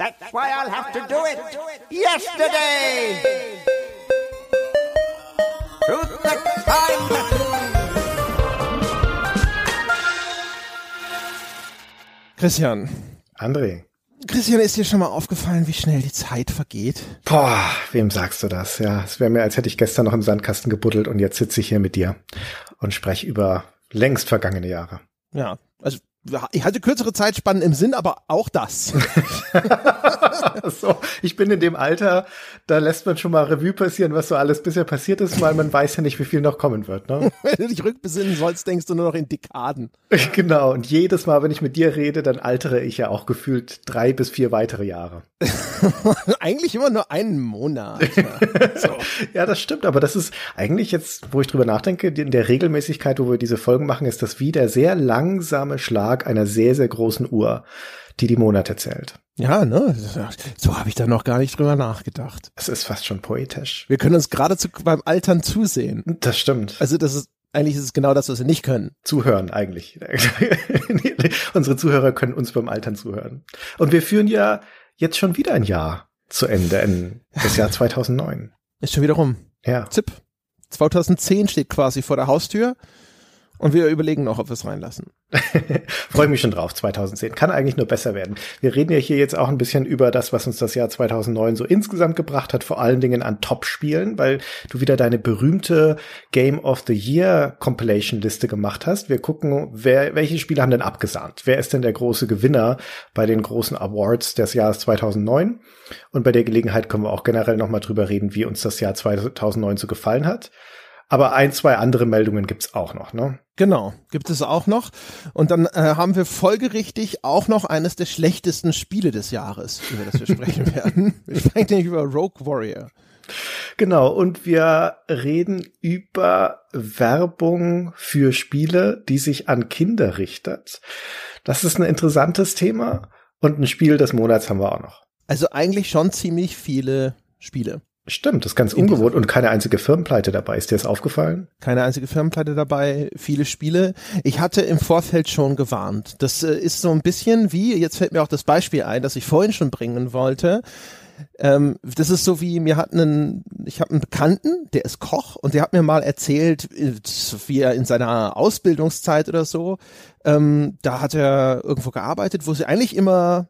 That's why I'll have to do it yesterday. Truth the time. Christian. André. Christian, ist dir schon mal aufgefallen, wie schnell die Zeit vergeht? Boah, wem sagst du das? Ja, es wäre mir, als hätte ich gestern noch im Sandkasten gebuddelt und jetzt sitze ich hier mit dir und spreche über längst vergangene Jahre. Ja, also ich hatte kürzere Zeitspannen im Sinn, aber auch das. so, ich bin in dem Alter, da lässt man schon mal Revue passieren, was so alles bisher passiert ist, weil man weiß ja nicht, wie viel noch kommen wird. Ne? wenn du dich rückbesinnen sollst, denkst du nur noch in Dekaden. Genau, und jedes Mal, wenn ich mit dir rede, dann altere ich ja auch gefühlt drei bis vier weitere Jahre. eigentlich immer nur einen Monat. so. ja, das stimmt, aber das ist eigentlich jetzt, wo ich drüber nachdenke, in der Regelmäßigkeit, wo wir diese Folgen machen, ist das wie der sehr langsame Schlag einer sehr, sehr großen Uhr, die die Monate zählt. Ja, ne? So habe ich da noch gar nicht drüber nachgedacht. Es ist fast schon poetisch. Wir können uns geradezu beim Altern zusehen. Das stimmt. Also das ist eigentlich ist es genau das, was wir nicht können. Zuhören eigentlich. Unsere Zuhörer können uns beim Altern zuhören. Und wir führen ja jetzt schon wieder ein Jahr zu Ende, das Jahr 2009. Ist schon wieder rum. Ja. Zip. 2010 steht quasi vor der Haustür. Und wir überlegen noch, ob wir es reinlassen. Freue mich schon drauf, 2010. Kann eigentlich nur besser werden. Wir reden ja hier jetzt auch ein bisschen über das, was uns das Jahr 2009 so insgesamt gebracht hat, vor allen Dingen an Top-Spielen, weil du wieder deine berühmte Game of the Year Compilation Liste gemacht hast. Wir gucken, wer, welche Spiele haben denn abgesahnt? Wer ist denn der große Gewinner bei den großen Awards des Jahres 2009? Und bei der Gelegenheit können wir auch generell nochmal drüber reden, wie uns das Jahr 2009 so gefallen hat. Aber ein, zwei andere Meldungen gibt's auch noch, ne? Genau, gibt es auch noch. Und dann äh, haben wir folgerichtig auch noch eines der schlechtesten Spiele des Jahres, über das wir sprechen werden. Wir sprechen nämlich über Rogue Warrior. Genau, und wir reden über Werbung für Spiele, die sich an Kinder richtet. Das ist ein interessantes Thema. Und ein Spiel des Monats haben wir auch noch. Also eigentlich schon ziemlich viele Spiele. Stimmt, das ist ganz ungewohnt und keine einzige Firmenpleite dabei. Ist dir das aufgefallen? Keine einzige Firmenpleite dabei, viele Spiele. Ich hatte im Vorfeld schon gewarnt. Das äh, ist so ein bisschen wie, jetzt fällt mir auch das Beispiel ein, das ich vorhin schon bringen wollte. Ähm, das ist so wie, mir hat einen, ich habe einen Bekannten, der ist Koch und der hat mir mal erzählt, äh, wie er in seiner Ausbildungszeit oder so, ähm, da hat er irgendwo gearbeitet, wo sie eigentlich immer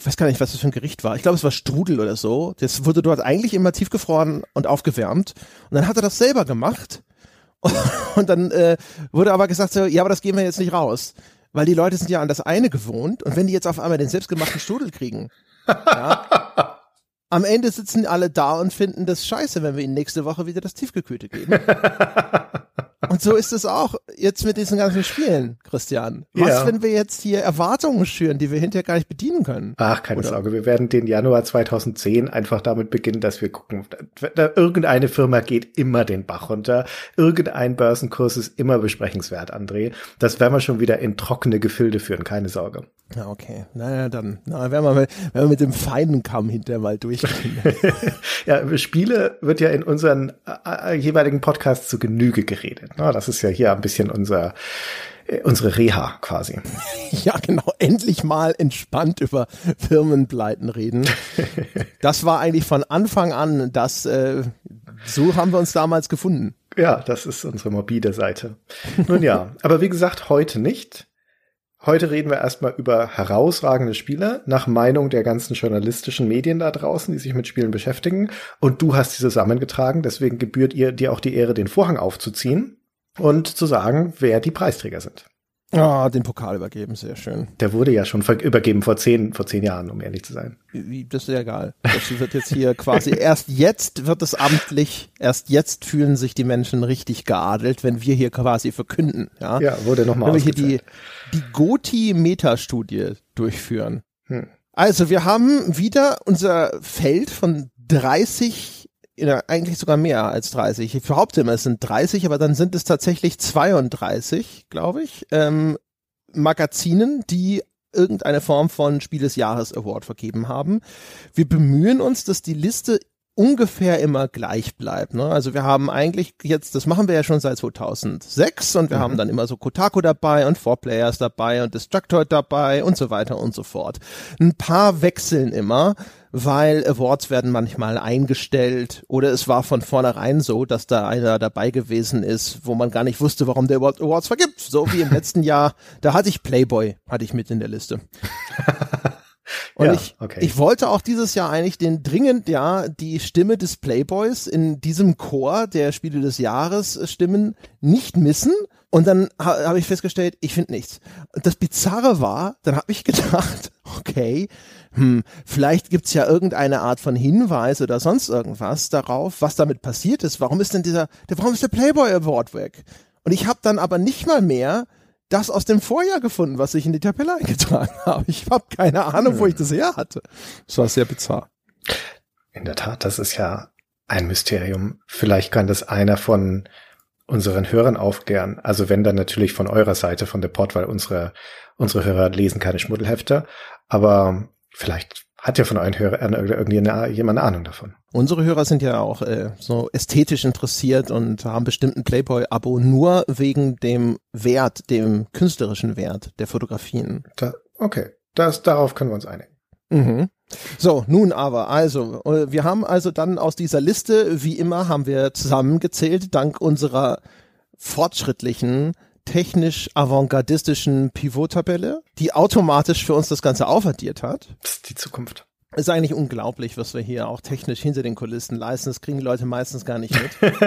ich weiß gar nicht, was das für ein Gericht war. Ich glaube, es war Strudel oder so. Das wurde dort eigentlich immer tiefgefroren und aufgewärmt. Und dann hat er das selber gemacht. Und, und dann äh, wurde aber gesagt so, ja, aber das gehen wir jetzt nicht raus. Weil die Leute sind ja an das eine gewohnt. Und wenn die jetzt auf einmal den selbstgemachten Strudel kriegen, ja, am Ende sitzen alle da und finden das scheiße, wenn wir ihnen nächste Woche wieder das Tiefgekühlte geben. Und so ist es auch jetzt mit diesen ganzen Spielen, Christian. Was, ja. wenn wir jetzt hier Erwartungen schüren, die wir hinterher gar nicht bedienen können? Ach, keine Oder? Sorge. Wir werden den Januar 2010 einfach damit beginnen, dass wir gucken, da, da, irgendeine Firma geht immer den Bach runter. Irgendein Börsenkurs ist immer besprechenswert, André. Das werden wir schon wieder in trockene Gefilde führen, keine Sorge. Ja, okay. Naja, dann na, werden, wir, werden wir mit dem feinen Kamm hinterher mal durchgehen. ja, Spiele wird ja in unseren äh, äh jeweiligen Podcasts zu Genüge geredet. Na, das ist ja hier ein bisschen unser äh, unsere Reha quasi. Ja, genau. Endlich mal entspannt über Firmenpleiten reden. Das war eigentlich von Anfang an, das äh, so haben wir uns damals gefunden. Ja, das ist unsere morbide Seite. Nun ja, aber wie gesagt, heute nicht. Heute reden wir erstmal über herausragende Spiele nach Meinung der ganzen journalistischen Medien da draußen, die sich mit Spielen beschäftigen. Und du hast sie zusammengetragen, deswegen gebührt ihr dir auch die Ehre, den Vorhang aufzuziehen und zu sagen, wer die Preisträger sind. Ah, oh, den Pokal übergeben, sehr schön. Der wurde ja schon übergeben vor zehn, vor zehn Jahren, um ehrlich zu sein. Das ist ja egal. Das wird jetzt hier quasi, erst jetzt wird es amtlich, erst jetzt fühlen sich die Menschen richtig geadelt, wenn wir hier quasi verkünden, ja. Ja, wurde nochmal Wenn wir hier die, die Goti-Metastudie durchführen. Hm. Also, wir haben wieder unser Feld von 30 eigentlich sogar mehr als 30. Ich behaupte immer, es sind 30, aber dann sind es tatsächlich 32, glaube ich, ähm, Magazinen, die irgendeine Form von Spiel des Jahres Award vergeben haben. Wir bemühen uns, dass die Liste ungefähr immer gleich bleibt. Ne? Also wir haben eigentlich jetzt, das machen wir ja schon seit 2006 und wir mhm. haben dann immer so Kotaku dabei und Four Players dabei und Destructoid dabei und so weiter und so fort. Ein paar wechseln immer, weil Awards werden manchmal eingestellt oder es war von vornherein so, dass da einer dabei gewesen ist, wo man gar nicht wusste, warum der Awards vergibt. So wie im letzten Jahr, da hatte ich Playboy, hatte ich mit in der Liste. Und ja, ich, okay. ich wollte auch dieses Jahr eigentlich den dringend, ja, die Stimme des Playboys in diesem Chor der Spiele des Jahres Stimmen nicht missen. Und dann ha, habe ich festgestellt, ich finde nichts. Und das Bizarre war, dann habe ich gedacht, okay, hm, vielleicht gibt's ja irgendeine Art von Hinweis oder sonst irgendwas darauf, was damit passiert ist. Warum ist denn dieser, der, warum ist der Playboy Award weg? Und ich habe dann aber nicht mal mehr das aus dem Vorjahr gefunden, was ich in die Tabelle eingetragen habe. Ich habe keine Ahnung, wo ich das her hatte. Das war sehr bizarr. In der Tat, das ist ja ein Mysterium. Vielleicht kann das einer von unseren Hörern aufklären. Also wenn dann natürlich von eurer Seite, von der Port, weil unsere, unsere Hörer lesen keine Schmuddelhefte. Aber vielleicht hat ja von euren Hörern irgendjemand eine Ahnung davon. Unsere Hörer sind ja auch äh, so ästhetisch interessiert und haben bestimmt ein Playboy-Abo nur wegen dem Wert, dem künstlerischen Wert der Fotografien. Da, okay, das, darauf können wir uns einigen. Mhm. So, nun aber, also, äh, wir haben also dann aus dieser Liste, wie immer, haben wir zusammengezählt, dank unserer fortschrittlichen technisch avantgardistischen Pivot-Tabelle, die automatisch für uns das Ganze aufaddiert hat. Das ist die Zukunft. Ist eigentlich unglaublich, was wir hier auch technisch hinter den Kulissen leisten. Das kriegen die Leute meistens gar nicht mit.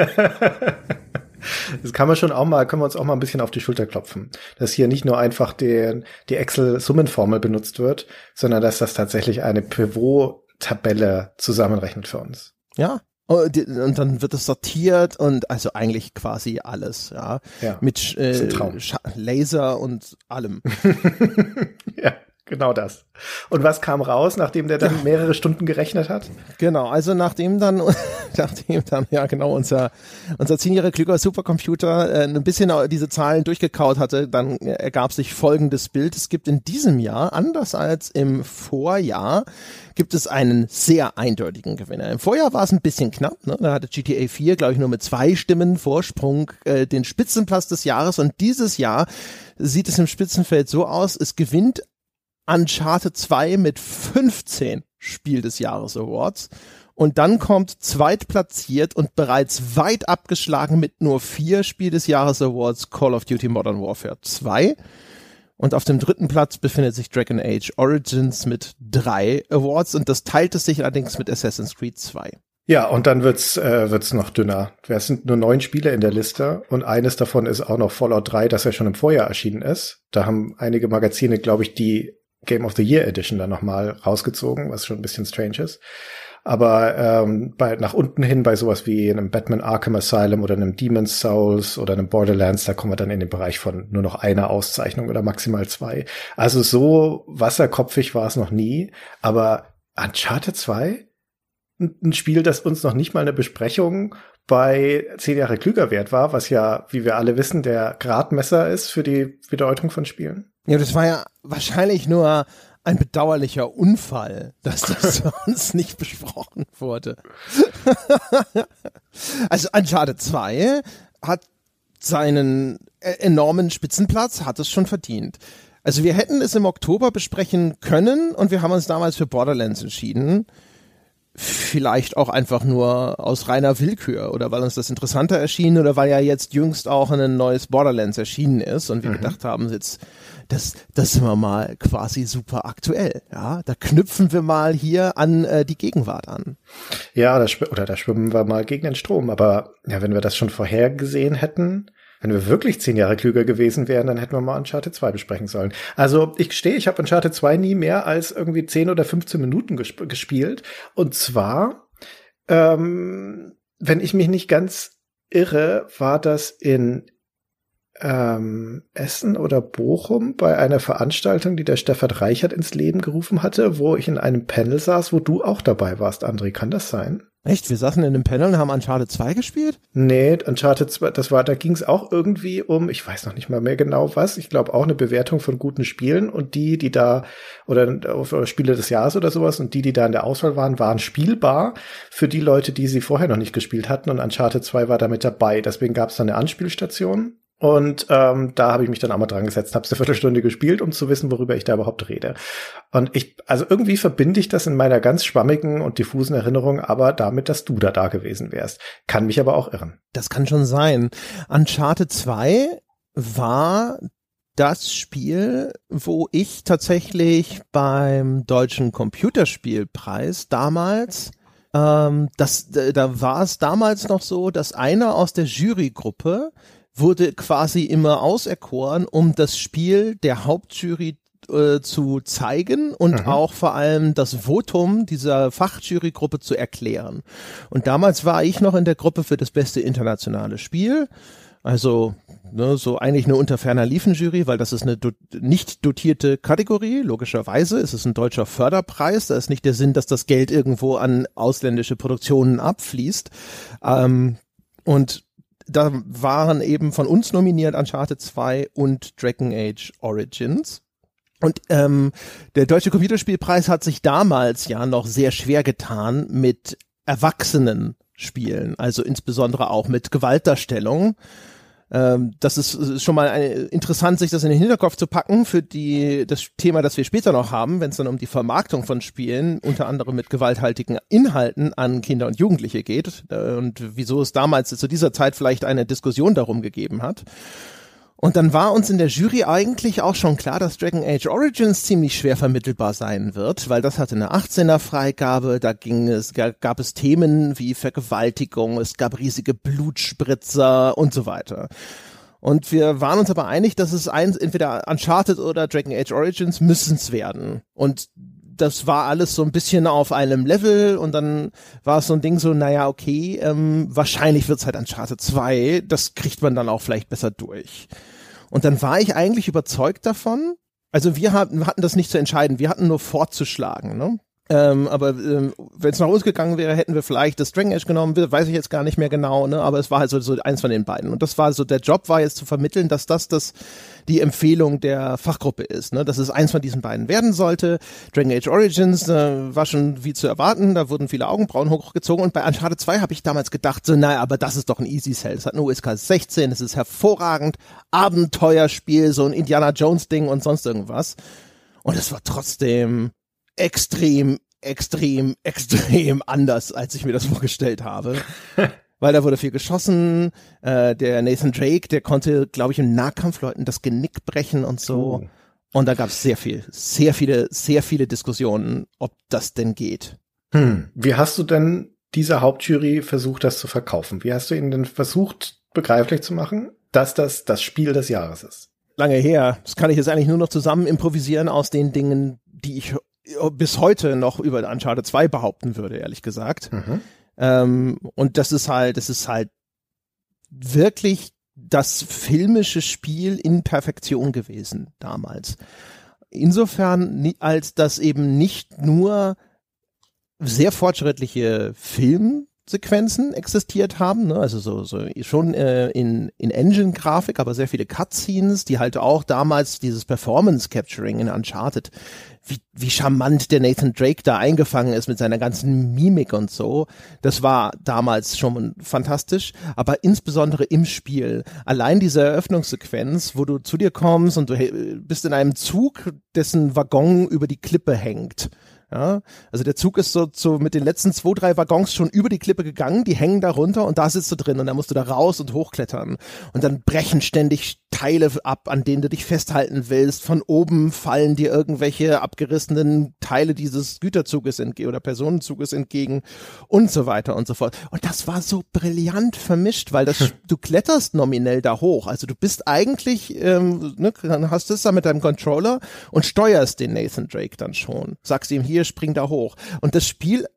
Das kann man schon auch mal, können wir uns auch mal ein bisschen auf die Schulter klopfen. Dass hier nicht nur einfach die, die Excel-Summenformel benutzt wird, sondern dass das tatsächlich eine Pivot-Tabelle zusammenrechnet für uns. Ja, und dann wird es sortiert und also eigentlich quasi alles, ja. ja mit äh, Laser und allem. ja, genau das. Und was kam raus, nachdem der dann mehrere Stunden gerechnet hat? Genau, also nachdem dann, nachdem dann, ja genau, unser, unser zehn Jahre klüger Supercomputer äh, ein bisschen diese Zahlen durchgekaut hatte, dann ergab sich folgendes Bild. Es gibt in diesem Jahr, anders als im Vorjahr, gibt es einen sehr eindeutigen Gewinner. Im Vorjahr war es ein bisschen knapp, ne? da hatte GTA 4, glaube ich, nur mit zwei Stimmen Vorsprung äh, den Spitzenplatz des Jahres und dieses Jahr sieht es im Spitzenfeld so aus, es gewinnt Uncharted 2 mit 15 Spiel des Jahres Awards. Und dann kommt zweitplatziert und bereits weit abgeschlagen mit nur vier Spiel des Jahres Awards Call of Duty Modern Warfare 2. Und auf dem dritten Platz befindet sich Dragon Age Origins mit drei Awards und das teilt es sich allerdings mit Assassin's Creed 2. Ja, und dann wird's äh, wird's noch dünner. Es sind nur neun Spiele in der Liste und eines davon ist auch noch Fallout 3, das ja schon im Vorjahr erschienen ist. Da haben einige Magazine, glaube ich, die Game of the Year Edition dann nochmal rausgezogen, was schon ein bisschen strange ist. Aber ähm, bei, nach unten hin bei sowas wie einem Batman Arkham Asylum oder einem Demon's Souls oder einem Borderlands, da kommen wir dann in den Bereich von nur noch einer Auszeichnung oder maximal zwei. Also so wasserkopfig war es noch nie. Aber Uncharted 2? Ein Spiel, das uns noch nicht mal eine Besprechung bei zehn Jahre klüger wert war, was ja, wie wir alle wissen, der Gradmesser ist für die Bedeutung von Spielen. Ja, das war ja wahrscheinlich nur ein bedauerlicher Unfall, dass das sonst nicht besprochen wurde. also Uncharted 2 hat seinen äh, enormen Spitzenplatz, hat es schon verdient. Also wir hätten es im Oktober besprechen können und wir haben uns damals für Borderlands entschieden vielleicht auch einfach nur aus reiner Willkür oder weil uns das interessanter erschien oder weil ja jetzt jüngst auch ein neues Borderlands erschienen ist und wir mhm. gedacht haben, jetzt das, das sind wir mal quasi super aktuell. Ja, da knüpfen wir mal hier an äh, die Gegenwart an. Ja, da oder da schwimmen wir mal gegen den Strom. Aber ja, wenn wir das schon vorhergesehen hätten, wenn wir wirklich zehn Jahre klüger gewesen wären, dann hätten wir mal Uncharted 2 besprechen sollen. Also ich gestehe, ich habe Uncharted 2 nie mehr als irgendwie 10 oder 15 Minuten gesp gespielt. Und zwar, ähm, wenn ich mich nicht ganz irre, war das in ähm, Essen oder Bochum bei einer Veranstaltung, die der Stefan Reichert ins Leben gerufen hatte, wo ich in einem Panel saß, wo du auch dabei warst, André. Kann das sein? Echt? Wir saßen in einem Panel und haben Uncharted 2 gespielt? Nee, Uncharted 2, das war, da ging es auch irgendwie um, ich weiß noch nicht mal mehr genau was, ich glaube auch eine Bewertung von guten Spielen und die, die da, oder, oder Spiele des Jahres oder sowas und die, die da in der Auswahl waren, waren spielbar für die Leute, die sie vorher noch nicht gespielt hatten und Uncharted 2 war damit dabei. Deswegen gab es da eine Anspielstation und ähm, da habe ich mich dann auch mal dran gesetzt, habe eine Viertelstunde gespielt, um zu wissen, worüber ich da überhaupt rede. Und ich, also irgendwie verbinde ich das in meiner ganz schwammigen und diffusen Erinnerung aber damit, dass du da da gewesen wärst. Kann mich aber auch irren. Das kann schon sein. Uncharted 2 war das Spiel, wo ich tatsächlich beim deutschen Computerspielpreis damals ähm, das, da war es damals noch so, dass einer aus der Jurygruppe wurde quasi immer auserkoren, um das Spiel der Hauptjury äh, zu zeigen und mhm. auch vor allem das Votum dieser Fachjurygruppe zu erklären. Und damals war ich noch in der Gruppe für das beste internationale Spiel. Also ne, so eigentlich eine unter ferner Liefen-Jury, weil das ist eine do nicht dotierte Kategorie, logischerweise. Es ist ein deutscher Förderpreis. Da ist nicht der Sinn, dass das Geld irgendwo an ausländische Produktionen abfließt. Ähm, und da waren eben von uns nominiert Uncharted 2 und Dragon Age Origins. Und ähm, der Deutsche Computerspielpreis hat sich damals ja noch sehr schwer getan mit erwachsenen Spielen, also insbesondere auch mit Gewaltdarstellung. Ähm, das ist, ist schon mal eine, interessant, sich das in den Hinterkopf zu packen für die, das Thema, das wir später noch haben, wenn es dann um die Vermarktung von Spielen, unter anderem mit gewalthaltigen Inhalten an Kinder und Jugendliche geht äh, und wieso es damals zu dieser Zeit vielleicht eine Diskussion darum gegeben hat. Und dann war uns in der Jury eigentlich auch schon klar, dass Dragon Age Origins ziemlich schwer vermittelbar sein wird, weil das hatte eine 18er Freigabe, da ging es, gab es Themen wie Vergewaltigung, es gab riesige Blutspritzer und so weiter. Und wir waren uns aber einig, dass es eins, entweder Uncharted oder Dragon Age Origins müssen es werden. Und das war alles so ein bisschen auf einem Level und dann war es so ein Ding so, naja, okay, ähm, wahrscheinlich wird's halt Uncharted 2, das kriegt man dann auch vielleicht besser durch. Und dann war ich eigentlich überzeugt davon. Also wir hatten, hatten das nicht zu entscheiden, wir hatten nur fortzuschlagen. Ne? Ähm, aber ähm, wenn es nach uns gegangen wäre, hätten wir vielleicht das String Edge genommen, weiß ich jetzt gar nicht mehr genau, ne? Aber es war halt so, so eins von den beiden. Und das war so, der Job war jetzt zu vermitteln, dass das das die Empfehlung der Fachgruppe ist, ne? Dass es eins von diesen beiden werden sollte. Dragon Age Origins äh, war schon wie zu erwarten, da wurden viele Augenbrauen hochgezogen und bei Uncharted 2 habe ich damals gedacht, so, naja, aber das ist doch ein Easy Sell. Es hat eine USK 16, es ist hervorragend, Abenteuerspiel, so ein Indiana Jones Ding und sonst irgendwas. Und es war trotzdem extrem, extrem, extrem anders, als ich mir das vorgestellt habe. Weil da wurde viel geschossen. Äh, der Nathan Drake, der konnte, glaube ich, im Nahkampfleuten das Genick brechen und so. Oh. Und da gab es sehr viel, sehr viele, sehr viele Diskussionen, ob das denn geht. Hm. Wie hast du denn dieser Hauptjury versucht, das zu verkaufen? Wie hast du ihnen denn versucht, begreiflich zu machen, dass das das Spiel des Jahres ist? Lange her. Das kann ich jetzt eigentlich nur noch zusammen improvisieren aus den Dingen, die ich bis heute noch über Uncharted 2 behaupten würde, ehrlich gesagt. Mhm. Ähm, und das ist halt, das ist halt wirklich das filmische Spiel in Perfektion gewesen damals. Insofern, als das eben nicht nur sehr fortschrittliche Film Sequenzen existiert haben, ne? also so, so schon äh, in, in Engine-Grafik, aber sehr viele Cutscenes, die halt auch damals dieses Performance-Capturing in Uncharted, wie, wie charmant der Nathan Drake da eingefangen ist mit seiner ganzen Mimik und so, das war damals schon fantastisch, aber insbesondere im Spiel. Allein diese Eröffnungssequenz, wo du zu dir kommst und du bist in einem Zug, dessen Waggon über die Klippe hängt ja, also der Zug ist so, so mit den letzten zwei, drei Waggons schon über die Klippe gegangen, die hängen da runter und da sitzt du drin und dann musst du da raus und hochklettern. Und dann brechen ständig Teile ab, an denen du dich festhalten willst. Von oben fallen dir irgendwelche abgerissenen Teile dieses Güterzuges entgegen oder Personenzuges entgegen und so weiter und so fort. Und das war so brillant vermischt, weil das, du kletterst nominell da hoch. Also du bist eigentlich, ähm, ne, dann hast du es da mit deinem Controller und steuerst den Nathan Drake dann schon. Sagst ihm hier, spring da hoch. Und das Spiel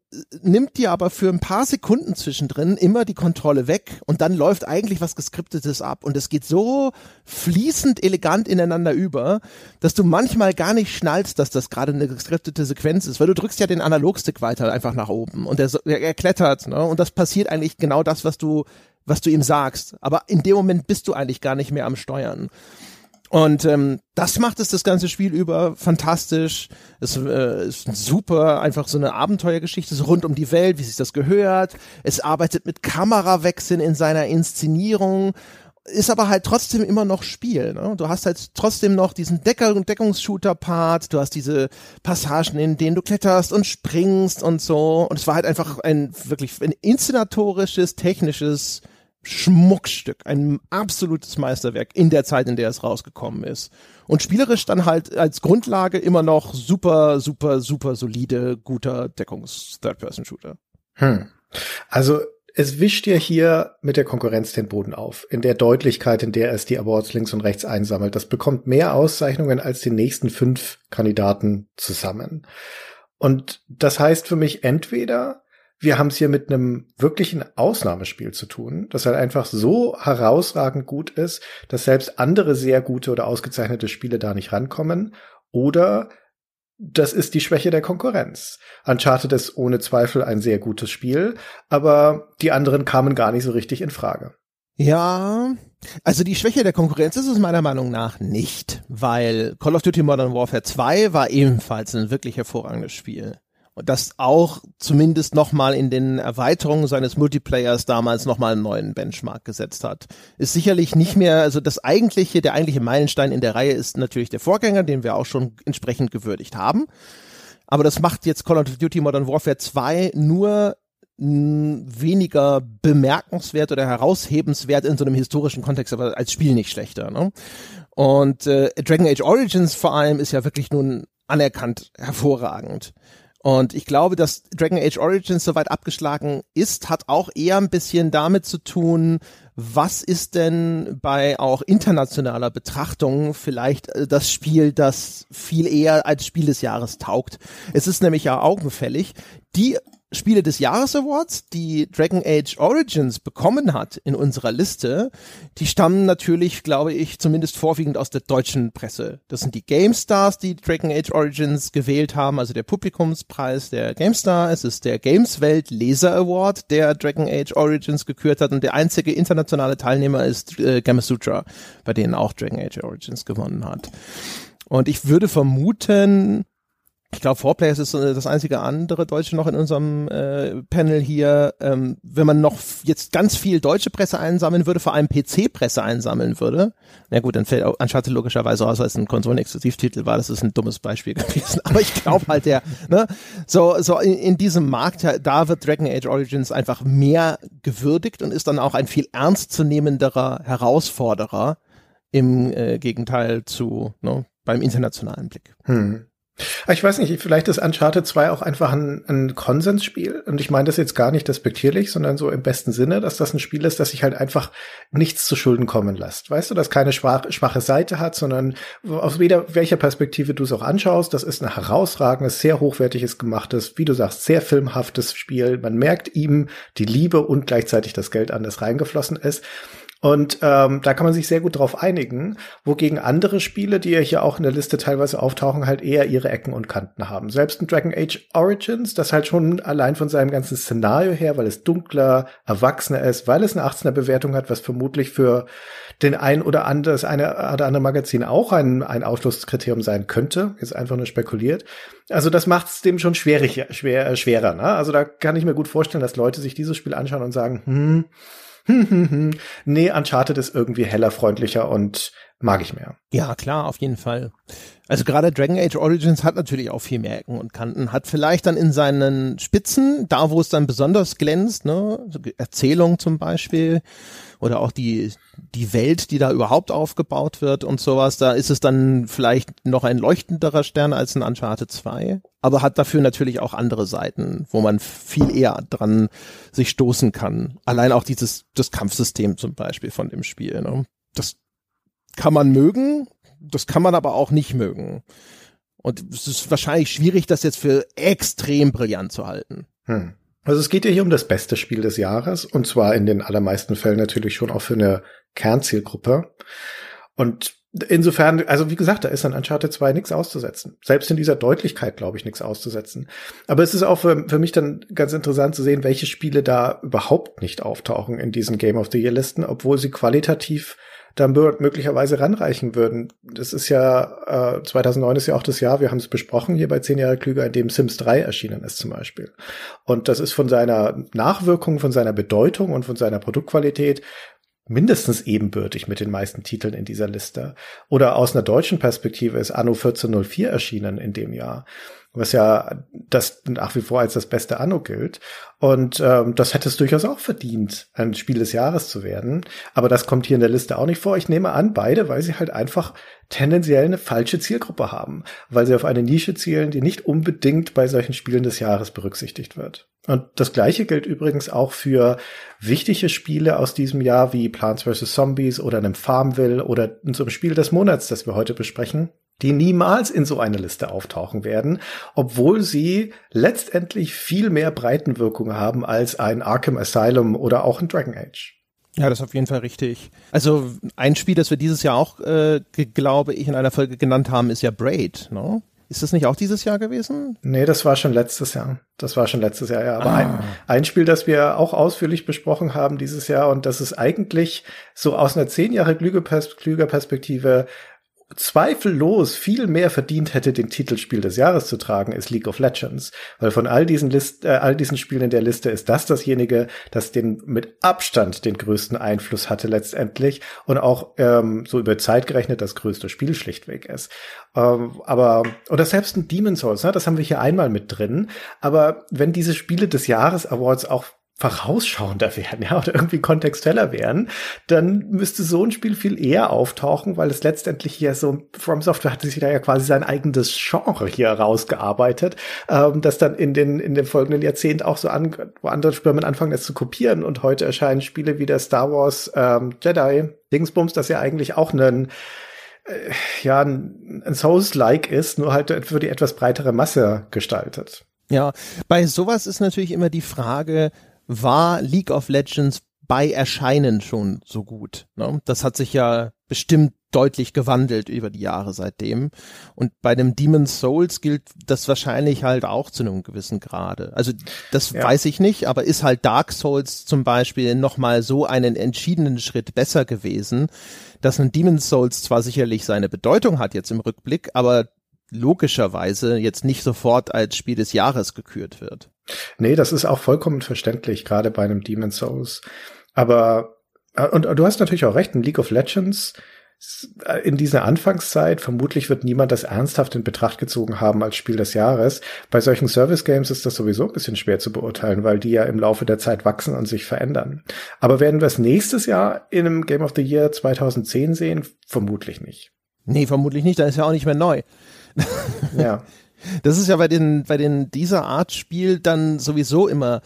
nimmt dir aber für ein paar Sekunden zwischendrin immer die Kontrolle weg und dann läuft eigentlich was geskriptetes ab und es geht so fließend elegant ineinander über, dass du manchmal gar nicht schnallst, dass das gerade eine geskriptete Sequenz ist, weil du drückst ja den Analogstick weiter einfach nach oben und er, er klettert ne? und das passiert eigentlich genau das, was du was du ihm sagst, aber in dem Moment bist du eigentlich gar nicht mehr am Steuern. Und ähm, das macht es das ganze Spiel über fantastisch. Es äh, ist super, einfach so eine Abenteuergeschichte, so rund um die Welt, wie sich das gehört. Es arbeitet mit Kamerawechseln in seiner Inszenierung, ist aber halt trotzdem immer noch Spiel. Ne? Du hast halt trotzdem noch diesen Decker- und Deckungsshooter-Part, du hast diese Passagen, in denen du kletterst und springst und so. Und es war halt einfach ein wirklich ein inszenatorisches, technisches Schmuckstück, ein absolutes Meisterwerk in der Zeit, in der es rausgekommen ist. Und spielerisch dann halt als Grundlage immer noch super, super, super solide, guter Deckungs-Third-Person-Shooter. Hm. Also es wischt ja hier mit der Konkurrenz den Boden auf, in der Deutlichkeit, in der es die Awards links und rechts einsammelt. Das bekommt mehr Auszeichnungen als die nächsten fünf Kandidaten zusammen. Und das heißt für mich entweder, wir haben es hier mit einem wirklichen Ausnahmespiel zu tun, das halt einfach so herausragend gut ist, dass selbst andere sehr gute oder ausgezeichnete Spiele da nicht rankommen. Oder das ist die Schwäche der Konkurrenz. Uncharted ist ohne Zweifel ein sehr gutes Spiel, aber die anderen kamen gar nicht so richtig in Frage. Ja, also die Schwäche der Konkurrenz ist es meiner Meinung nach nicht, weil Call of Duty Modern Warfare 2 war ebenfalls ein wirklich hervorragendes Spiel das auch zumindest nochmal in den Erweiterungen seines Multiplayers damals nochmal einen neuen Benchmark gesetzt hat. Ist sicherlich nicht mehr, also das eigentliche, der eigentliche Meilenstein in der Reihe ist natürlich der Vorgänger, den wir auch schon entsprechend gewürdigt haben. Aber das macht jetzt Call of Duty Modern Warfare 2 nur weniger bemerkenswert oder heraushebenswert in so einem historischen Kontext, aber als Spiel nicht schlechter. Ne? Und äh, Dragon Age Origins vor allem ist ja wirklich nun anerkannt hervorragend. Und ich glaube, dass Dragon Age Origins soweit abgeschlagen ist, hat auch eher ein bisschen damit zu tun, was ist denn bei auch internationaler Betrachtung vielleicht äh, das Spiel, das viel eher als Spiel des Jahres taugt. Es ist nämlich ja augenfällig, die Spiele des Jahres Awards, die Dragon Age Origins bekommen hat in unserer Liste, die stammen natürlich, glaube ich, zumindest vorwiegend aus der deutschen Presse. Das sind die GameStars, die Dragon Age Origins gewählt haben, also der Publikumspreis der GameStar. Es ist der Gameswelt Laser Award, der Dragon Age Origins gekürt hat und der einzige internationale Teilnehmer ist äh, Gamasutra, bei denen auch Dragon Age Origins gewonnen hat. Und ich würde vermuten, ich glaube, Fourplayers ist das einzige andere Deutsche noch in unserem äh, Panel hier. Ähm, wenn man noch jetzt ganz viel deutsche Presse einsammeln würde, vor allem PC-Presse einsammeln würde, na gut, dann fällt Uncharted logischerweise aus, als ein Konsolenexklusivtitel war. Das ist ein dummes Beispiel gewesen. Aber ich glaube halt, der, ne, so, so in, in diesem Markt, da wird Dragon Age Origins einfach mehr gewürdigt und ist dann auch ein viel ernstzunehmenderer Herausforderer im äh, Gegenteil zu ne, beim internationalen Blick. Hm. Ich weiß nicht, vielleicht ist Uncharted 2 auch einfach ein, ein Konsensspiel. Und ich meine das jetzt gar nicht despektierlich, sondern so im besten Sinne, dass das ein Spiel ist, das sich halt einfach nichts zu Schulden kommen lässt. Weißt du, das keine schwach, schwache Seite hat, sondern aus weder, welcher Perspektive du es auch anschaust, das ist ein herausragendes, sehr hochwertiges gemachtes, wie du sagst, sehr filmhaftes Spiel. Man merkt ihm die Liebe und gleichzeitig das Geld an, das reingeflossen ist. Und ähm, da kann man sich sehr gut drauf einigen, wogegen andere Spiele, die ja hier auch in der Liste teilweise auftauchen, halt eher ihre Ecken und Kanten haben. Selbst ein Dragon Age Origins, das halt schon allein von seinem ganzen Szenario her, weil es dunkler, erwachsener ist, weil es eine 18er Bewertung hat, was vermutlich für den ein oder andere, das eine oder andere Magazin auch ein, ein Ausschlusskriterium sein könnte, ist einfach nur spekuliert. Also das macht es dem schon schwierig, schwer, schwerer. Ne? Also da kann ich mir gut vorstellen, dass Leute sich dieses Spiel anschauen und sagen, hm, nee, Uncharted ist irgendwie heller, freundlicher und mag ich mehr. Ja, klar, auf jeden Fall. Also gerade Dragon Age Origins hat natürlich auch viel mehr Ecken und Kanten, hat vielleicht dann in seinen Spitzen, da wo es dann besonders glänzt, ne, Erzählung zum Beispiel, oder auch die, die Welt, die da überhaupt aufgebaut wird und sowas, da ist es dann vielleicht noch ein leuchtenderer Stern als ein Uncharted 2, aber hat dafür natürlich auch andere Seiten, wo man viel eher dran sich stoßen kann. Allein auch dieses, das Kampfsystem zum Beispiel von dem Spiel, ne? Das kann man mögen, das kann man aber auch nicht mögen. Und es ist wahrscheinlich schwierig, das jetzt für extrem brillant zu halten. Hm. Also es geht ja hier um das beste Spiel des Jahres und zwar in den allermeisten Fällen natürlich schon auch für eine Kernzielgruppe. Und insofern, also wie gesagt, da ist an Uncharted 2 nichts auszusetzen. Selbst in dieser Deutlichkeit, glaube ich, nichts auszusetzen. Aber es ist auch für, für mich dann ganz interessant zu sehen, welche Spiele da überhaupt nicht auftauchen in diesen Game of the Year Listen, obwohl sie qualitativ dann möglicherweise ranreichen würden. Das ist ja, äh, 2009 ist ja auch das Jahr, wir haben es besprochen hier bei 10 Jahre klüger, in dem Sims 3 erschienen ist zum Beispiel. Und das ist von seiner Nachwirkung, von seiner Bedeutung und von seiner Produktqualität mindestens ebenbürtig mit den meisten Titeln in dieser Liste. Oder aus einer deutschen Perspektive ist Anno 1404 erschienen in dem Jahr was ja das nach wie vor als das beste Anno gilt. Und ähm, das hätte es durchaus auch verdient, ein Spiel des Jahres zu werden. Aber das kommt hier in der Liste auch nicht vor. Ich nehme an, beide, weil sie halt einfach tendenziell eine falsche Zielgruppe haben, weil sie auf eine Nische zielen, die nicht unbedingt bei solchen Spielen des Jahres berücksichtigt wird. Und das gleiche gilt übrigens auch für wichtige Spiele aus diesem Jahr wie Plants vs. Zombies oder einem Farmville oder so einem Spiel des Monats, das wir heute besprechen, die niemals in so eine Liste auftauchen werden, obwohl sie letztendlich viel mehr Breitenwirkung haben als ein Arkham Asylum oder auch ein Dragon Age. Ja, das ist auf jeden Fall richtig. Also ein Spiel, das wir dieses Jahr auch, äh, glaube ich, in einer Folge genannt haben, ist ja Braid, ne? Ist das nicht auch dieses Jahr gewesen? Nee, das war schon letztes Jahr. Das war schon letztes Jahr, ja. Aber ah. ein, ein Spiel, das wir auch ausführlich besprochen haben dieses Jahr und das ist eigentlich so aus einer zehn Jahre Klüger-Perspektive zweifellos viel mehr verdient hätte, den Titelspiel des Jahres zu tragen, ist League of Legends. Weil von all diesen List, äh, all diesen Spielen in der Liste ist das dasjenige, das den mit Abstand den größten Einfluss hatte letztendlich und auch ähm, so über Zeit gerechnet das größte Spiel schlichtweg ist. Ähm, aber oder selbst ein Demon's Souls, ne, das haben wir hier einmal mit drin. Aber wenn diese Spiele des Jahres Awards auch vorausschauender wären, ja, oder irgendwie kontextueller wären, dann müsste so ein Spiel viel eher auftauchen, weil es letztendlich hier so, From Software hatte sich da ja quasi sein eigenes Genre hier rausgearbeitet, ähm, das dann in den, in dem folgenden Jahrzehnt auch so an, wo andere Firmen anfangen, das zu kopieren und heute erscheinen Spiele wie der Star Wars ähm, Jedi Dingsbums, das ja eigentlich auch einen äh, ja, ein, ein Souls-like ist, nur halt für die etwas breitere Masse gestaltet. Ja, bei sowas ist natürlich immer die Frage, war League of Legends bei Erscheinen schon so gut. Ne? Das hat sich ja bestimmt deutlich gewandelt über die Jahre seitdem. Und bei dem Demon's Souls gilt das wahrscheinlich halt auch zu einem gewissen Grade. Also das ja. weiß ich nicht, aber ist halt Dark Souls zum Beispiel nochmal so einen entschiedenen Schritt besser gewesen, dass ein Demon's Souls zwar sicherlich seine Bedeutung hat jetzt im Rückblick, aber logischerweise jetzt nicht sofort als Spiel des Jahres gekürt wird. Nee, das ist auch vollkommen verständlich, gerade bei einem Demon Souls. Aber, äh, und, und du hast natürlich auch recht, in League of Legends äh, in dieser Anfangszeit vermutlich wird niemand das ernsthaft in Betracht gezogen haben als Spiel des Jahres. Bei solchen Service Games ist das sowieso ein bisschen schwer zu beurteilen, weil die ja im Laufe der Zeit wachsen und sich verändern. Aber werden wir es nächstes Jahr in einem Game of the Year 2010 sehen? Vermutlich nicht. Nee, vermutlich nicht, da ist ja auch nicht mehr neu. Ja. Das ist ja bei den bei den dieser Art Spiel dann sowieso immer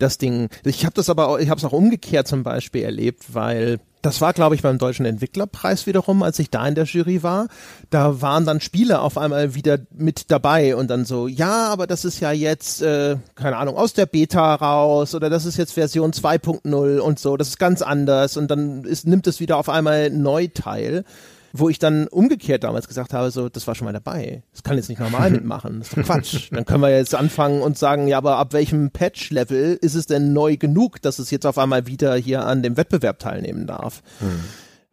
das Ding. Ich habe das aber auch, ich habe es auch umgekehrt zum Beispiel erlebt, weil das war, glaube ich, beim Deutschen Entwicklerpreis wiederum, als ich da in der Jury war. Da waren dann Spiele auf einmal wieder mit dabei und dann so, ja, aber das ist ja jetzt, äh, keine Ahnung, aus der Beta raus oder das ist jetzt Version 2.0 und so, das ist ganz anders und dann ist, nimmt es wieder auf einmal neu teil wo ich dann umgekehrt damals gesagt habe, so, das war schon mal dabei. Das kann jetzt nicht normal mitmachen. Das ist doch Quatsch. Dann können wir jetzt anfangen und sagen, ja, aber ab welchem Patch-Level ist es denn neu genug, dass es jetzt auf einmal wieder hier an dem Wettbewerb teilnehmen darf? Hm.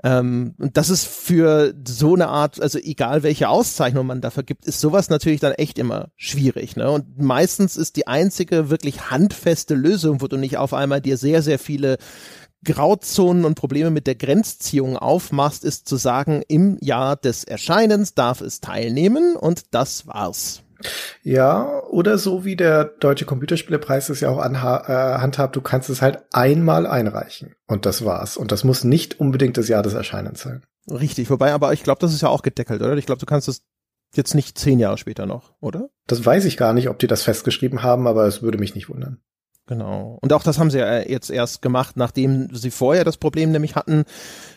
Ähm, und das ist für so eine Art, also egal welche Auszeichnung man dafür gibt, ist sowas natürlich dann echt immer schwierig. Ne? Und meistens ist die einzige wirklich handfeste Lösung, wo du nicht auf einmal dir sehr, sehr viele Grauzonen und Probleme mit der Grenzziehung aufmachst, ist zu sagen, im Jahr des Erscheinens darf es teilnehmen und das war's. Ja, oder so wie der Deutsche Computerspielepreis es ja auch anha äh, handhabt, du kannst es halt einmal einreichen und das war's. Und das muss nicht unbedingt das Jahr des Erscheinens sein. Richtig, wobei, aber ich glaube, das ist ja auch gedeckelt, oder? Ich glaube, du kannst es jetzt nicht zehn Jahre später noch, oder? Das weiß ich gar nicht, ob die das festgeschrieben haben, aber es würde mich nicht wundern. Genau. Und auch das haben sie ja jetzt erst gemacht, nachdem sie vorher das Problem nämlich hatten.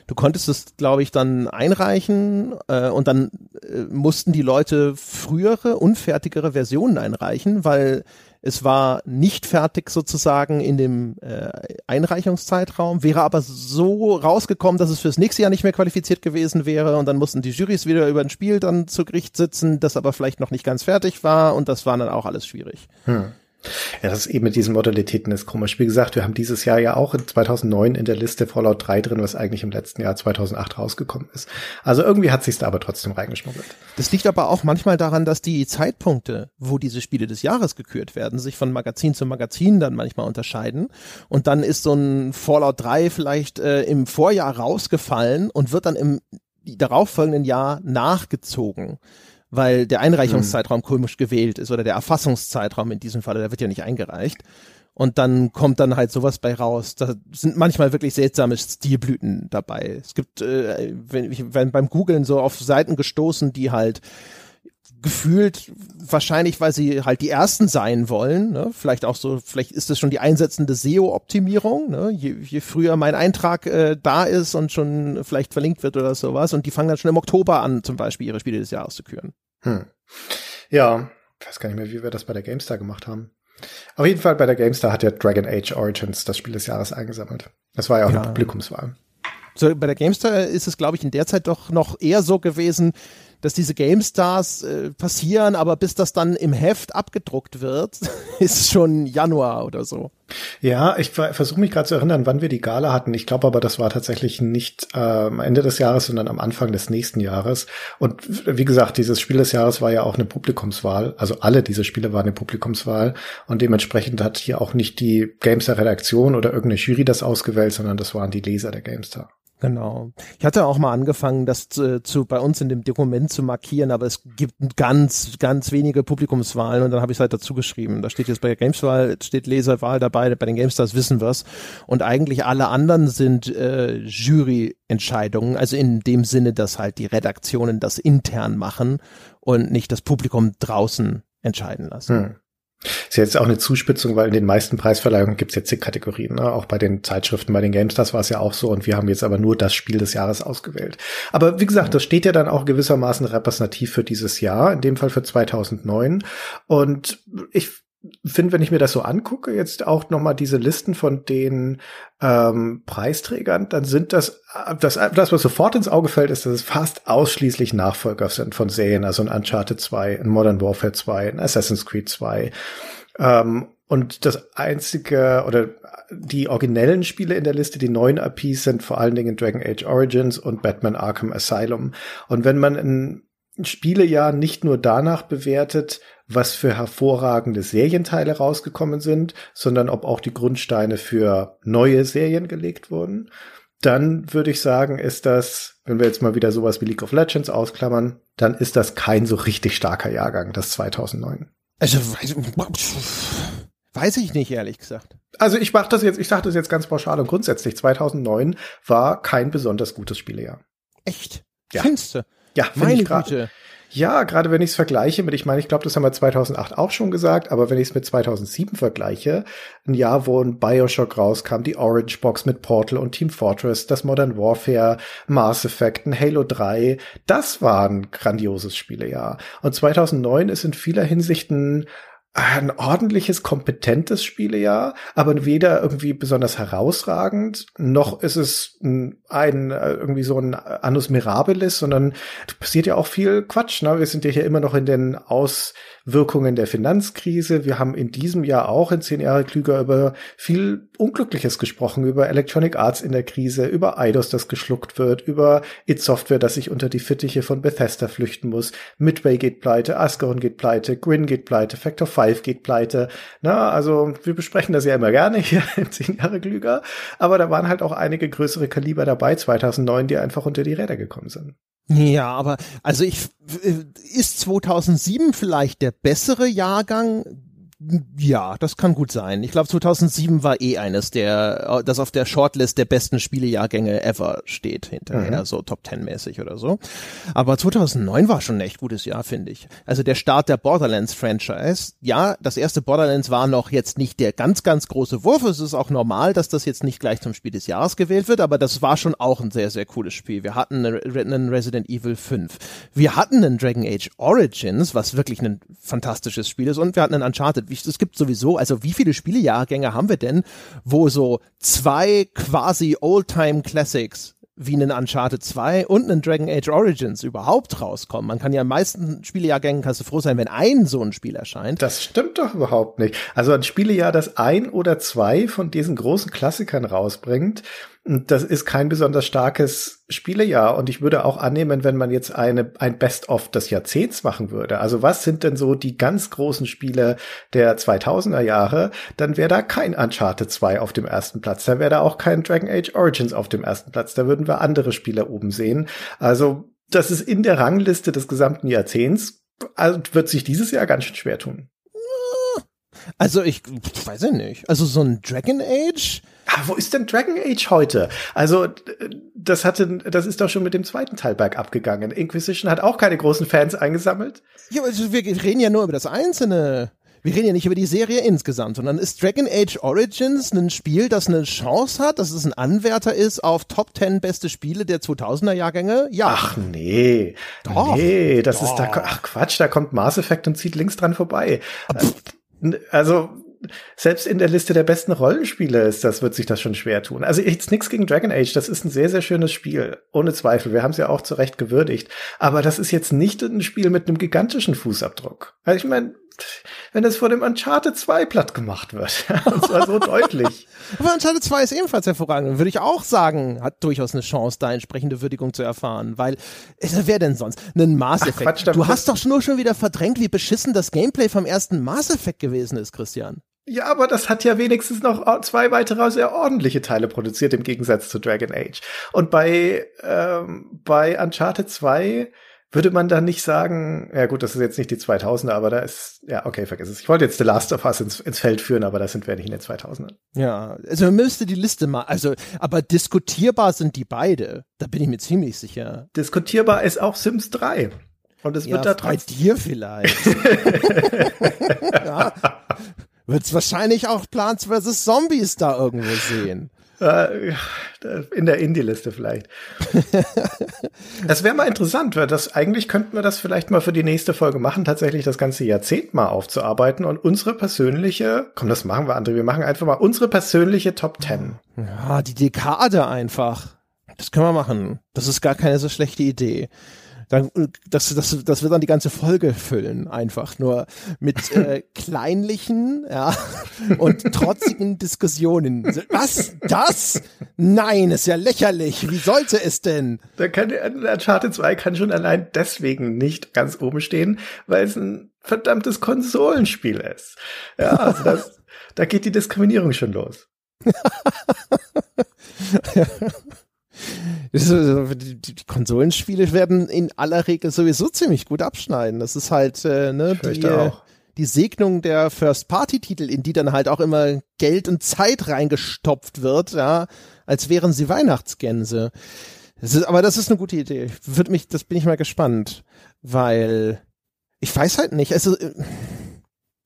Du konntest es, glaube ich, dann einreichen äh, und dann äh, mussten die Leute frühere, unfertigere Versionen einreichen, weil Es war nicht fertig sozusagen in dem äh, Einreichungszeitraum, wäre aber so rausgekommen, dass es fürs nächste Jahr nicht mehr qualifiziert gewesen wäre und dann mussten die Jurys wieder über ein Spiel dann zu Gericht sitzen, das aber vielleicht noch nicht ganz fertig war und das war dann auch alles schwierig. Hm. Ja, das ist eben mit diesen Modalitäten ist komisch. Wie gesagt, wir haben dieses Jahr ja auch in 2009 in der Liste Fallout 3 drin, was eigentlich im letzten Jahr 2008 rausgekommen ist. Also irgendwie hat sich's da aber trotzdem reingeschmuggelt. Das liegt aber auch manchmal daran, dass die Zeitpunkte, wo diese Spiele des Jahres gekürt werden, sich von Magazin zu Magazin dann manchmal unterscheiden. Und dann ist so ein Fallout 3 vielleicht äh, im Vorjahr rausgefallen und wird dann im darauffolgenden Jahr nachgezogen weil der Einreichungszeitraum komisch gewählt ist oder der Erfassungszeitraum in diesem Falle, der wird ja nicht eingereicht. Und dann kommt dann halt sowas bei raus. Da sind manchmal wirklich seltsame Stilblüten dabei. Es gibt, äh, wenn ich wenn beim Googlen so auf Seiten gestoßen, die halt gefühlt wahrscheinlich, weil sie halt die ersten sein wollen, ne? vielleicht auch so, vielleicht ist das schon die einsetzende SEO-Optimierung, ne? je, je früher mein Eintrag äh, da ist und schon vielleicht verlinkt wird oder sowas und die fangen dann schon im Oktober an, zum Beispiel ihre Spiele des Jahres zu küren. Hm. Ja, ich weiß gar nicht mehr, wie wir das bei der GameStar gemacht haben. Auf jeden Fall bei der GameStar hat ja Dragon Age Origins das Spiel des Jahres eingesammelt. Das war ja auch ja. eine Publikumswahl. So, bei der GameStar ist es, glaube ich, in der Zeit doch noch eher so gewesen, dass diese GameStars äh, passieren, aber bis das dann im Heft abgedruckt wird, ist schon Januar oder so. Ja, ich versuche mich gerade zu erinnern, wann wir die Gala hatten. Ich glaube aber, das war tatsächlich nicht äh, Ende des Jahres, sondern am Anfang des nächsten Jahres. Und wie gesagt, dieses Spiel des Jahres war ja auch eine Publikumswahl. Also alle diese Spiele waren eine Publikumswahl. Und dementsprechend hat hier auch nicht die GameStar-Redaktion oder irgendeine Jury das ausgewählt, sondern das waren die Leser der GameStar. Genau. Ich hatte auch mal angefangen, das zu, zu bei uns in dem Dokument zu markieren, aber es gibt ganz, ganz wenige Publikumswahlen und dann habe ich es halt dazu geschrieben. Da steht jetzt bei der Gameswahl, steht Leserwahl dabei, bei den Gamestars wissen wir's. Und eigentlich alle anderen sind äh, Juryentscheidungen, also in dem Sinne, dass halt die Redaktionen das intern machen und nicht das Publikum draußen entscheiden lassen. Hm. Ist jetzt auch eine Zuspitzung, weil in den meisten Preisverleihungen gibt es jetzt zig Kategorien. Ne? Auch bei den Zeitschriften, bei den GameStars war es ja auch so und wir haben jetzt aber nur das Spiel des Jahres ausgewählt. Aber wie gesagt, das steht ja dann auch gewissermaßen repräsentativ für dieses Jahr, in dem Fall für 2009. Und ich finde, wenn ich mir das so angucke, jetzt auch nochmal diese Listen von den ähm, Preisträgern, dann sind das, das, das, was sofort ins Auge fällt, ist, dass es fast ausschließlich Nachfolger sind von Serien, also ein Uncharted 2, ein Modern Warfare 2, ein Assassin's Creed 2. Ähm, und das einzige oder die originellen Spiele in der Liste, die neuen IPs sind vor allen Dingen Dragon Age Origins und Batman Arkham Asylum. Und wenn man ein Spielejahr nicht nur danach bewertet, was für hervorragende Serienteile rausgekommen sind, sondern ob auch die Grundsteine für neue Serien gelegt wurden. Dann würde ich sagen, ist das, wenn wir jetzt mal wieder sowas wie League of Legends ausklammern, dann ist das kein so richtig starker Jahrgang, das 2009. Also weiß, ich nicht, ehrlich gesagt. Also ich mache das jetzt, ich sage das jetzt ganz pauschal und grundsätzlich. 2009 war kein besonders gutes Spielejahr. Echt? Ja. Findest Ja, meine Güte. Ja, gerade wenn ich es vergleiche mit, ich meine, ich glaube, das haben wir 2008 auch schon gesagt, aber wenn ich es mit 2007 vergleiche, ein Jahr, wo ein Bioshock rauskam, die Orange Box mit Portal und Team Fortress, das Modern Warfare, Mass Effect, ein Halo 3, das war ein grandioses Spielejahr. Und 2009 ist in vieler Hinsichten ein ordentliches, kompetentes Spielejahr, aber weder irgendwie besonders herausragend, noch ist es ein, ein irgendwie so ein Annus Mirabilis, sondern passiert ja auch viel Quatsch. Ne? Wir sind ja hier immer noch in den Aus Wirkungen der Finanzkrise. Wir haben in diesem Jahr auch in zehn Jahre klüger über viel Unglückliches gesprochen, über Electronic Arts in der Krise, über Eidos, das geschluckt wird, über It Software, das sich unter die Fittiche von Bethesda flüchten muss. Midway geht pleite, Ascaron geht pleite, Grin geht pleite, Factor 5 geht pleite. Na, also wir besprechen das ja immer gerne hier in zehn Jahre klüger. Aber da waren halt auch einige größere Kaliber dabei 2009, die einfach unter die Räder gekommen sind. Ja, aber also ich ist 2007 vielleicht der bessere Jahrgang ja, das kann gut sein. Ich glaube, 2007 war eh eines der, das auf der Shortlist der besten Spielejahrgänge ever steht hinterher, mhm. so Top Ten mäßig oder so. Aber 2009 war schon ein echt gutes Jahr, finde ich. Also der Start der Borderlands Franchise. Ja, das erste Borderlands war noch jetzt nicht der ganz, ganz große Wurf. Es ist auch normal, dass das jetzt nicht gleich zum Spiel des Jahres gewählt wird, aber das war schon auch ein sehr, sehr cooles Spiel. Wir hatten einen Resident Evil 5. Wir hatten einen Dragon Age Origins, was wirklich ein fantastisches Spiel ist und wir hatten einen Uncharted es gibt sowieso, also wie viele Spielejahrgänge haben wir denn, wo so zwei quasi Oldtime Classics wie einen Uncharted 2 und einen Dragon Age Origins überhaupt rauskommen. Man kann ja in meisten Spielejahrgängen kannst du froh sein, wenn ein so ein Spiel erscheint. Das stimmt doch überhaupt nicht. Also ein Spielejahr, das ein oder zwei von diesen großen Klassikern rausbringt, das ist kein besonders starkes Spielejahr. Und ich würde auch annehmen, wenn man jetzt eine, ein Best-of des Jahrzehnts machen würde. Also was sind denn so die ganz großen Spiele der 2000er Jahre? Dann wäre da kein Uncharted 2 auf dem ersten Platz. Dann wäre da auch kein Dragon Age Origins auf dem ersten Platz. Da würden wir andere Spiele oben sehen. Also das ist in der Rangliste des gesamten Jahrzehnts. Also wird sich dieses Jahr ganz schön schwer tun. Also ich weiß ja nicht. Also so ein Dragon Age. Ah, wo ist denn Dragon Age heute? Also das hatte, das ist doch schon mit dem zweiten Teil bergab gegangen. Inquisition hat auch keine großen Fans eingesammelt. Ja, also wir reden ja nur über das Einzelne. Wir reden ja nicht über die Serie insgesamt, sondern ist Dragon Age Origins ein Spiel, das eine Chance hat, dass es ein Anwärter ist auf Top 10 beste Spiele der 2000er Jahrgänge? Ja. Ach nee. Doch. Nee, das doch. ist da, ach Quatsch, da kommt Mass Effect und zieht links dran vorbei. Pff also selbst in der Liste der besten Rollenspiele ist das, wird sich das schon schwer tun. Also jetzt nichts gegen Dragon Age, das ist ein sehr, sehr schönes Spiel. Ohne Zweifel. Wir haben es ja auch zu Recht gewürdigt. Aber das ist jetzt nicht ein Spiel mit einem gigantischen Fußabdruck. Also ich meine, wenn das vor dem Uncharted 2 platt gemacht wird. und zwar so deutlich. Aber Uncharted 2 ist ebenfalls hervorragend. Würde ich auch sagen, hat durchaus eine Chance, da entsprechende Würdigung zu erfahren. Weil, äh, wer denn sonst? Einen Mass Effect. Ach, Quatsch, du hast doch nur schon wieder verdrängt, wie beschissen das Gameplay vom ersten Mass Effect gewesen ist, Christian. Ja, aber das hat ja wenigstens noch zwei weitere sehr ordentliche Teile produziert im Gegensatz zu Dragon Age. Und bei, ähm, bei Uncharted 2 würde man da nicht sagen, ja gut, das ist jetzt nicht die 2000er, aber da ist, ja, okay, vergiss es. Ich wollte jetzt The Last of Us ins, ins Feld führen, aber da sind wir nicht in den 2000ern. Ja, also man müsste die Liste mal, also, aber diskutierbar sind die beide. Da bin ich mir ziemlich sicher. Diskutierbar ist auch Sims 3. Und es ja, wird da Bei dir vielleicht. ja. Wird es wahrscheinlich auch Plants vs. Zombies da irgendwo sehen. Äh, in der Indie-Liste vielleicht. Es wäre mal interessant, weil das eigentlich könnten wir das vielleicht mal für die nächste Folge machen, tatsächlich das ganze Jahrzehnt mal aufzuarbeiten und unsere persönliche, komm, das machen wir, André, wir machen einfach mal unsere persönliche Top Ten. Ja, die Dekade einfach. Das können wir machen. Das ist gar keine so schlechte Idee dann, das, das, das wird dann die ganze Folge füllen, einfach nur mit äh, kleinlichen ja, und trotzigen Diskussionen. Was? Das? Nein, ist ja lächerlich. Wie sollte es denn? Da kann Uncharted 2 kann schon allein deswegen nicht ganz oben stehen, weil es ein verdammtes Konsolenspiel ist. Ja, also das, da geht die Diskriminierung schon los. Die, Konsolenspiele werden in aller Regel sowieso ziemlich gut abschneiden. Das ist halt äh, ne, die, die Segnung der First-Party-Titel, in die dann halt auch immer Geld und Zeit reingestopft wird, ja, als wären sie Weihnachtsgänse. Das ist, aber das ist eine gute Idee. Wird mich, das bin ich mal gespannt, weil ich weiß halt nicht. Also äh,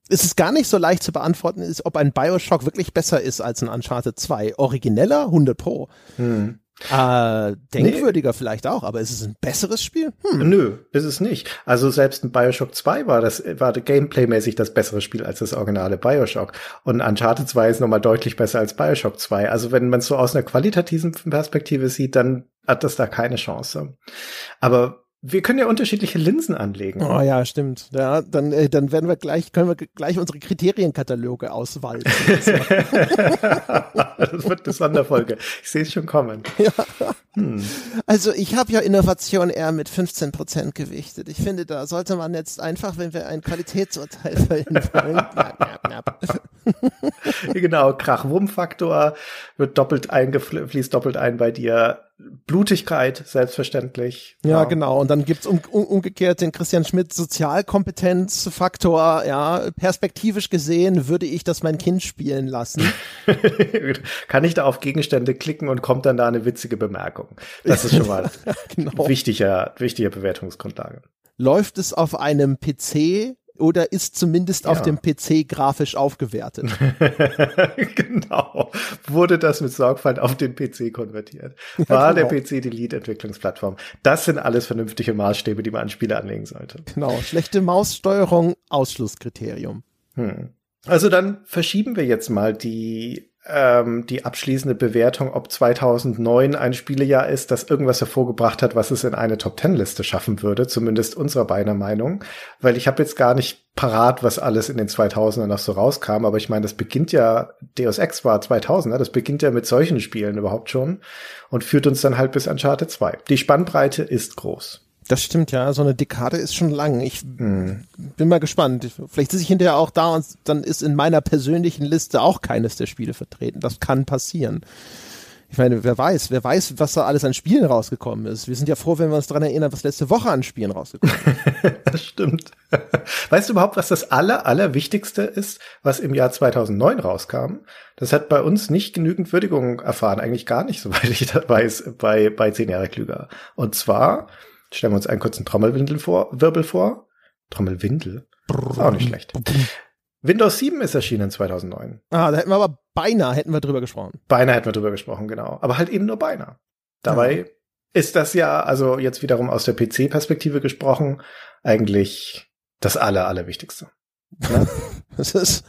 es ist gar nicht so leicht zu beantworten, ist, ob ein Bioshock wirklich besser ist als ein Uncharted 2. Origineller 100 Pro. Hm. Äh, denkwürdiger nee. vielleicht auch, aber ist es ein besseres Spiel? Hm. Nö, ist es nicht. Also selbst ein Bioshock 2 war das, war gameplaymäßig das bessere Spiel als das originale Bioshock. Und Uncharted 2 ist nochmal deutlich besser als Bioshock 2. Also wenn man es so aus einer qualitativen Perspektive sieht, dann hat das da keine Chance. Aber wir können ja unterschiedliche Linsen anlegen. Oh ja, stimmt. Ja, dann, äh, dann werden wir gleich, können wir gleich unsere Kriterienkataloge auswalten. das wird eine Sonderfolge. Ich sehe es schon kommen. Ja. Hm. Also ich habe ja Innovation eher mit 15 Prozent gewichtet. Ich finde, da sollte man jetzt einfach, wenn wir ein Qualitätsurteil fällen wollen. genau, Krach-Wumm-Faktor wird doppelt eingefließt doppelt ein bei dir. Blutigkeit, selbstverständlich. Ja, ja. genau. Und dann gibt's um, um, umgekehrt den Christian Schmidt Sozialkompetenzfaktor. Ja, perspektivisch gesehen würde ich das mein Kind spielen lassen. Kann ich da auf Gegenstände klicken und kommt dann da eine witzige Bemerkung? Das ist schon mal genau. wichtiger, wichtiger Bewertungsgrundlage. Läuft es auf einem PC oder ist zumindest ja. auf dem PC grafisch aufgewertet. genau. Wurde das mit Sorgfalt auf den PC konvertiert? War ja, genau. der PC die Lead-Entwicklungsplattform? Das sind alles vernünftige Maßstäbe, die man an Spiele anlegen sollte. Genau. Schlechte Maussteuerung, Ausschlusskriterium. Hm. Also dann verschieben wir jetzt mal die ähm, die abschließende Bewertung, ob 2009 ein Spielejahr ist, das irgendwas hervorgebracht hat, was es in eine Top Ten Liste schaffen würde, zumindest unserer beiden Meinung, weil ich habe jetzt gar nicht parat, was alles in den 2000ern noch so rauskam, aber ich meine, das beginnt ja, Deus Ex war 2000, das beginnt ja mit solchen Spielen überhaupt schon und führt uns dann halt bis Uncharted 2. Die Spannbreite ist groß. Das stimmt, ja. So eine Dekade ist schon lang. Ich hm. bin mal gespannt. Vielleicht sitze ich hinterher auch da und dann ist in meiner persönlichen Liste auch keines der Spiele vertreten. Das kann passieren. Ich meine, wer weiß, wer weiß, was da alles an Spielen rausgekommen ist. Wir sind ja froh, wenn wir uns daran erinnern, was letzte Woche an Spielen rausgekommen ist. das stimmt. Weißt du überhaupt, was das aller, aller Wichtigste ist, was im Jahr 2009 rauskam? Das hat bei uns nicht genügend Würdigung erfahren. Eigentlich gar nicht, soweit ich das weiß, bei, bei zehn Jahre klüger. Und zwar Stellen wir uns einen kurzen Trommelwindel vor, Wirbel vor. Trommelwindel? Ist auch nicht schlecht. Windows 7 ist erschienen 2009. Ah, da hätten wir aber beinahe hätten wir drüber gesprochen. Beinahe hätten wir drüber gesprochen, genau. Aber halt eben nur beinahe. Dabei ja. ist das ja, also jetzt wiederum aus der PC-Perspektive gesprochen, eigentlich das aller, allerwichtigste. Ja? das ist,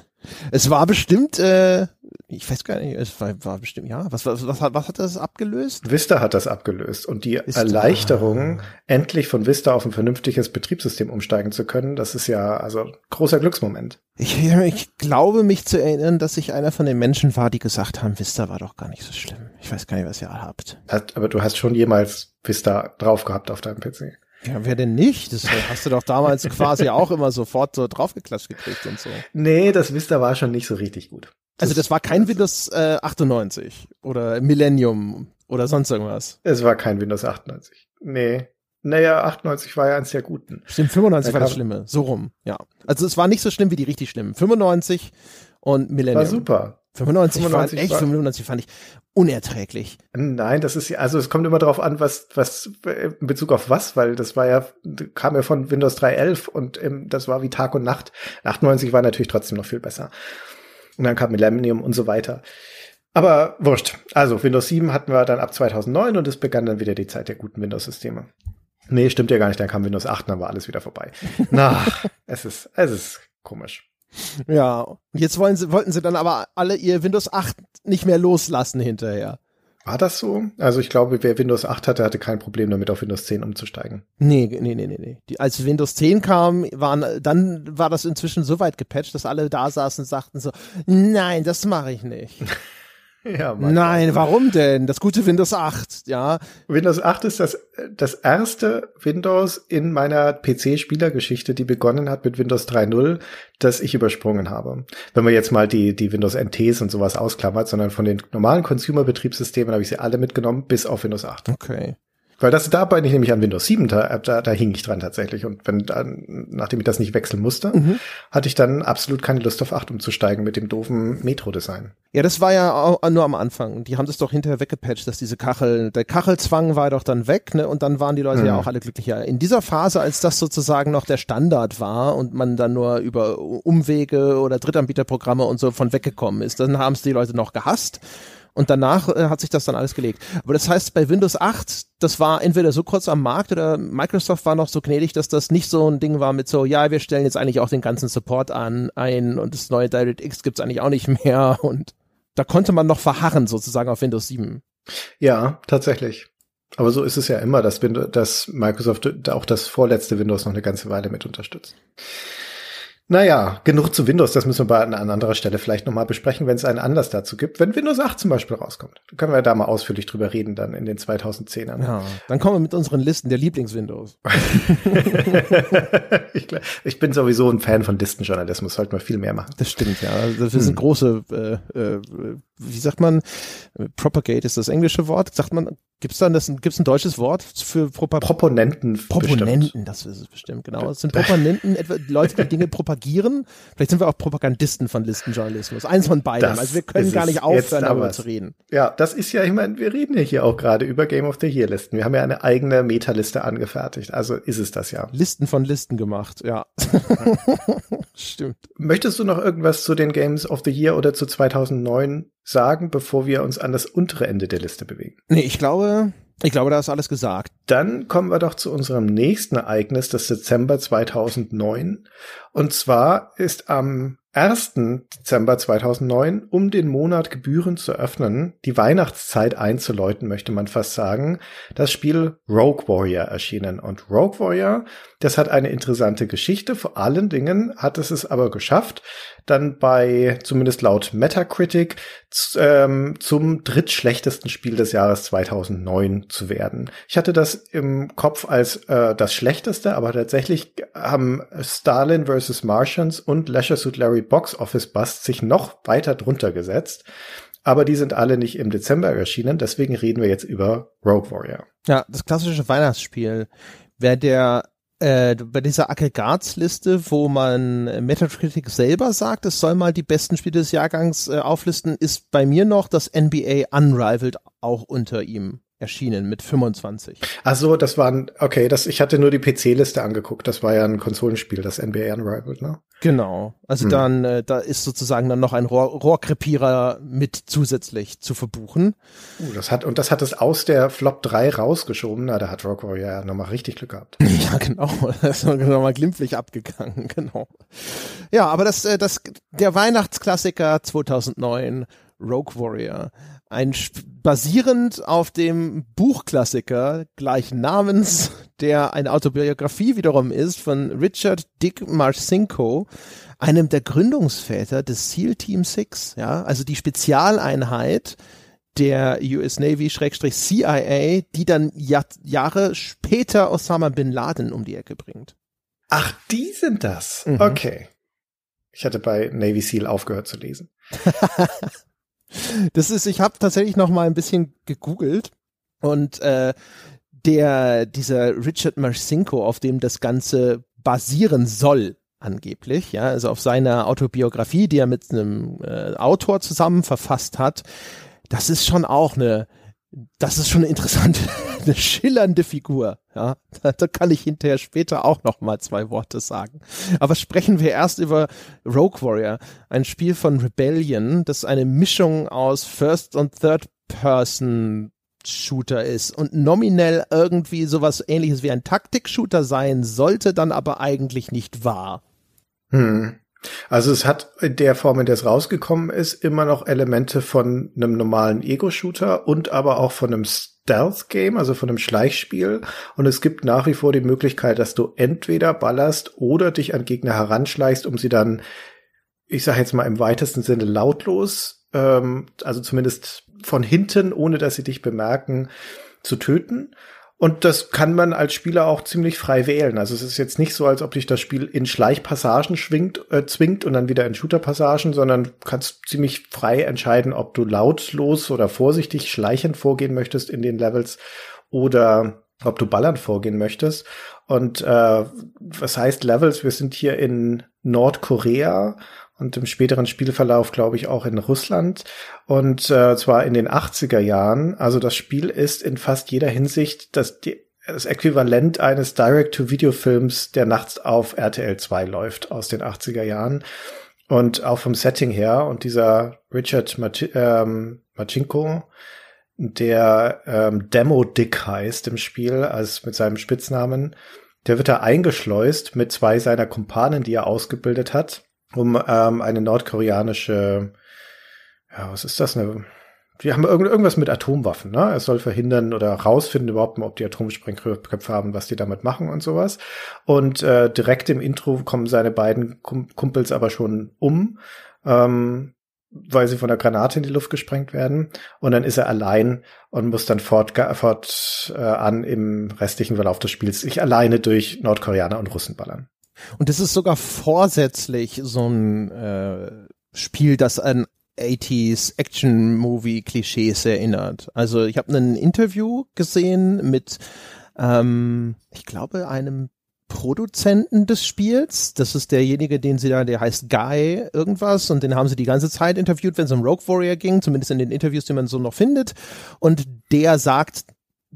es war bestimmt äh, ich weiß gar nicht, es war, war bestimmt, ja, was, was, was, was hat das abgelöst? Vista hat das abgelöst und die Vista. Erleichterung, endlich von Vista auf ein vernünftiges Betriebssystem umsteigen zu können, das ist ja, also, großer Glücksmoment. Ich, ich glaube, mich zu erinnern, dass ich einer von den Menschen war, die gesagt haben, Vista war doch gar nicht so schlimm. Ich weiß gar nicht, was ihr habt. Aber du hast schon jemals Vista drauf gehabt auf deinem PC. Ja, wer denn nicht? Das hast du doch damals quasi auch immer sofort so draufgeklatscht gekriegt und so. Nee, das Vista war schon nicht so richtig gut. Also das war kein Windows äh, 98 oder Millennium oder sonst irgendwas. Es war kein Windows 98. Nee. Naja, 98 war ja eins der guten. Stimmt, 95 war das Schlimme. So rum, ja. Also es war nicht so schlimm wie die richtig schlimmen. 95 und Millennium. War super. 95, 95 fand, echt, 95 fand ich unerträglich. Nein, das ist ja, also es kommt immer darauf an, was, was, in Bezug auf was, weil das war ja, kam ja von Windows 3.11 und ähm, das war wie Tag und Nacht. 98 war natürlich trotzdem noch viel besser. Und dann kam Millennium und so weiter. Aber wurscht. Also Windows 7 hatten wir dann ab 2009 und es begann dann wieder die Zeit der guten Windows-Systeme. Nee, stimmt ja gar nicht. Dann kam Windows 8 und dann war alles wieder vorbei. Na, es ist, es ist komisch. Ja, jetzt wollen sie, wollten sie dann aber alle ihr Windows 8 nicht mehr loslassen hinterher. War das so? Also ich glaube, wer Windows 8 hatte, hatte kein Problem damit, auf Windows 10 umzusteigen. Nee, nee, nee, nee, nee. Die, als Windows 10 kam, waren, dann war das inzwischen so weit gepatcht, dass alle da saßen und sagten so, nein, das mache ich nicht. Ja, Nein, warum denn? Das gute Windows 8, ja. Windows 8 ist das, das erste Windows in meiner PC-Spielergeschichte, die begonnen hat mit Windows 3.0, das ich übersprungen habe. Wenn man jetzt mal die, die Windows NTs und sowas ausklammert, sondern von den normalen Consumer-Betriebssystemen habe ich sie alle mitgenommen, bis auf Windows 8. Okay. Weil das, da bin ich nämlich an Windows 7, da, da, da hing ich dran tatsächlich. Und wenn dann, nachdem ich das nicht wechseln musste, mhm. hatte ich dann absolut keine Lust auf 8 umzusteigen mit dem doofen Metro-Design. Ja, das war ja auch nur am Anfang. Die haben das doch hinterher weggepatcht, dass diese Kachel, der Kachelzwang war doch dann weg, ne? Und dann waren die Leute mhm. ja auch alle glücklicher. In dieser Phase, als das sozusagen noch der Standard war und man dann nur über Umwege oder Drittanbieterprogramme und so von weggekommen ist, dann haben es die Leute noch gehasst. Und danach äh, hat sich das dann alles gelegt. Aber das heißt, bei Windows 8, das war entweder so kurz am Markt oder Microsoft war noch so gnädig, dass das nicht so ein Ding war mit so, ja, wir stellen jetzt eigentlich auch den ganzen Support an ein und das neue DirectX gibt's eigentlich auch nicht mehr und da konnte man noch verharren sozusagen auf Windows 7. Ja, tatsächlich. Aber so ist es ja immer, dass, Windows, dass Microsoft auch das vorletzte Windows noch eine ganze Weile mit unterstützt. Naja, genug zu Windows, das müssen wir bei an anderer Stelle vielleicht nochmal besprechen, wenn es einen Anlass dazu gibt. Wenn Windows 8 zum Beispiel rauskommt, dann können wir da mal ausführlich drüber reden dann in den 2010ern. Ja, dann kommen wir mit unseren Listen der Lieblings-Windows. ich, ich, bin sowieso ein Fan von Listenjournalismus, sollten wir viel mehr machen. Das stimmt, ja. Also wir sind hm. große, äh, äh, wie sagt man, Propagate ist das englische Wort, sagt man, Gibt's dann das, gibt's ein deutsches Wort für Propa Proponenten? Proponenten, bestimmt. das ist es bestimmt, genau. Es sind Proponenten, etwa Leute, die Dinge propagieren. Vielleicht sind wir auch Propagandisten von Listenjournalismus. Eins von beiden. Das also wir können gar nicht aufhören, darüber zu reden. Ja, das ist ja, ich meine, wir reden ja hier auch gerade über Game of the Year Listen. Wir haben ja eine eigene Metaliste angefertigt. Also ist es das ja. Listen von Listen gemacht, ja. Stimmt. Möchtest du noch irgendwas zu den Games of the Year oder zu 2009 sagen, bevor wir uns an das untere Ende der Liste bewegen? Nee, ich glaube, ich glaube, da ist alles gesagt. dann kommen wir doch zu unserem nächsten Ereignis des Dezember 2009. Und zwar ist am 1. Dezember 2009, um den Monat Gebühren zu öffnen, die Weihnachtszeit einzuläuten, möchte man fast sagen, das Spiel Rogue Warrior erschienen. Und Rogue Warrior, das hat eine interessante Geschichte. Vor allen Dingen hat es es aber geschafft, dann bei, zumindest laut Metacritic, ähm, zum drittschlechtesten Spiel des Jahres 2009 zu werden. Ich hatte das im Kopf als äh, das schlechteste, aber tatsächlich haben Stalin vs. Martians und Leisure Suit Larry Box Office Bust sich noch weiter drunter gesetzt. Aber die sind alle nicht im Dezember erschienen, deswegen reden wir jetzt über Rogue Warrior. Ja, das klassische Weihnachtsspiel. Wer der äh, bei dieser Aggregatsliste, wo man Metacritic selber sagt, es soll mal die besten Spiele des Jahrgangs äh, auflisten, ist bei mir noch das NBA Unrivaled auch unter ihm erschienen mit 25. Ach so, das waren, okay, das, ich hatte nur die PC-Liste angeguckt. Das war ja ein Konsolenspiel, das NBA Unrivaled, ne? Genau. Also hm. dann, äh, da ist sozusagen dann noch ein Rohr, Rohrkrepierer mit zusätzlich zu verbuchen. Uh, das hat, und das hat es aus der Flop 3 rausgeschoben. Na, da hat Rock Warrior ja nochmal richtig Glück gehabt. Ja, genau. Das ist nochmal glimpflich abgegangen, genau. Ja, aber das, äh, das, der Weihnachtsklassiker 2009, Rogue Warrior ein basierend auf dem Buchklassiker gleichen Namens, der eine Autobiografie wiederum ist von Richard Dick Marcinko, einem der Gründungsväter des SEAL Team 6, ja, also die Spezialeinheit der US Navy CIA, die dann Jahr, Jahre später Osama bin Laden um die Ecke bringt. Ach, die sind das. Mhm. Okay. Ich hatte bei Navy SEAL aufgehört zu lesen. Das ist, ich habe tatsächlich noch mal ein bisschen gegoogelt und äh, der dieser Richard Marcinko, auf dem das Ganze basieren soll, angeblich, ja, also auf seiner Autobiografie, die er mit einem äh, Autor zusammen verfasst hat, das ist schon auch eine das ist schon eine interessante, eine schillernde Figur. Ja, da, da kann ich hinterher später auch noch mal zwei Worte sagen. Aber sprechen wir erst über Rogue Warrior, ein Spiel von Rebellion, das eine Mischung aus First und Third Person Shooter ist und nominell irgendwie sowas ähnliches wie ein Taktik-Shooter sein sollte, dann aber eigentlich nicht wahr. Hm. Also es hat in der Form, in der es rausgekommen ist, immer noch Elemente von einem normalen Ego-Shooter und aber auch von einem Stealth-Game, also von einem Schleichspiel. Und es gibt nach wie vor die Möglichkeit, dass du entweder ballerst oder dich an Gegner heranschleichst, um sie dann, ich sage jetzt mal im weitesten Sinne lautlos, ähm, also zumindest von hinten, ohne dass sie dich bemerken, zu töten. Und das kann man als Spieler auch ziemlich frei wählen. Also es ist jetzt nicht so, als ob dich das Spiel in Schleichpassagen schwingt, äh, zwingt und dann wieder in Shooterpassagen, sondern kannst ziemlich frei entscheiden, ob du lautlos oder vorsichtig schleichend vorgehen möchtest in den Levels oder ob du ballern vorgehen möchtest. Und äh, was heißt Levels? Wir sind hier in Nordkorea und im späteren Spielverlauf, glaube ich, auch in Russland. Und äh, zwar in den 80er Jahren. Also das Spiel ist in fast jeder Hinsicht das, das Äquivalent eines Direct-to-Video-Films, der nachts auf RTL 2 läuft aus den 80er Jahren. Und auch vom Setting her. Und dieser Richard Mac ähm, Machinko, der ähm, Demo Dick heißt im Spiel, als mit seinem Spitznamen, der wird da eingeschleust mit zwei seiner Kumpanen, die er ausgebildet hat um ähm, eine nordkoreanische, ja, was ist das? Eine, die haben irgend, irgendwas mit Atomwaffen, ne? Es soll verhindern oder rausfinden überhaupt ob die Atomsprengköpfe haben, was die damit machen und sowas. Und äh, direkt im Intro kommen seine beiden Kumpels aber schon um, ähm, weil sie von der Granate in die Luft gesprengt werden. Und dann ist er allein und muss dann fort, fort äh, an im restlichen Verlauf des Spiels sich alleine durch Nordkoreaner und Russen ballern. Und das ist sogar vorsätzlich so ein äh, Spiel, das an 80s Action-Movie-Klischees erinnert. Also ich habe ein Interview gesehen mit, ähm, ich glaube, einem Produzenten des Spiels. Das ist derjenige, den sie da, der heißt Guy irgendwas und den haben sie die ganze Zeit interviewt, wenn es um Rogue Warrior ging, zumindest in den Interviews, die man so noch findet. Und der sagt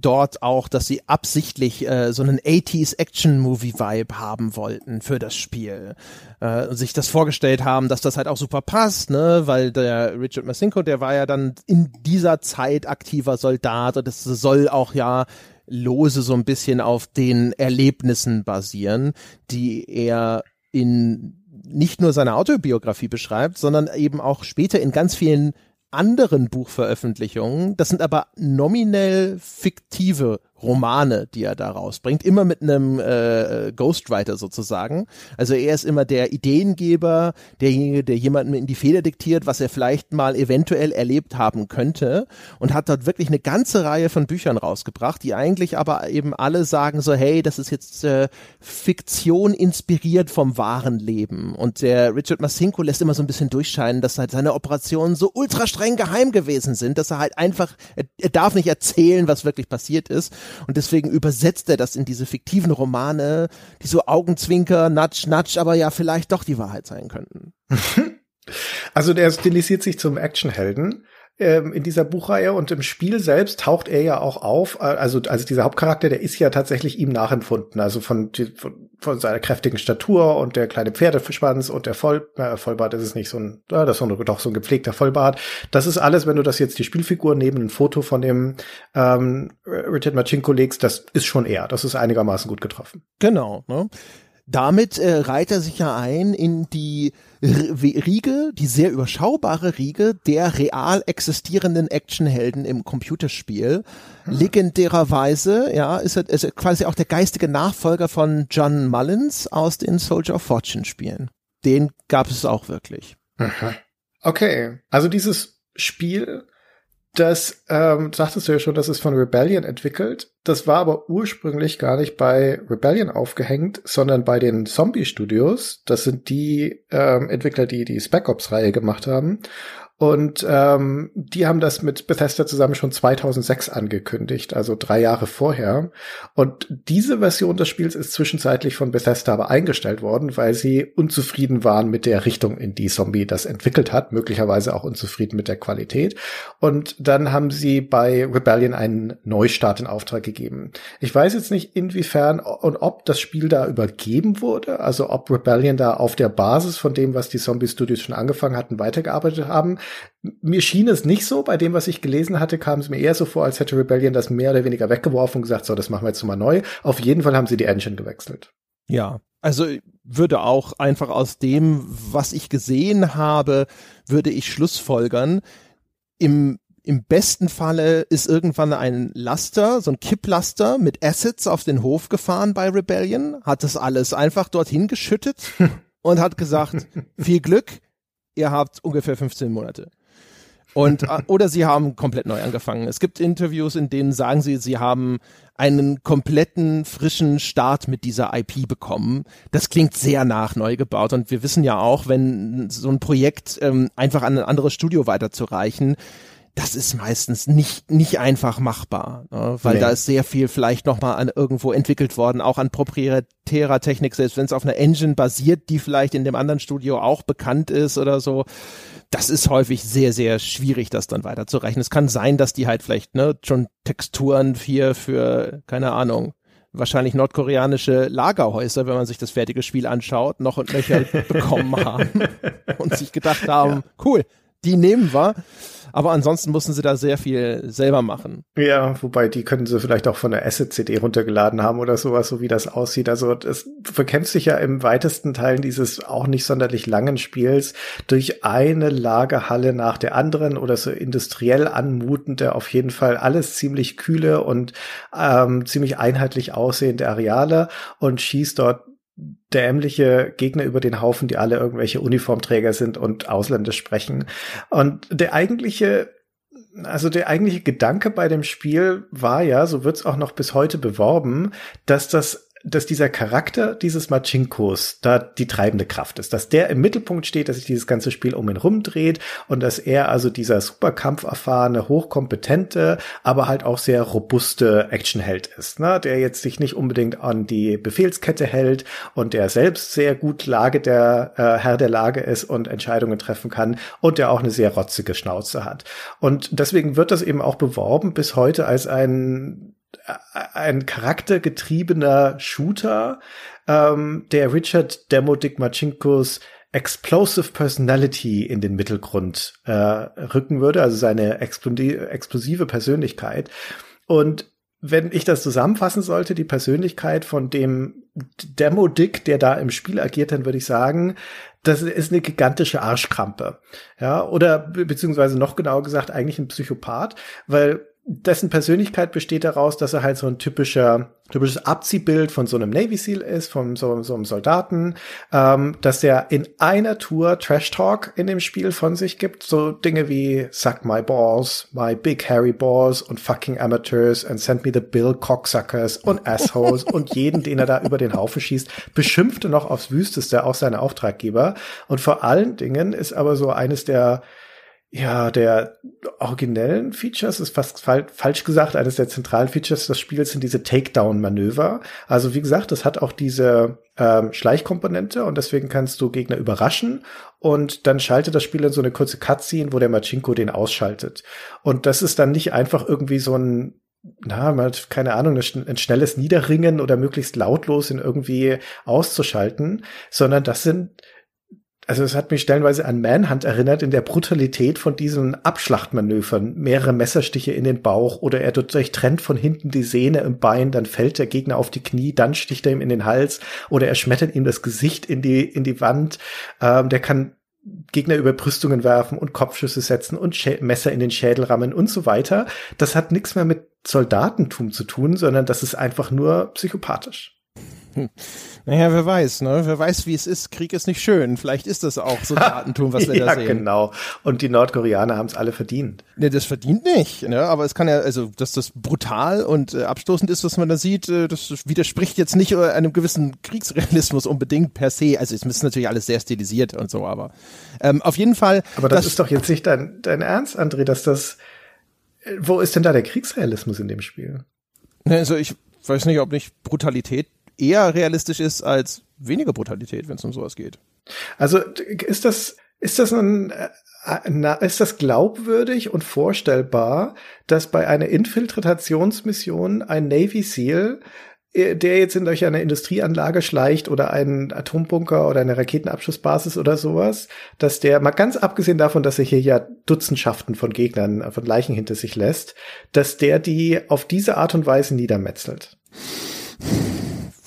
dort auch, dass sie absichtlich äh, so einen 80s Action-Movie-Vibe haben wollten für das Spiel. Äh, und sich das vorgestellt haben, dass das halt auch super passt, ne, weil der Richard Masinko, der war ja dann in dieser Zeit aktiver Soldat und es soll auch ja lose so ein bisschen auf den Erlebnissen basieren, die er in nicht nur seiner Autobiografie beschreibt, sondern eben auch später in ganz vielen anderen Buchveröffentlichungen. Das sind aber nominell fiktive Romane, die er da rausbringt, immer mit einem äh, Ghostwriter sozusagen. Also er ist immer der Ideengeber, derjenige, der jemandem in die Feder diktiert, was er vielleicht mal eventuell erlebt haben könnte und hat dort wirklich eine ganze Reihe von Büchern rausgebracht, die eigentlich aber eben alle sagen so, hey, das ist jetzt äh, Fiktion inspiriert vom wahren Leben. Und der Richard Masinko lässt immer so ein bisschen durchscheinen, dass halt seine Operationen so ultra streng geheim gewesen sind, dass er halt einfach, er darf nicht erzählen, was wirklich passiert ist. Und deswegen übersetzt er das in diese fiktiven Romane, die so Augenzwinker, Natsch, Natsch, aber ja vielleicht doch die Wahrheit sein könnten. Also der stilisiert sich zum Actionhelden ähm, in dieser Buchreihe und im Spiel selbst taucht er ja auch auf. Also, also dieser Hauptcharakter, der ist ja tatsächlich ihm nachempfunden. Also von, von, von seiner kräftigen Statur und der kleine Pferdeschwanz und der Voll, äh, Vollbart ist es nicht so ein, ja, das ist doch so ein gepflegter Vollbart. Das ist alles, wenn du das jetzt die Spielfigur neben ein Foto von dem ähm, Richard Machinko legst, das ist schon er. Das ist einigermaßen gut getroffen. Genau. Ne? Damit äh, reiht er sich ja ein in die Riege, die sehr überschaubare Riege der real existierenden Actionhelden im Computerspiel. Hm. Legendärerweise, ja, ist er, ist er quasi auch der geistige Nachfolger von John Mullins aus den Soldier of Fortune Spielen. Den gab es auch wirklich. Okay, also dieses Spiel das ähm, sagtest du ja schon, das ist von Rebellion entwickelt. Das war aber ursprünglich gar nicht bei Rebellion aufgehängt, sondern bei den Zombie Studios. Das sind die ähm, Entwickler, die die Spec Ops Reihe gemacht haben. Und ähm, die haben das mit Bethesda zusammen schon 2006 angekündigt, also drei Jahre vorher. Und diese Version des Spiels ist zwischenzeitlich von Bethesda aber eingestellt worden, weil sie unzufrieden waren mit der Richtung, in die Zombie das entwickelt hat, möglicherweise auch unzufrieden mit der Qualität. Und dann haben sie bei Rebellion einen Neustart in Auftrag gegeben. Ich weiß jetzt nicht, inwiefern und ob das Spiel da übergeben wurde, also ob Rebellion da auf der Basis von dem, was die Zombie Studios schon angefangen hatten, weitergearbeitet haben. Mir schien es nicht so. Bei dem, was ich gelesen hatte, kam es mir eher so vor, als hätte Rebellion das mehr oder weniger weggeworfen und gesagt, so, das machen wir jetzt mal neu. Auf jeden Fall haben sie die Engine gewechselt. Ja, also würde auch einfach aus dem, was ich gesehen habe, würde ich Schlussfolgern. Im im besten Falle ist irgendwann ein Laster, so ein Kipplaster mit Assets auf den Hof gefahren bei Rebellion, hat das alles einfach dorthin geschüttet und hat gesagt, viel Glück, ihr habt ungefähr 15 Monate. Und, äh, oder sie haben komplett neu angefangen. Es gibt Interviews, in denen sagen sie, sie haben einen kompletten frischen Start mit dieser IP bekommen. Das klingt sehr nach neu gebaut und wir wissen ja auch, wenn so ein Projekt ähm, einfach an ein anderes Studio weiterzureichen, das ist meistens nicht nicht einfach machbar, ne? weil nee. da ist sehr viel vielleicht noch mal an irgendwo entwickelt worden, auch an proprietärer Technik, selbst wenn es auf einer Engine basiert, die vielleicht in dem anderen Studio auch bekannt ist oder so. Das ist häufig sehr sehr schwierig, das dann weiterzurechnen. Es kann sein, dass die halt vielleicht ne schon Texturen hier für keine Ahnung wahrscheinlich nordkoreanische Lagerhäuser, wenn man sich das fertige Spiel anschaut, noch und nöcher bekommen haben und sich gedacht haben, ja. cool, die nehmen wir. Aber ansonsten mussten sie da sehr viel selber machen. Ja, wobei die können sie vielleicht auch von der Asset-CD runtergeladen haben oder sowas, so wie das aussieht. Also das, du verkämpfst dich ja im weitesten Teil dieses auch nicht sonderlich langen Spiels durch eine Lagerhalle nach der anderen oder so industriell anmutende, auf jeden Fall alles ziemlich kühle und ähm, ziemlich einheitlich aussehende Areale und schießt dort dämliche Gegner über den Haufen, die alle irgendwelche Uniformträger sind und Ausländisch sprechen. Und der eigentliche also der eigentliche Gedanke bei dem Spiel war ja, so wird's auch noch bis heute beworben, dass das dass dieser Charakter dieses Machinkos da die treibende Kraft ist, dass der im Mittelpunkt steht, dass sich dieses ganze Spiel um ihn rumdreht und dass er also dieser super kampferfahrene, hochkompetente, aber halt auch sehr robuste Actionheld ist, ne? der jetzt sich nicht unbedingt an die Befehlskette hält und der selbst sehr gut Lage der äh, Herr der Lage ist und Entscheidungen treffen kann und der auch eine sehr rotzige Schnauze hat. Und deswegen wird das eben auch beworben bis heute als ein ein charaktergetriebener Shooter, ähm, der Richard Demodik Machinkos Explosive Personality in den Mittelgrund äh, rücken würde, also seine explosive Persönlichkeit. Und wenn ich das zusammenfassen sollte, die Persönlichkeit von dem Demo-Dick, der da im Spiel agiert, dann würde ich sagen, das ist eine gigantische Arschkrampe. Ja, oder beziehungsweise noch genauer gesagt eigentlich ein Psychopath, weil dessen Persönlichkeit besteht daraus, dass er halt so ein typischer, typisches Abziehbild von so einem Navy Seal ist, von so, so einem Soldaten, ähm, dass er in einer Tour Trash Talk in dem Spiel von sich gibt, so Dinge wie Suck my balls, my big hairy balls und fucking amateurs and send me the bill cocksuckers und assholes und jeden, den er da über den Haufen schießt, beschimpft er noch aufs Wüsteste auch seine Auftraggeber. Und vor allen Dingen ist aber so eines der ja, der originellen Features ist fast fal falsch gesagt. Eines der zentralen Features des Spiels sind diese Takedown-Manöver. Also wie gesagt, das hat auch diese ähm, Schleichkomponente und deswegen kannst du Gegner überraschen und dann schaltet das Spiel in so eine kurze Cutscene, wo der Machinko den ausschaltet. Und das ist dann nicht einfach irgendwie so ein na, mal, keine Ahnung, ein schnelles Niederringen oder möglichst lautlos in irgendwie auszuschalten, sondern das sind also es hat mich stellenweise an Manhunt erinnert in der Brutalität von diesen Abschlachtmanövern. Mehrere Messerstiche in den Bauch oder er durchtrennt von hinten die Sehne im Bein, dann fällt der Gegner auf die Knie, dann sticht er ihm in den Hals oder er schmettert ihm das Gesicht in die, in die Wand. Ähm, der kann Gegner über Brüstungen werfen und Kopfschüsse setzen und Schä Messer in den Schädel rammen und so weiter. Das hat nichts mehr mit Soldatentum zu tun, sondern das ist einfach nur psychopathisch. Hm. Naja, wer weiß, ne? Wer weiß, wie es ist. Krieg ist nicht schön. Vielleicht ist das auch so Datentum, was wir ja, da sehen. Ja, genau. Und die Nordkoreaner haben es alle verdient. Ne, das verdient nicht. Ne? Aber es kann ja, also, dass das brutal und äh, abstoßend ist, was man da sieht, äh, das widerspricht jetzt nicht äh, einem gewissen Kriegsrealismus unbedingt per se. Also, es ist natürlich alles sehr stilisiert und so, aber ähm, auf jeden Fall. Aber das, das ist doch jetzt nicht dein, dein Ernst, André, dass das. Äh, wo ist denn da der Kriegsrealismus in dem Spiel? Ne, also, ich weiß nicht, ob nicht Brutalität eher realistisch ist als weniger Brutalität, wenn es um sowas geht. Also ist das ist das ein äh, ist das glaubwürdig und vorstellbar, dass bei einer Infiltrationsmission ein Navy SEAL äh, der jetzt in durch eine Industrieanlage schleicht oder einen Atombunker oder eine Raketenabschussbasis oder sowas, dass der, mal ganz abgesehen davon, dass er hier ja Dutzendschaften von Gegnern, von Leichen hinter sich lässt, dass der die auf diese Art und Weise niedermetzelt.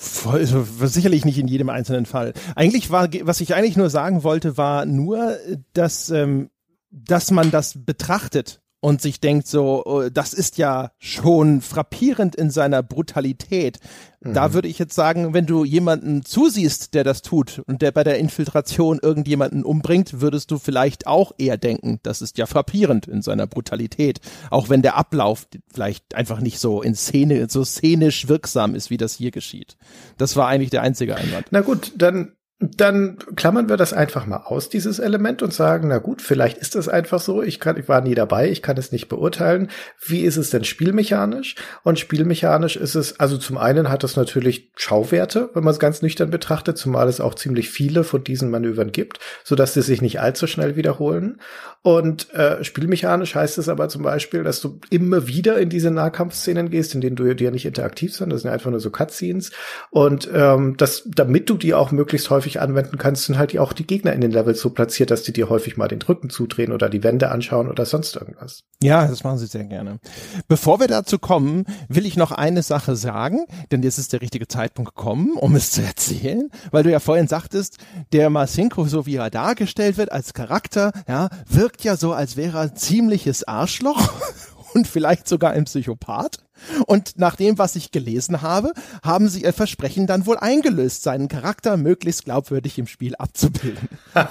Voll, also sicherlich nicht in jedem einzelnen Fall. Eigentlich war, was ich eigentlich nur sagen wollte, war nur, dass, ähm, dass man das betrachtet und sich denkt so, oh, das ist ja schon frappierend in seiner Brutalität. Mhm. Da würde ich jetzt sagen, wenn du jemanden zusiehst, der das tut und der bei der Infiltration irgendjemanden umbringt, würdest du vielleicht auch eher denken, das ist ja frappierend in seiner Brutalität. Auch wenn der Ablauf vielleicht einfach nicht so in Szene, so szenisch wirksam ist, wie das hier geschieht. Das war eigentlich der einzige Einwand. Na gut, dann dann klammern wir das einfach mal aus, dieses Element, und sagen, na gut, vielleicht ist das einfach so. Ich kann, ich war nie dabei, ich kann es nicht beurteilen. Wie ist es denn spielmechanisch? Und spielmechanisch ist es, also zum einen hat es natürlich Schauwerte, wenn man es ganz nüchtern betrachtet, zumal es auch ziemlich viele von diesen Manövern gibt, so dass sie sich nicht allzu schnell wiederholen. Und äh, spielmechanisch heißt es aber zum Beispiel, dass du immer wieder in diese Nahkampfszenen gehst, in denen du dir nicht interaktiv sind, das sind einfach nur so Cutscenes. Und ähm, das, damit du die auch möglichst häufig anwenden kannst, sind halt auch die Gegner in den Levels so platziert, dass die dir häufig mal den Rücken zudrehen oder die Wände anschauen oder sonst irgendwas. Ja, das machen sie sehr gerne. Bevor wir dazu kommen, will ich noch eine Sache sagen, denn jetzt ist der richtige Zeitpunkt gekommen, um es zu erzählen, weil du ja vorhin sagtest, der Masinko, so wie er dargestellt wird als Charakter, ja, wirkt wirkt ja so, als wäre er ein ziemliches Arschloch und vielleicht sogar ein Psychopath. Und nach dem, was ich gelesen habe, haben sie ihr Versprechen dann wohl eingelöst, seinen Charakter möglichst glaubwürdig im Spiel abzubilden.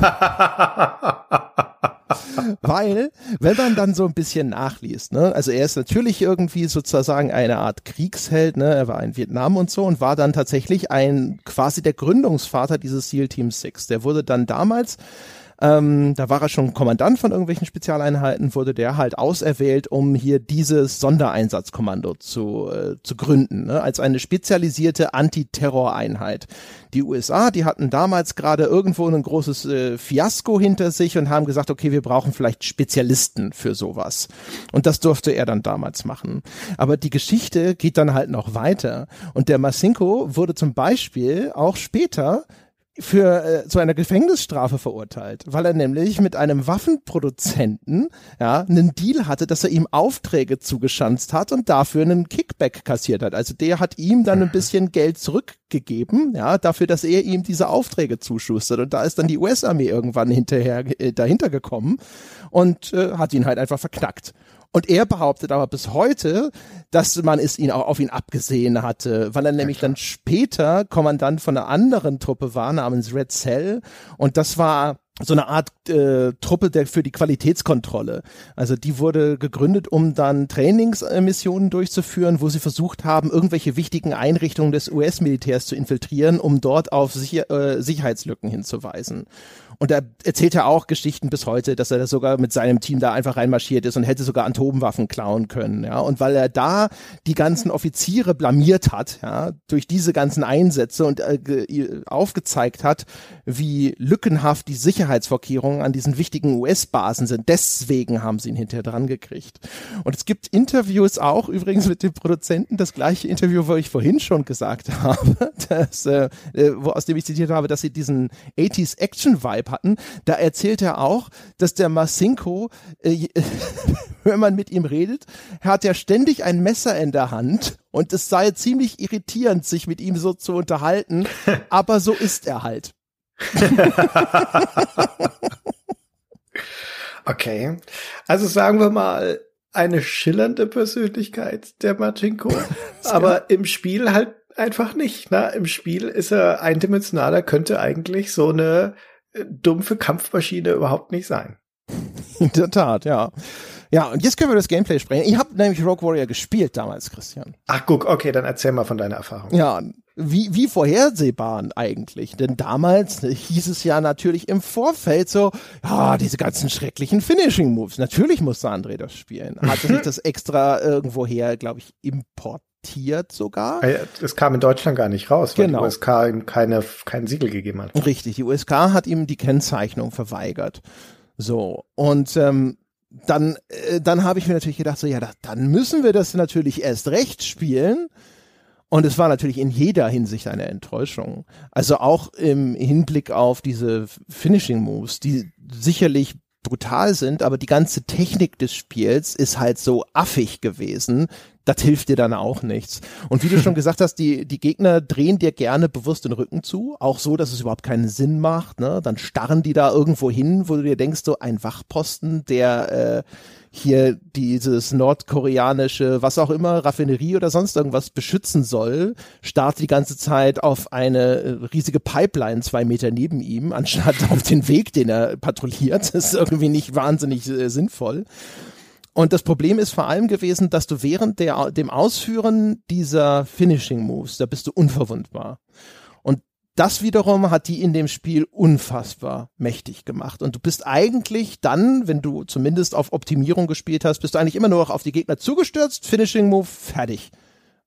Weil, wenn man dann so ein bisschen nachliest, ne, also er ist natürlich irgendwie sozusagen eine Art Kriegsheld, ne, er war in Vietnam und so und war dann tatsächlich ein quasi der Gründungsvater dieses SEAL Team 6. Der wurde dann damals ähm, da war er schon Kommandant von irgendwelchen Spezialeinheiten, wurde der halt auserwählt, um hier dieses Sondereinsatzkommando zu, äh, zu gründen, ne? als eine spezialisierte Antiterroreinheit. Die USA, die hatten damals gerade irgendwo ein großes äh, Fiasko hinter sich und haben gesagt, okay, wir brauchen vielleicht Spezialisten für sowas. Und das durfte er dann damals machen. Aber die Geschichte geht dann halt noch weiter. Und der Masinko wurde zum Beispiel auch später für äh, zu einer Gefängnisstrafe verurteilt, weil er nämlich mit einem Waffenproduzenten ja einen Deal hatte, dass er ihm Aufträge zugeschanzt hat und dafür einen Kickback kassiert hat. Also der hat ihm dann ein bisschen Geld zurückgegeben, ja, dafür, dass er ihm diese Aufträge zuschustert. Und da ist dann die US-Armee irgendwann hinterher äh, dahinter gekommen und äh, hat ihn halt einfach verknackt. Und er behauptet aber bis heute, dass man es ihn auch auf ihn abgesehen hatte, weil er nämlich dann später Kommandant von einer anderen Truppe war, namens Red Cell. Und das war so eine Art äh, Truppe der für die Qualitätskontrolle. Also die wurde gegründet, um dann Trainingsmissionen durchzuführen, wo sie versucht haben, irgendwelche wichtigen Einrichtungen des US-Militärs zu infiltrieren, um dort auf Sicher äh, Sicherheitslücken hinzuweisen. Und er erzählt ja auch Geschichten bis heute, dass er da sogar mit seinem Team da einfach reinmarschiert ist und hätte sogar Atomwaffen klauen können. Ja, und weil er da die ganzen Offiziere blamiert hat, ja, durch diese ganzen Einsätze und äh, aufgezeigt hat, wie lückenhaft die Sicherheitsvorkehrungen an diesen wichtigen US-Basen sind. Deswegen haben sie ihn hinterher dran gekriegt. Und es gibt Interviews auch übrigens mit dem Produzenten, das gleiche Interview, wo ich vorhin schon gesagt habe, dass, äh, wo, aus dem ich zitiert habe, dass sie diesen 80s Action Vibe hatten, da erzählt er auch, dass der Masinko, äh, wenn man mit ihm redet, hat er ständig ein Messer in der Hand und es sei ziemlich irritierend, sich mit ihm so zu unterhalten, aber so ist er halt. okay. Also sagen wir mal, eine schillernde Persönlichkeit, der Machinko. aber im Spiel halt einfach nicht. Ne? Im Spiel ist er eindimensionaler, könnte eigentlich so eine dumpfe Kampfmaschine überhaupt nicht sein. In der Tat, ja. Ja, und jetzt können wir das Gameplay sprechen. Ich habe nämlich Rogue Warrior gespielt damals, Christian. Ach, guck, okay, dann erzähl mal von deiner Erfahrung. Ja, wie, wie vorhersehbar eigentlich. Denn damals hieß es ja natürlich im Vorfeld so, ja, diese ganzen schrecklichen Finishing Moves. Natürlich musste André das spielen. Hatte sich das extra irgendwoher, glaube ich, importiert patentiert sogar. Es kam in Deutschland gar nicht raus, weil genau. die USK ihm keine, kein Siegel gegeben hat. Richtig, die USK hat ihm die Kennzeichnung verweigert. So, und ähm, dann, äh, dann habe ich mir natürlich gedacht, so ja, da, dann müssen wir das natürlich erst recht spielen. Und es war natürlich in jeder Hinsicht eine Enttäuschung. Also auch im Hinblick auf diese Finishing Moves, die sicherlich brutal sind, aber die ganze Technik des Spiels ist halt so affig gewesen, das hilft dir dann auch nichts. Und wie du schon gesagt hast, die, die Gegner drehen dir gerne bewusst den Rücken zu, auch so, dass es überhaupt keinen Sinn macht. Ne? Dann starren die da irgendwo hin, wo du dir denkst, so ein Wachposten, der äh, hier dieses nordkoreanische, was auch immer, Raffinerie oder sonst irgendwas beschützen soll, startet die ganze Zeit auf eine äh, riesige Pipeline zwei Meter neben ihm, anstatt auf den Weg, den er patrouilliert. Das ist irgendwie nicht wahnsinnig äh, sinnvoll. Und das Problem ist vor allem gewesen, dass du während der, dem Ausführen dieser Finishing Moves, da bist du unverwundbar. Und das wiederum hat die in dem Spiel unfassbar mächtig gemacht. Und du bist eigentlich dann, wenn du zumindest auf Optimierung gespielt hast, bist du eigentlich immer nur noch auf die Gegner zugestürzt, Finishing Move, fertig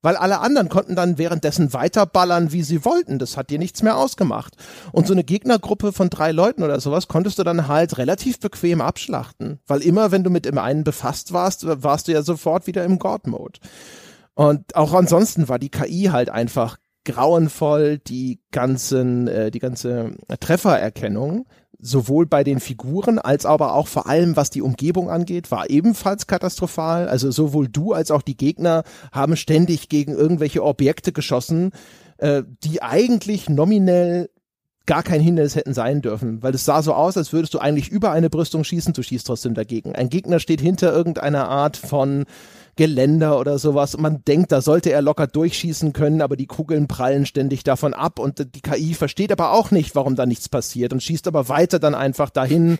weil alle anderen konnten dann währenddessen weiterballern, wie sie wollten. Das hat dir nichts mehr ausgemacht. Und so eine Gegnergruppe von drei Leuten oder sowas konntest du dann halt relativ bequem abschlachten, weil immer, wenn du mit dem einen befasst warst, warst du ja sofort wieder im God-Mode. Und auch ansonsten war die KI halt einfach grauenvoll, die ganzen, äh, die ganze Treffererkennung sowohl bei den Figuren als aber auch vor allem was die Umgebung angeht, war ebenfalls katastrophal. Also sowohl du als auch die Gegner haben ständig gegen irgendwelche Objekte geschossen, äh, die eigentlich nominell gar kein Hindernis hätten sein dürfen, weil es sah so aus, als würdest du eigentlich über eine Brüstung schießen, du schießt trotzdem dagegen. Ein Gegner steht hinter irgendeiner Art von Geländer oder sowas. Und man denkt, da sollte er locker durchschießen können, aber die Kugeln prallen ständig davon ab und die KI versteht aber auch nicht, warum da nichts passiert und schießt aber weiter dann einfach dahin.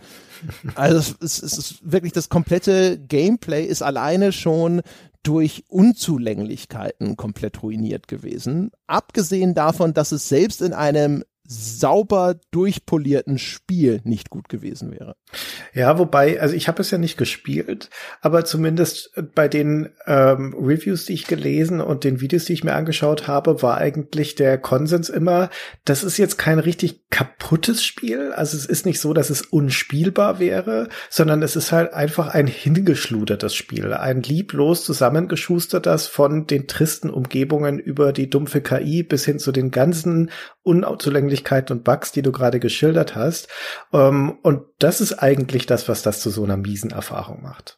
Also es, es ist wirklich das komplette Gameplay ist alleine schon durch Unzulänglichkeiten komplett ruiniert gewesen. Abgesehen davon, dass es selbst in einem sauber durchpolierten Spiel nicht gut gewesen wäre. Ja, wobei, also ich habe es ja nicht gespielt, aber zumindest bei den ähm, Reviews, die ich gelesen und den Videos, die ich mir angeschaut habe, war eigentlich der Konsens immer, das ist jetzt kein richtig kaputtes Spiel. Also es ist nicht so, dass es unspielbar wäre, sondern es ist halt einfach ein hingeschludertes Spiel, ein lieblos zusammengeschustertes von den tristen Umgebungen über die dumpfe KI bis hin zu den ganzen unzulänglichen Unzulänglichkeiten und Bugs, die du gerade geschildert hast. Ähm, und das ist eigentlich das, was das zu so einer miesen Erfahrung macht.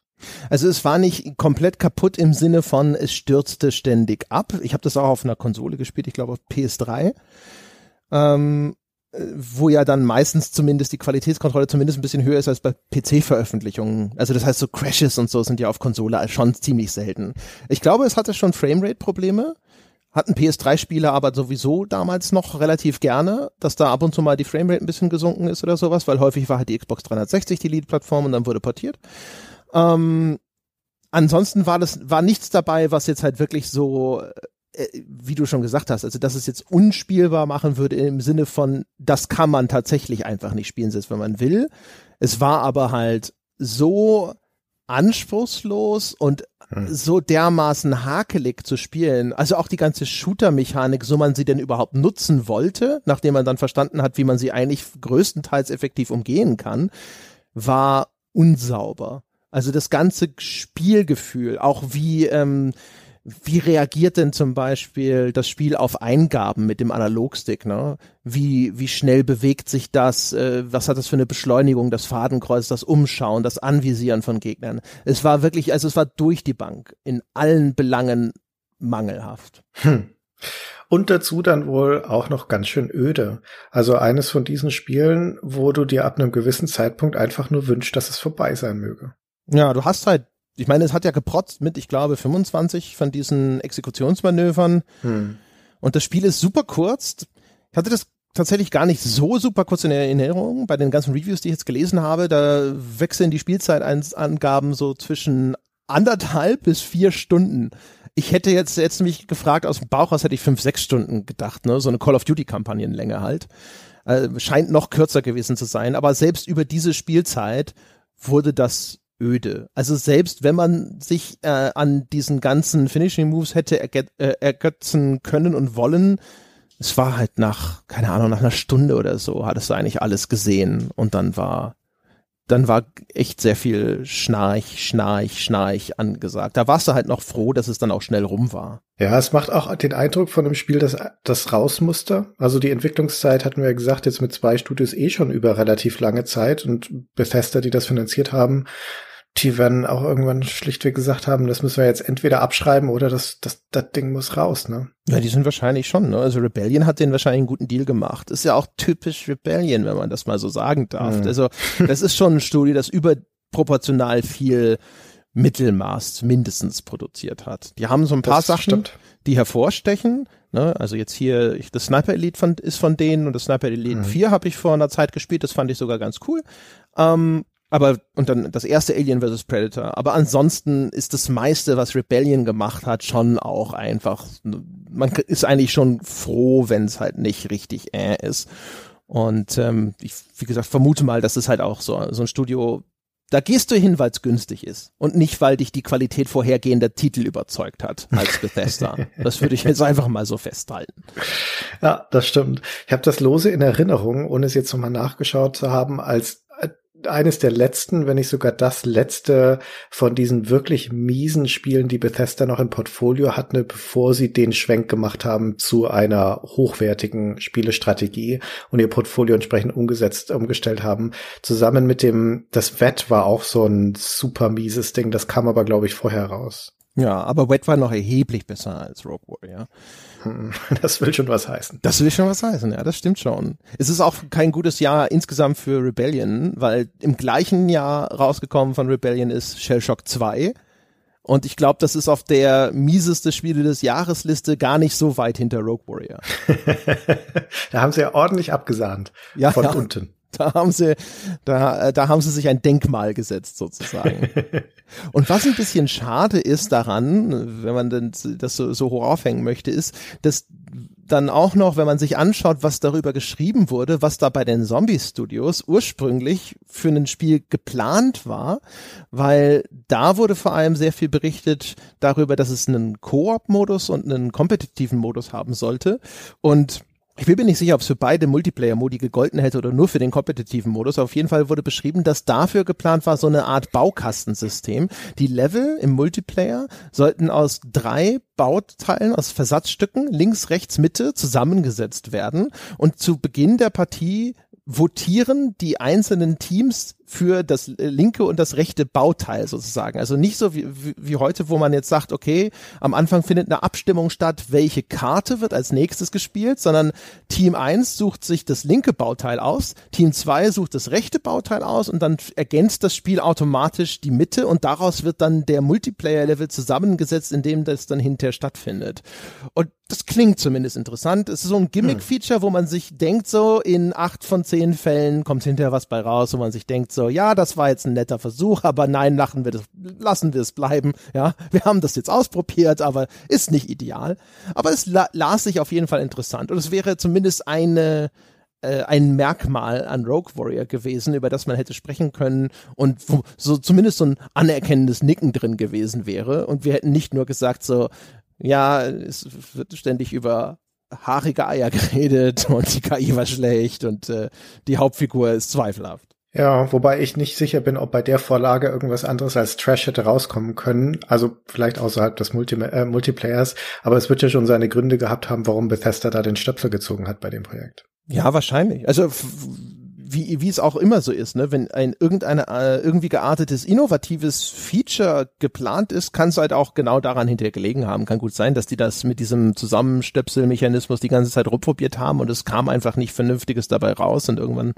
Also es war nicht komplett kaputt im Sinne von, es stürzte ständig ab. Ich habe das auch auf einer Konsole gespielt, ich glaube auf PS3. Ähm, wo ja dann meistens zumindest die Qualitätskontrolle zumindest ein bisschen höher ist als bei PC-Veröffentlichungen. Also das heißt, so Crashes und so sind ja auf Konsole schon ziemlich selten. Ich glaube, es hatte schon Framerate-Probleme. Hatten PS3-Spieler aber sowieso damals noch relativ gerne, dass da ab und zu mal die Framerate ein bisschen gesunken ist oder sowas, weil häufig war halt die Xbox 360 die Lead-Plattform und dann wurde portiert. Ähm, ansonsten war das, war nichts dabei, was jetzt halt wirklich so äh, wie du schon gesagt hast, also dass es jetzt unspielbar machen würde im Sinne von, das kann man tatsächlich einfach nicht spielen, selbst wenn man will. Es war aber halt so anspruchslos und. So dermaßen hakelig zu spielen. Also auch die ganze Shooter-Mechanik, so man sie denn überhaupt nutzen wollte, nachdem man dann verstanden hat, wie man sie eigentlich größtenteils effektiv umgehen kann, war unsauber. Also das ganze Spielgefühl, auch wie ähm, wie reagiert denn zum Beispiel das Spiel auf Eingaben mit dem Analogstick? Ne? Wie, wie schnell bewegt sich das? Äh, was hat das für eine Beschleunigung? Das Fadenkreuz, das Umschauen, das Anvisieren von Gegnern. Es war wirklich, also es war durch die Bank in allen Belangen mangelhaft. Hm. Und dazu dann wohl auch noch ganz schön öde. Also eines von diesen Spielen, wo du dir ab einem gewissen Zeitpunkt einfach nur wünschst, dass es vorbei sein möge. Ja, du hast halt ich meine, es hat ja geprotzt mit, ich glaube, 25 von diesen Exekutionsmanövern. Hm. Und das Spiel ist super kurz. Ich hatte das tatsächlich gar nicht so super kurz in Erinnerung. Bei den ganzen Reviews, die ich jetzt gelesen habe, da wechseln die Spielzeitangaben so zwischen anderthalb bis vier Stunden. Ich hätte jetzt, jetzt mich gefragt, aus dem Bauch aus hätte ich fünf, sechs Stunden gedacht, ne? So eine Call of Duty Kampagnenlänge halt. Äh, scheint noch kürzer gewesen zu sein, aber selbst über diese Spielzeit wurde das öde. Also selbst wenn man sich äh, an diesen ganzen Finishing Moves hätte äh, ergötzen können und wollen, es war halt nach, keine Ahnung, nach einer Stunde oder so, hattest du eigentlich alles gesehen und dann war dann war echt sehr viel Schnarch, Schnarch, Schnarch angesagt. Da warst du halt noch froh, dass es dann auch schnell rum war. Ja, es macht auch den Eindruck von einem Spiel, das, das raus musste. Also die Entwicklungszeit hatten wir ja gesagt, jetzt mit zwei Studios eh schon über relativ lange Zeit und Bethesda, die das finanziert haben, die werden auch irgendwann schlichtweg gesagt haben, das müssen wir jetzt entweder abschreiben oder das, das, das Ding muss raus, ne? Ja, die sind wahrscheinlich schon, ne? Also Rebellion hat den wahrscheinlich einen guten Deal gemacht. Ist ja auch typisch Rebellion, wenn man das mal so sagen darf. Mhm. Also, das ist schon ein Studio, das überproportional viel Mittelmaß mindestens produziert hat. Die haben so ein paar das Sachen, stimmt. die hervorstechen. Ne? Also jetzt hier, das Sniper Elite von, ist von denen und das Sniper Elite mhm. 4 habe ich vor einer Zeit gespielt, das fand ich sogar ganz cool. Ähm, aber, und dann das erste Alien vs. Predator. Aber ansonsten ist das meiste, was Rebellion gemacht hat, schon auch einfach, man ist eigentlich schon froh, wenn es halt nicht richtig äh ist. Und ähm, ich, wie gesagt, vermute mal, dass es halt auch so, so ein Studio, da gehst du hin, weil es günstig ist und nicht, weil dich die Qualität vorhergehender Titel überzeugt hat als Bethesda. das würde ich jetzt einfach mal so festhalten. Ja, das stimmt. Ich habe das lose in Erinnerung, ohne es jetzt nochmal nachgeschaut zu haben, als eines der letzten, wenn nicht sogar das letzte von diesen wirklich miesen Spielen, die Bethesda noch im Portfolio hatte, bevor sie den Schwenk gemacht haben zu einer hochwertigen Spielestrategie und ihr Portfolio entsprechend umgesetzt, umgestellt haben. Zusammen mit dem, das Wett war auch so ein super mieses Ding, das kam aber, glaube ich, vorher raus. Ja, aber Wet war noch erheblich besser als Rogue Warrior. das will schon was heißen. Das will schon was heißen, ja, das stimmt schon. Es ist auch kein gutes Jahr insgesamt für Rebellion, weil im gleichen Jahr rausgekommen von Rebellion ist Shellshock 2. Und ich glaube, das ist auf der mieseste Spiele des Jahresliste gar nicht so weit hinter Rogue Warrior. da haben sie ja ordentlich abgesahnt. Ja, von ja. unten. Da haben sie, da, da haben sie sich ein Denkmal gesetzt sozusagen. Und was ein bisschen schade ist daran, wenn man denn das so, so hoch aufhängen möchte, ist, dass dann auch noch, wenn man sich anschaut, was darüber geschrieben wurde, was da bei den Zombie-Studios ursprünglich für ein Spiel geplant war, weil da wurde vor allem sehr viel berichtet darüber, dass es einen Koop-Modus und einen kompetitiven Modus haben sollte. Und Ich bin mir nicht sicher, ob es für beide Multiplayer-Modi gegolten hätte oder nur für den kompetitiven Modus. Auf jeden Fall wurde beschrieben, dass dafür geplant war so eine Art Baukastensystem. Die Level im Multiplayer sollten aus drei Bauteilen, aus Versatzstücken, links, rechts, Mitte zusammengesetzt werden. Und zu Beginn der Partie votieren die einzelnen Teams für das linke und das rechte Bauteil sozusagen. Also nicht so wie, wie, heute, wo man jetzt sagt, okay, am Anfang findet eine Abstimmung statt, welche Karte wird als nächstes gespielt, sondern Team 1 sucht sich das linke Bauteil aus, Team 2 sucht das rechte Bauteil aus und dann ergänzt das Spiel automatisch die Mitte und daraus wird dann der Multiplayer-Level zusammengesetzt, in dem das dann hinterher stattfindet. Und das klingt zumindest interessant. Es ist so ein Gimmick-Feature, wo man sich denkt, so in acht von zehn Fällen kommt hinterher was bei raus, wo man sich denkt, so, ja, das war jetzt ein netter Versuch, aber nein, lachen wir das, lassen wir es bleiben. Ja, wir haben das jetzt ausprobiert, aber ist nicht ideal. Aber es la las sich auf jeden Fall interessant und es wäre zumindest eine, äh, ein Merkmal an Rogue Warrior gewesen, über das man hätte sprechen können und wo so zumindest so ein anerkennendes Nicken drin gewesen wäre. Und wir hätten nicht nur gesagt so, ja, es wird ständig über haarige Eier geredet und die KI war schlecht und äh, die Hauptfigur ist zweifelhaft. Ja, wobei ich nicht sicher bin, ob bei der Vorlage irgendwas anderes als Trash hätte rauskommen können. Also vielleicht außerhalb des Multi äh, Multiplayers. Aber es wird ja schon seine Gründe gehabt haben, warum Bethesda da den Stöpsel gezogen hat bei dem Projekt. Ja, wahrscheinlich. Also wie, wie es auch immer so ist, ne? wenn ein irgendeine äh, irgendwie geartetes, innovatives Feature geplant ist, kann es halt auch genau daran hinterher gelegen haben. Kann gut sein, dass die das mit diesem Zusammenstöpselmechanismus die ganze Zeit rumprobiert haben und es kam einfach nicht Vernünftiges dabei raus und irgendwann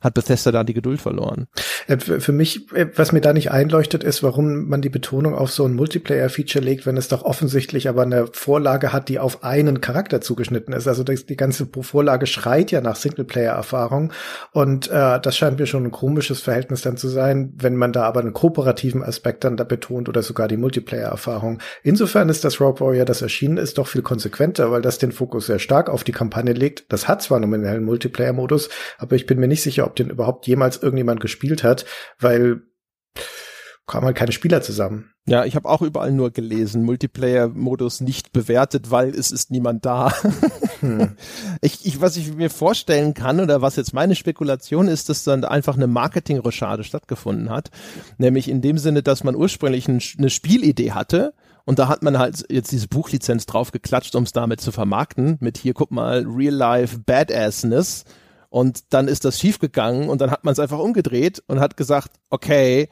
hat Bethesda da die Geduld verloren. Äh, für mich, äh, was mir da nicht einleuchtet, ist, warum man die Betonung auf so ein Multiplayer-Feature legt, wenn es doch offensichtlich aber eine Vorlage hat, die auf einen Charakter zugeschnitten ist. Also die ganze Vorlage schreit ja nach Singleplayer-Erfahrung und und äh, das scheint mir schon ein komisches Verhältnis dann zu sein, wenn man da aber einen kooperativen Aspekt dann da betont oder sogar die Multiplayer-Erfahrung. Insofern ist das Rogue Warrior, das erschienen ist, doch viel konsequenter, weil das den Fokus sehr stark auf die Kampagne legt. Das hat zwar nominell einen Multiplayer-Modus, aber ich bin mir nicht sicher, ob den überhaupt jemals irgendjemand gespielt hat, weil kam halt keine Spieler zusammen. Ja, ich habe auch überall nur gelesen, Multiplayer-Modus nicht bewertet, weil es ist niemand da. hm. ich, ich, was ich mir vorstellen kann oder was jetzt meine Spekulation ist, dass dann einfach eine Marketing-Recherche stattgefunden hat. Nämlich in dem Sinne, dass man ursprünglich ein, eine Spielidee hatte und da hat man halt jetzt diese Buchlizenz drauf geklatscht, um es damit zu vermarkten, mit hier, guck mal, Real-Life Badassness. Und dann ist das schiefgegangen und dann hat man es einfach umgedreht und hat gesagt, okay,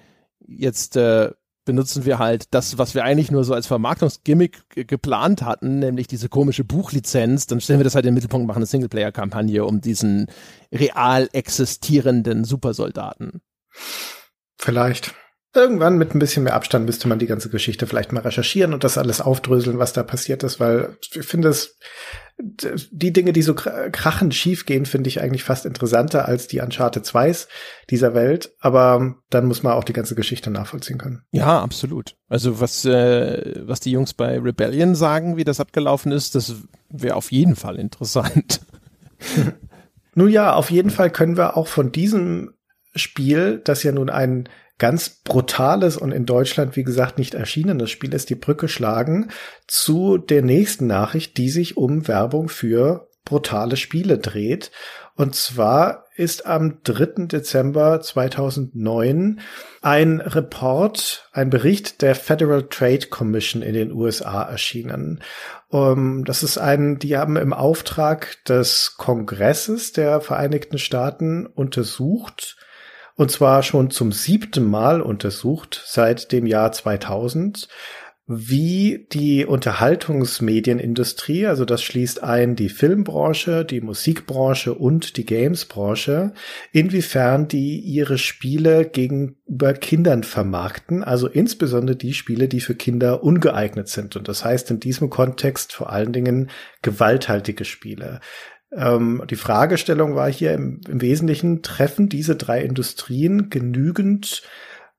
jetzt äh, benutzen wir halt das, was wir eigentlich nur so als Vermarktungsgimmick geplant hatten, nämlich diese komische Buchlizenz. Dann stellen wir das halt in den Mittelpunkt, machen eine Singleplayer-Kampagne um diesen real existierenden Supersoldaten. Vielleicht. Irgendwann mit ein bisschen mehr Abstand müsste man die ganze Geschichte vielleicht mal recherchieren und das alles aufdröseln, was da passiert ist, weil ich finde es, die Dinge, die so krachend schief gehen, finde ich eigentlich fast interessanter als die Uncharted 2s dieser Welt. Aber dann muss man auch die ganze Geschichte nachvollziehen können. Ja, absolut. Also was, äh, was die Jungs bei Rebellion sagen, wie das abgelaufen ist, das wäre auf jeden Fall interessant. nun ja, auf jeden Fall können wir auch von diesem Spiel, das ja nun ein ganz brutales und in Deutschland, wie gesagt, nicht erschienenes Spiel ist, die Brücke schlagen zu der nächsten Nachricht, die sich um Werbung für brutale Spiele dreht. Und zwar ist am 3. Dezember 2009 ein Report, ein Bericht der Federal Trade Commission in den USA erschienen. Um, das ist ein, die haben im Auftrag des Kongresses der Vereinigten Staaten untersucht, und zwar schon zum siebten Mal untersucht seit dem Jahr 2000, wie die Unterhaltungsmedienindustrie, also das schließt ein die Filmbranche, die Musikbranche und die Gamesbranche, inwiefern die ihre Spiele gegenüber Kindern vermarkten, also insbesondere die Spiele, die für Kinder ungeeignet sind. Und das heißt in diesem Kontext vor allen Dingen gewalthaltige Spiele. Ähm, die Fragestellung war hier im, im Wesentlichen, treffen diese drei Industrien genügend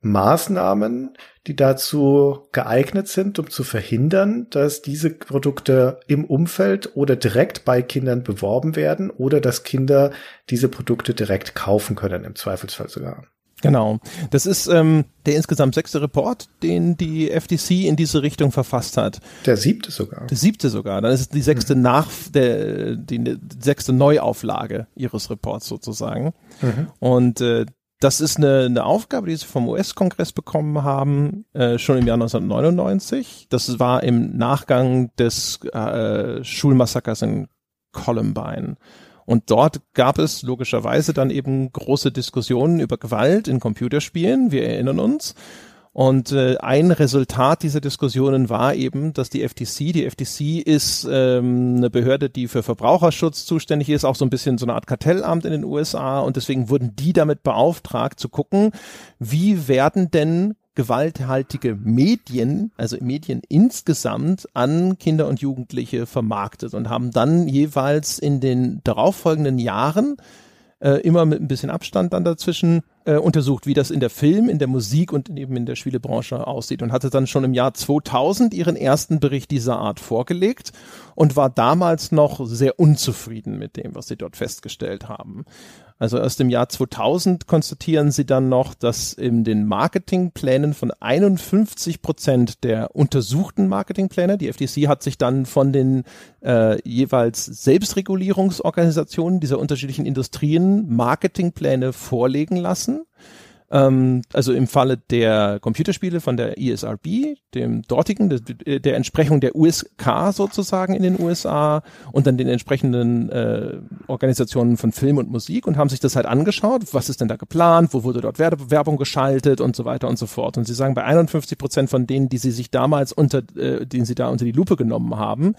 Maßnahmen, die dazu geeignet sind, um zu verhindern, dass diese Produkte im Umfeld oder direkt bei Kindern beworben werden oder dass Kinder diese Produkte direkt kaufen können, im Zweifelsfall sogar. Genau. Das ist ähm, der insgesamt sechste Report, den die FTC in diese Richtung verfasst hat. Der siebte sogar. Der siebte sogar. Dann ist es die sechste mhm. nach der die, die sechste Neuauflage ihres Reports sozusagen. Mhm. Und äh, das ist eine, eine Aufgabe, die sie vom US-Kongress bekommen haben, äh, schon im Jahr 1999. Das war im Nachgang des äh, Schulmassakers in Columbine. Und dort gab es logischerweise dann eben große Diskussionen über Gewalt in Computerspielen. Wir erinnern uns. Und äh, ein Resultat dieser Diskussionen war eben, dass die FTC, die FTC ist ähm, eine Behörde, die für Verbraucherschutz zuständig ist, auch so ein bisschen so eine Art Kartellamt in den USA. Und deswegen wurden die damit beauftragt zu gucken, wie werden denn gewalthaltige Medien, also Medien insgesamt an Kinder und Jugendliche vermarktet und haben dann jeweils in den darauffolgenden Jahren äh, immer mit ein bisschen Abstand dann dazwischen äh, untersucht, wie das in der Film, in der Musik und eben in der Spielebranche aussieht und hatte dann schon im Jahr 2000 ihren ersten Bericht dieser Art vorgelegt und war damals noch sehr unzufrieden mit dem, was sie dort festgestellt haben. Also erst im Jahr 2000 konstatieren sie dann noch, dass in den Marketingplänen von 51 Prozent der untersuchten Marketingpläne, die FTC hat sich dann von den äh, jeweils Selbstregulierungsorganisationen dieser unterschiedlichen Industrien Marketingpläne vorlegen lassen ähm, also im Falle der Computerspiele von der ESRB, dem dortigen, der, der Entsprechung der USK sozusagen in den USA und dann den entsprechenden äh, Organisationen von Film und Musik und haben sich das halt angeschaut, was ist denn da geplant, wo wurde dort Werbung geschaltet und so weiter und so fort. Und sie sagen, bei 51 Prozent von denen, die sie sich damals unter, äh, den sie da unter die Lupe genommen haben,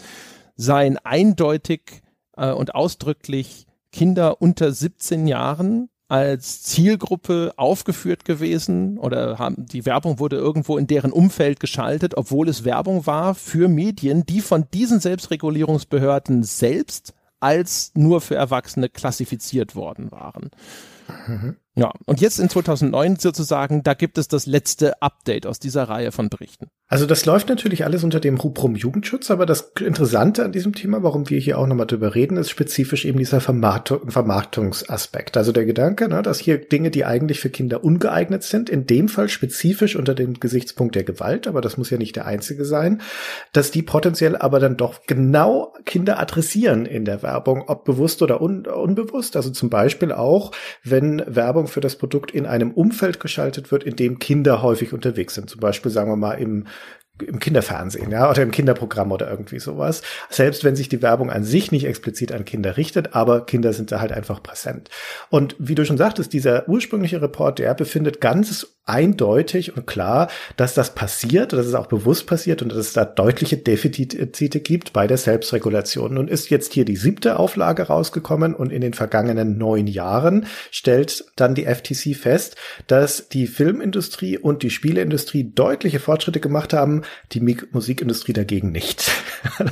seien eindeutig äh, und ausdrücklich Kinder unter 17 Jahren als Zielgruppe aufgeführt gewesen oder haben, die Werbung wurde irgendwo in deren Umfeld geschaltet, obwohl es Werbung war für Medien, die von diesen Selbstregulierungsbehörden selbst als nur für Erwachsene klassifiziert worden waren. Mhm. Ja, und jetzt in 2009 sozusagen, da gibt es das letzte Update aus dieser Reihe von Berichten. Also das läuft natürlich alles unter dem Rubrum Jugendschutz, aber das Interessante an diesem Thema, warum wir hier auch nochmal drüber reden, ist spezifisch eben dieser Vermarktung, Vermarktungsaspekt. Also der Gedanke, ne, dass hier Dinge, die eigentlich für Kinder ungeeignet sind, in dem Fall spezifisch unter dem Gesichtspunkt der Gewalt, aber das muss ja nicht der einzige sein, dass die potenziell aber dann doch genau Kinder adressieren in der Werbung, ob bewusst oder un unbewusst. Also zum Beispiel auch, wenn Werbung für das Produkt in einem Umfeld geschaltet wird, in dem Kinder häufig unterwegs sind. Zum Beispiel sagen wir mal im im Kinderfernsehen, ja, oder im Kinderprogramm oder irgendwie sowas. Selbst wenn sich die Werbung an sich nicht explizit an Kinder richtet, aber Kinder sind da halt einfach präsent. Und wie du schon sagtest, dieser ursprüngliche Report, der befindet ganz eindeutig und klar, dass das passiert, dass es auch bewusst passiert und dass es da deutliche Defizite gibt bei der Selbstregulation. Nun ist jetzt hier die siebte Auflage rausgekommen und in den vergangenen neun Jahren stellt dann die FTC fest, dass die Filmindustrie und die Spieleindustrie deutliche Fortschritte gemacht haben, die Musikindustrie dagegen nicht.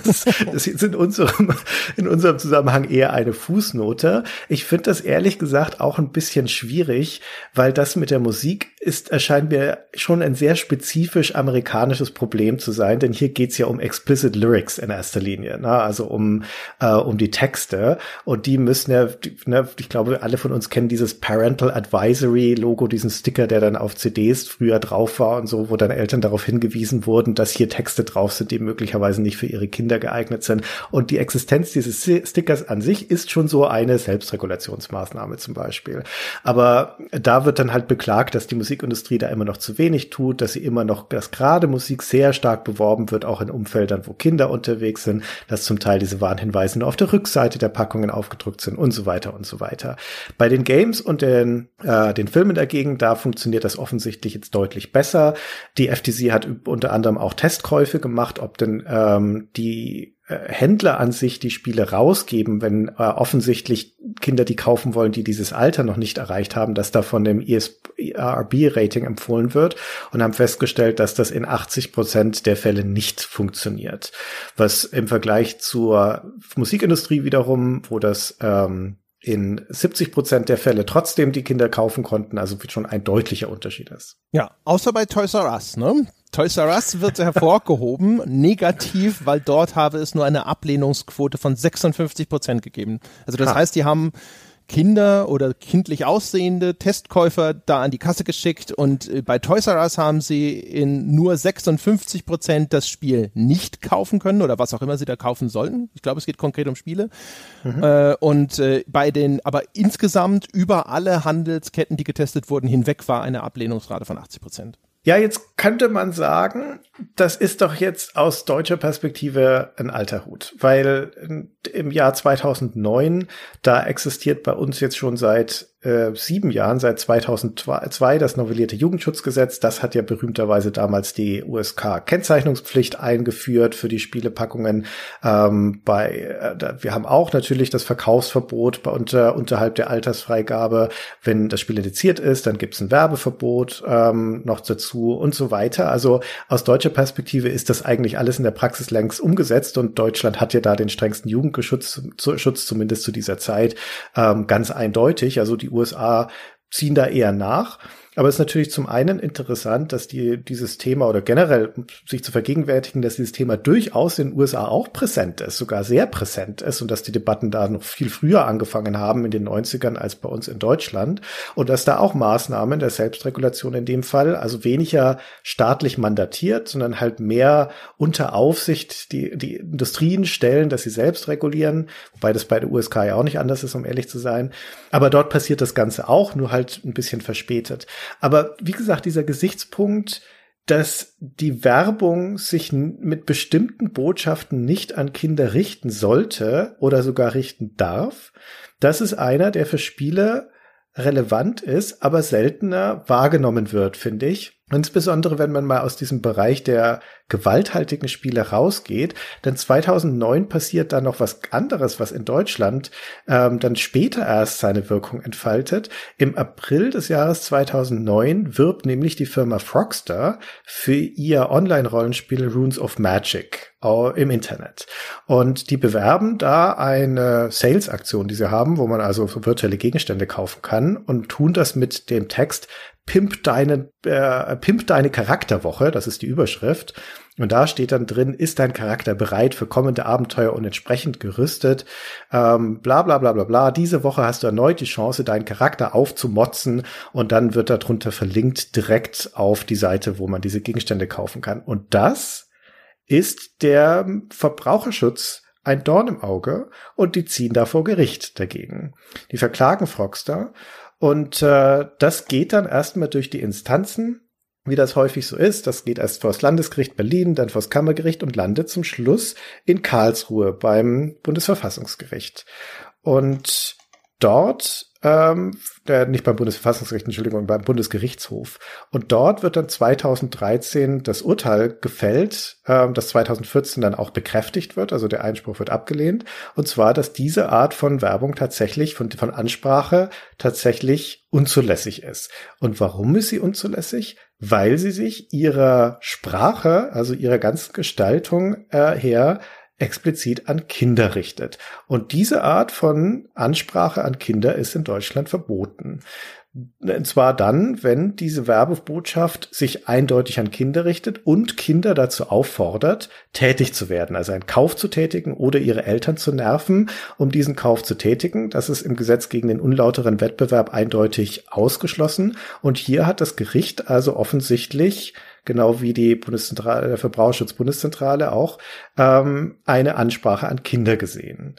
Das, das ist in unserem, in unserem Zusammenhang eher eine Fußnote. Ich finde das ehrlich gesagt auch ein bisschen schwierig, weil das mit der Musik ist, erscheint mir schon ein sehr spezifisch amerikanisches Problem zu sein, denn hier geht's ja um explicit Lyrics in erster Linie, ne? also um, äh, um die Texte und die müssen ja, ne, ich glaube, alle von uns kennen dieses Parental Advisory Logo, diesen Sticker, der dann auf CDs früher drauf war und so, wo dann Eltern darauf hingewiesen wurden, dass hier Texte drauf sind, die möglicherweise nicht für ihre Kinder geeignet sind und die Existenz dieses Stickers an sich ist schon so eine Selbstregulationsmaßnahme zum Beispiel. Aber da wird dann halt beklagt, dass die Musik Musikindustrie da immer noch zu wenig tut, dass sie immer noch, dass gerade Musik sehr stark beworben wird, auch in Umfeldern, wo Kinder unterwegs sind, dass zum Teil diese Warnhinweise nur auf der Rückseite der Packungen aufgedrückt sind und so weiter und so weiter. Bei den Games und den, äh, den Filmen dagegen, da funktioniert das offensichtlich jetzt deutlich besser. Die FTC hat unter anderem auch Testkäufe gemacht, ob denn ähm, die Händler an sich die Spiele rausgeben, wenn äh, offensichtlich Kinder die kaufen wollen, die dieses Alter noch nicht erreicht haben, dass da von dem ESRB-Rating empfohlen wird und haben festgestellt, dass das in 80 Prozent der Fälle nicht funktioniert. Was im Vergleich zur Musikindustrie wiederum, wo das ähm, in 70 Prozent der Fälle trotzdem die Kinder kaufen konnten, also schon ein deutlicher Unterschied ist. Ja, außer bei Toys R Us, ne? Toys R Us wird hervorgehoben, negativ, weil dort habe es nur eine Ablehnungsquote von 56 Prozent gegeben. Also das ha. heißt, die haben Kinder oder kindlich aussehende Testkäufer da an die Kasse geschickt und äh, bei Toys R Us haben sie in nur 56 Prozent das Spiel nicht kaufen können oder was auch immer sie da kaufen sollten. Ich glaube, es geht konkret um Spiele. Mhm. Äh, und äh, bei den, aber insgesamt über alle Handelsketten, die getestet wurden, hinweg war eine Ablehnungsrate von 80 Prozent. Ja, jetzt könnte man sagen, das ist doch jetzt aus deutscher Perspektive ein alter Hut, weil im Jahr 2009, da existiert bei uns jetzt schon seit äh, sieben Jahren, seit 2002, das novellierte Jugendschutzgesetz. Das hat ja berühmterweise damals die USK-Kennzeichnungspflicht eingeführt für die Spielepackungen. Ähm, bei, äh, wir haben auch natürlich das Verkaufsverbot bei unter, unterhalb der Altersfreigabe. Wenn das Spiel indiziert ist, dann gibt es ein Werbeverbot ähm, noch dazu und so weiter. Also aus deutscher Perspektive ist das eigentlich alles in der Praxis längst umgesetzt und Deutschland hat ja da den strengsten Jugendschutz, Schutz, zumindest zu dieser Zeit, ähm, ganz eindeutig. Also die USA ziehen da eher nach. Aber es ist natürlich zum einen interessant, dass die, dieses Thema oder generell sich zu vergegenwärtigen, dass dieses Thema durchaus in den USA auch präsent ist, sogar sehr präsent ist und dass die Debatten da noch viel früher angefangen haben in den 90ern als bei uns in Deutschland und dass da auch Maßnahmen der Selbstregulation in dem Fall, also weniger staatlich mandatiert, sondern halt mehr unter Aufsicht die, die Industrien stellen, dass sie selbst regulieren, wobei das bei der USK ja auch nicht anders ist, um ehrlich zu sein. Aber dort passiert das Ganze auch, nur halt ein bisschen verspätet. Aber wie gesagt, dieser Gesichtspunkt, dass die Werbung sich mit bestimmten Botschaften nicht an Kinder richten sollte oder sogar richten darf, das ist einer, der für Spiele relevant ist, aber seltener wahrgenommen wird, finde ich. Insbesondere wenn man mal aus diesem Bereich der gewalthaltigen Spiele rausgeht. Denn 2009 passiert dann noch was anderes, was in Deutschland ähm, dann später erst seine Wirkung entfaltet. Im April des Jahres 2009 wirbt nämlich die Firma Frogster für ihr Online-Rollenspiel Runes of Magic im Internet. Und die bewerben da eine Sales-Aktion, die sie haben, wo man also virtuelle Gegenstände kaufen kann und tun das mit dem Text Pimp deine, äh, Pimp deine Charakterwoche, das ist die Überschrift. Und da steht dann drin, ist dein Charakter bereit für kommende Abenteuer und entsprechend gerüstet? Ähm, bla bla bla bla bla. Diese Woche hast du erneut die Chance, deinen Charakter aufzumotzen und dann wird darunter verlinkt direkt auf die Seite, wo man diese Gegenstände kaufen kann. Und das ist der Verbraucherschutz ein Dorn im Auge und die ziehen da vor Gericht dagegen. Die verklagen Frogster und äh, das geht dann erstmal durch die Instanzen, wie das häufig so ist. Das geht erst vor das Landesgericht Berlin, dann vor das Kammergericht und landet zum Schluss in Karlsruhe beim Bundesverfassungsgericht. Und dort ähm, der, nicht beim Bundesverfassungsgericht, Entschuldigung, beim Bundesgerichtshof. Und dort wird dann 2013 das Urteil gefällt, ähm, das 2014 dann auch bekräftigt wird, also der Einspruch wird abgelehnt. Und zwar, dass diese Art von Werbung tatsächlich, von, von Ansprache tatsächlich unzulässig ist. Und warum ist sie unzulässig? Weil sie sich ihrer Sprache, also ihrer ganzen Gestaltung äh, her explizit an Kinder richtet. Und diese Art von Ansprache an Kinder ist in Deutschland verboten. Und zwar dann, wenn diese Werbebotschaft sich eindeutig an Kinder richtet und Kinder dazu auffordert, tätig zu werden, also einen Kauf zu tätigen oder ihre Eltern zu nerven, um diesen Kauf zu tätigen. Das ist im Gesetz gegen den unlauteren Wettbewerb eindeutig ausgeschlossen. Und hier hat das Gericht also offensichtlich genau wie die Bundeszentrale, der Verbraucherschutz-Bundeszentrale auch, ähm, eine Ansprache an Kinder gesehen.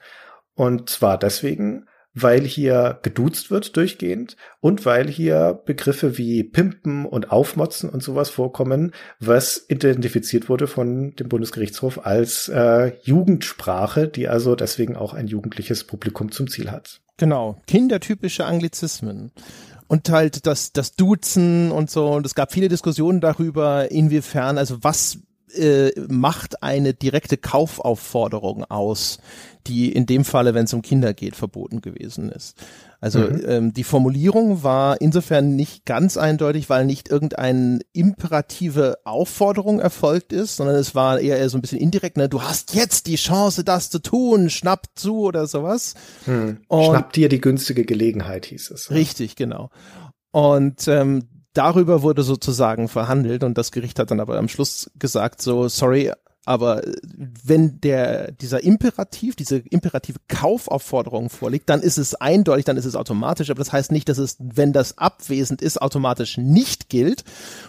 Und zwar deswegen, weil hier geduzt wird durchgehend und weil hier Begriffe wie Pimpen und Aufmotzen und sowas vorkommen, was identifiziert wurde von dem Bundesgerichtshof als äh, Jugendsprache, die also deswegen auch ein jugendliches Publikum zum Ziel hat. Genau, kindertypische Anglizismen und halt das, das Duzen und so. Und es gab viele Diskussionen darüber, inwiefern, also was äh, macht eine direkte Kaufaufforderung aus, die in dem Falle, wenn es um Kinder geht, verboten gewesen ist. Also mhm. ähm, die Formulierung war insofern nicht ganz eindeutig, weil nicht irgendeine imperative Aufforderung erfolgt ist, sondern es war eher, eher so ein bisschen indirekt, ne, du hast jetzt die Chance, das zu tun, schnapp zu oder sowas. Mhm. Schnapp dir die günstige Gelegenheit, hieß es. Richtig, genau. Und ähm, darüber wurde sozusagen verhandelt und das Gericht hat dann aber am Schluss gesagt, so, sorry, Aber äh, wenn der, dieser Imperativ, diese imperative Kaufaufforderung vorliegt, dann ist es eindeutig, dann ist es automatisch. Aber das heißt nicht, dass es, wenn das abwesend ist, automatisch nicht gilt.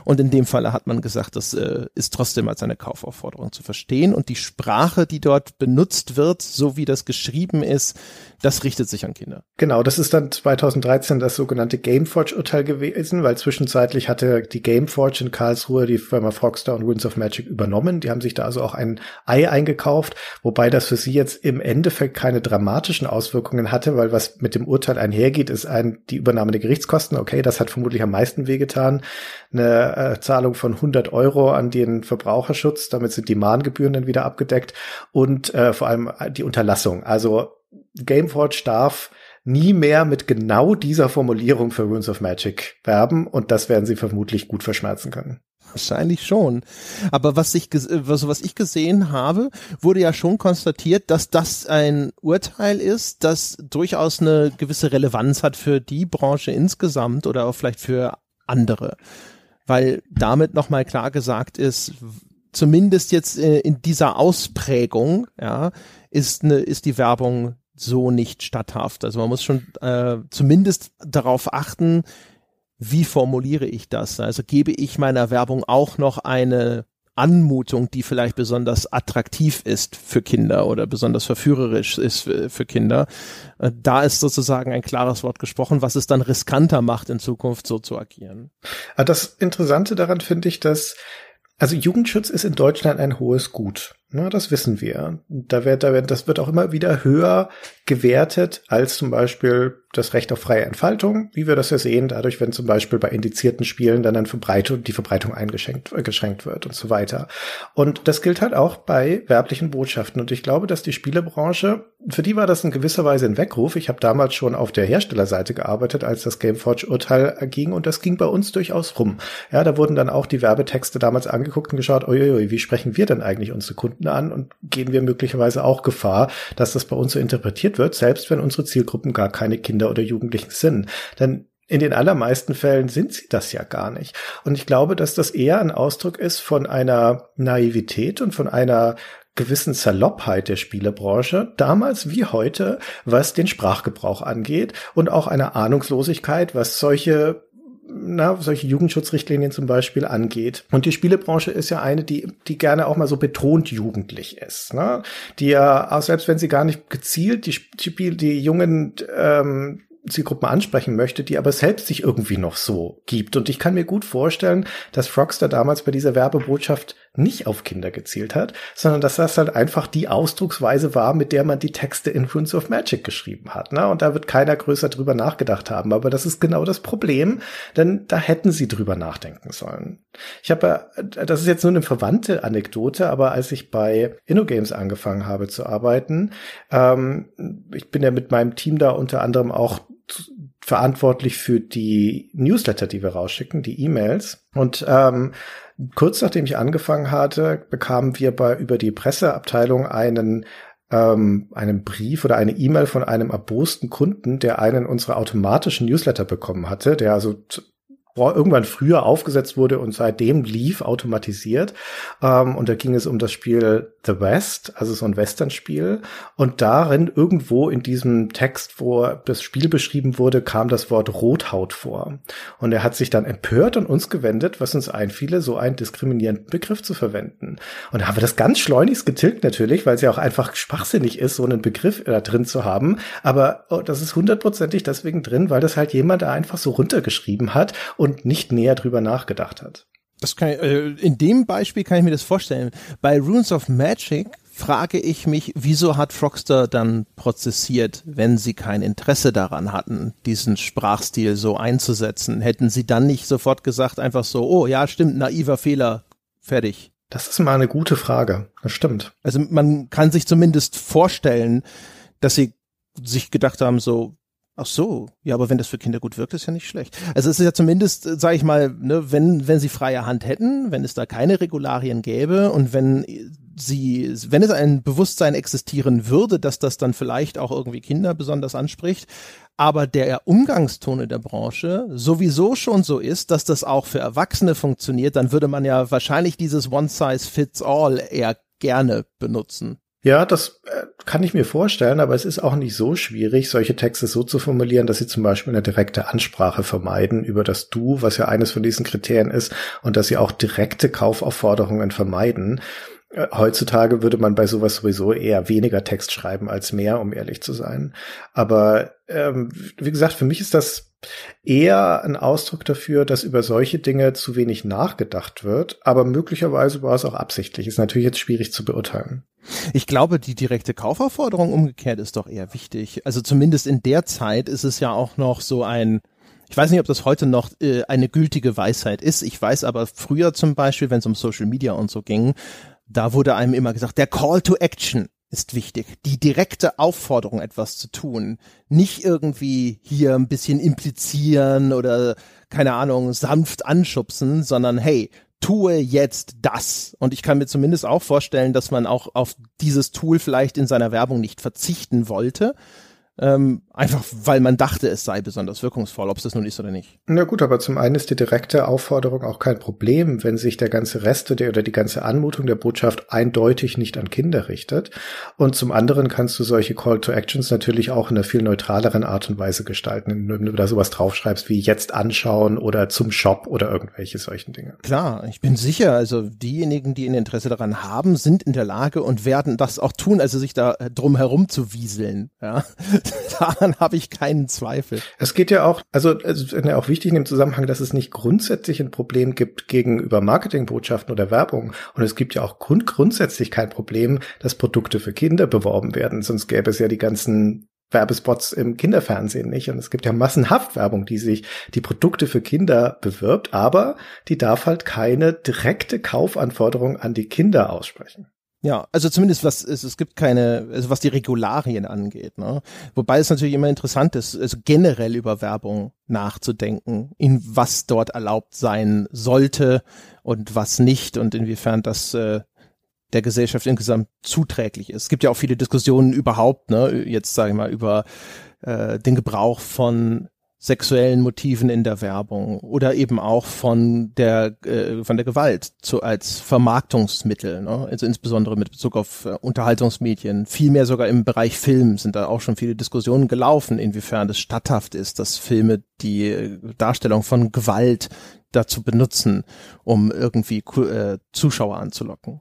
Und in dem Falle hat man gesagt, das äh, ist trotzdem als eine Kaufaufforderung zu verstehen. Und die Sprache, die dort benutzt wird, so wie das geschrieben ist, das richtet sich an Kinder. Genau, das ist dann 2013 das sogenannte Gameforge-Urteil gewesen, weil zwischenzeitlich hatte die Gameforge in Karlsruhe die Firma Frogster und Winds of Magic übernommen. Die haben sich da also auch ein Ei eingekauft, wobei das für sie jetzt im Endeffekt keine dramatischen Auswirkungen hatte, weil was mit dem Urteil einhergeht, ist ein, die Übernahme der Gerichtskosten. Okay, das hat vermutlich am meisten wehgetan. Eine äh, Zahlung von 100 Euro an den Verbraucherschutz, damit sind die Mahngebühren dann wieder abgedeckt und äh, vor allem die Unterlassung. Also Gameforge darf nie mehr mit genau dieser Formulierung für Runes of Magic werben und das werden sie vermutlich gut verschmerzen können. Wahrscheinlich schon. Aber was ich, was, was ich gesehen habe, wurde ja schon konstatiert, dass das ein Urteil ist, das durchaus eine gewisse Relevanz hat für die Branche insgesamt oder auch vielleicht für andere. Weil damit nochmal klar gesagt ist, zumindest jetzt äh, in dieser Ausprägung, ja, ist, eine, ist die Werbung so nicht statthaft. Also man muss schon äh, zumindest darauf achten, wie formuliere ich das? Also gebe ich meiner Werbung auch noch eine Anmutung, die vielleicht besonders attraktiv ist für Kinder oder besonders verführerisch ist für Kinder. Äh, da ist sozusagen ein klares Wort gesprochen, was es dann riskanter macht, in Zukunft so zu agieren. Ah, das Interessante daran finde ich, dass also Jugendschutz ist in Deutschland ein hohes Gut. Na, das wissen wir. Da wird, da wird, das wird auch immer wieder höher gewertet als zum Beispiel das Recht auf freie Entfaltung, wie wir das ja sehen, dadurch, wenn zum Beispiel bei indizierten Spielen dann, dann Verbreitung, die Verbreitung eingeschränkt äh, geschränkt wird und so weiter. Und das gilt halt auch bei werblichen Botschaften. Und ich glaube, dass die Spielebranche, für die war das in gewisser Weise ein Weckruf. Ich habe damals schon auf der Herstellerseite gearbeitet, als das Gameforge-Urteil ging und das ging bei uns durchaus rum. Ja, da wurden dann auch die Werbetexte damals angeguckt und geschaut, uiuiui, wie sprechen wir denn eigentlich unsere Kunden an und gehen wir möglicherweise auch Gefahr, dass das bei uns so interpretiert wird, selbst wenn unsere Zielgruppen gar keine Kinder oder Jugendlichen sind. Denn in den allermeisten Fällen sind sie das ja gar nicht. Und ich glaube, dass das eher ein Ausdruck ist von einer Naivität und von einer gewissen Saloppheit der Spielebranche, damals wie heute, was den Sprachgebrauch angeht und auch einer Ahnungslosigkeit, was solche na, solche Jugendschutzrichtlinien zum Beispiel angeht. Und die Spielebranche ist ja eine, die, die gerne auch mal so betont jugendlich ist. Ne? Die ja, auch selbst wenn sie gar nicht gezielt die, die, die jungen ähm, Zielgruppen ansprechen möchte, die aber selbst sich irgendwie noch so gibt. Und ich kann mir gut vorstellen, dass Frogster damals bei dieser Werbebotschaft nicht auf Kinder gezielt hat, sondern dass das halt einfach die Ausdrucksweise war, mit der man die Texte in Runes of Magic geschrieben hat. Ne? Und da wird keiner größer drüber nachgedacht haben. Aber das ist genau das Problem, denn da hätten sie drüber nachdenken sollen. Ich habe, das ist jetzt nur eine verwandte Anekdote, aber als ich bei InnoGames angefangen habe zu arbeiten, ähm, ich bin ja mit meinem Team da unter anderem auch verantwortlich für die Newsletter, die wir rausschicken, die E-Mails. Und ähm, kurz nachdem ich angefangen hatte, bekamen wir bei über die Presseabteilung einen ähm, einen Brief oder eine E-Mail von einem erbosten Kunden, der einen unserer automatischen Newsletter bekommen hatte, der also irgendwann früher aufgesetzt wurde und seitdem lief automatisiert. Ähm, und da ging es um das Spiel The West, also so ein Western-Spiel. Und darin irgendwo in diesem Text, wo das Spiel beschrieben wurde, kam das Wort Rothaut vor. Und er hat sich dann empört an uns gewendet, was uns einfiele, so einen diskriminierenden Begriff zu verwenden. Und da haben wir das ganz schleunigst getilgt natürlich, weil es ja auch einfach schwachsinnig ist, so einen Begriff da drin zu haben. Aber oh, das ist hundertprozentig deswegen drin, weil das halt jemand da einfach so runtergeschrieben hat und nicht näher drüber nachgedacht hat. Das kann ich, äh, in dem Beispiel kann ich mir das vorstellen. Bei Runes of Magic frage ich mich, wieso hat Frogster dann prozessiert, wenn sie kein Interesse daran hatten, diesen Sprachstil so einzusetzen? Hätten sie dann nicht sofort gesagt, einfach so, oh ja, stimmt, naiver Fehler, fertig. Das ist mal eine gute Frage. Das stimmt. Also man kann sich zumindest vorstellen, dass sie sich gedacht haben, so, Ach so, ja, aber wenn das für Kinder gut wirkt, ist ja nicht schlecht. Also es ist ja zumindest, äh, sage ich mal, ne, wenn wenn sie freie Hand hätten, wenn es da keine Regularien gäbe und wenn sie, wenn es ein Bewusstsein existieren würde, dass das dann vielleicht auch irgendwie Kinder besonders anspricht, aber der Umgangston in der Branche sowieso schon so ist, dass das auch für Erwachsene funktioniert, dann würde man ja wahrscheinlich dieses One Size Fits All eher gerne benutzen. Ja, das äh, kann ich mir vorstellen, aber es ist auch nicht so schwierig, solche Texte so zu formulieren, dass sie zum Beispiel eine direkte Ansprache vermeiden über das Du, was ja eines von diesen Kriterien ist, und dass sie auch direkte Kaufaufforderungen vermeiden. Äh, heutzutage würde man bei sowas sowieso eher weniger Text schreiben als mehr, um ehrlich zu sein. Aber ähm, wie gesagt, für mich ist das eher ein Ausdruck dafür, dass über solche Dinge zu wenig nachgedacht wird, aber möglicherweise war es auch absichtlich. Ist natürlich jetzt schwierig zu beurteilen. Ich glaube, die direkte Kaufaufforderung umgekehrt ist doch eher wichtig. Also zumindest in der Zeit ist es ja auch noch so ein, ich weiß nicht, ob das heute noch äh, eine gültige Weisheit ist. Ich weiß aber früher zum Beispiel, wenn es um Social Media und so ging, da wurde einem immer gesagt, der Call to Action ist wichtig. Die direkte Aufforderung, etwas zu tun. Nicht irgendwie hier ein bisschen implizieren oder, keine Ahnung, sanft anschubsen, sondern hey, tue jetzt das. Und ich kann mir zumindest auch vorstellen, dass man auch auf dieses Tool vielleicht in seiner Werbung nicht verzichten wollte, ähm, einfach weil man dachte, es sei besonders wirkungsvoll, ob es das nun ist oder nicht. Na gut, aber zum einen ist die direkte Aufforderung auch kein Problem, wenn sich der ganze Rest der, oder die ganze Anmutung der Botschaft eindeutig nicht an Kinder richtet. Und zum anderen kannst du solche Call to Actions natürlich auch in einer viel neutraleren Art und Weise gestalten, wenn du da sowas draufschreibst wie jetzt anschauen oder zum Shop oder irgendwelche solchen Dinge. Klar, ich bin sicher, also diejenigen, die ein Interesse daran haben, sind in der Lage und werden das auch tun, also sich da drum herum zu wieseln. Ja. Daran habe ich keinen Zweifel. Es geht ja auch, also es ist ja auch wichtig in dem Zusammenhang, dass es nicht grundsätzlich ein Problem gibt gegenüber Marketingbotschaften oder Werbung. Und es gibt ja auch grund grundsätzlich kein Problem, dass Produkte für Kinder beworben werden. Sonst gäbe es ja die ganzen Werbespots im Kinderfernsehen nicht. Und es gibt ja massenhaft Werbung, die sich die Produkte für Kinder bewirbt, aber die darf halt keine direkte Kaufanforderung an die Kinder aussprechen. Ja, also zumindest was es, es gibt keine, also was die Regularien angeht, ne? Wobei es natürlich immer interessant ist, also generell über Werbung nachzudenken, in was dort erlaubt sein sollte und was nicht und inwiefern das äh, der Gesellschaft insgesamt zuträglich ist. Es gibt ja auch viele Diskussionen überhaupt, ne, jetzt sage ich mal, über äh, den Gebrauch von sexuellen Motiven in der Werbung oder eben auch von der äh, von der Gewalt zu, als Vermarktungsmittel, ne? also insbesondere mit Bezug auf äh, Unterhaltungsmedien, vielmehr sogar im Bereich Film sind da auch schon viele Diskussionen gelaufen, inwiefern es statthaft ist, dass Filme die äh, Darstellung von Gewalt dazu benutzen, um irgendwie äh, Zuschauer anzulocken.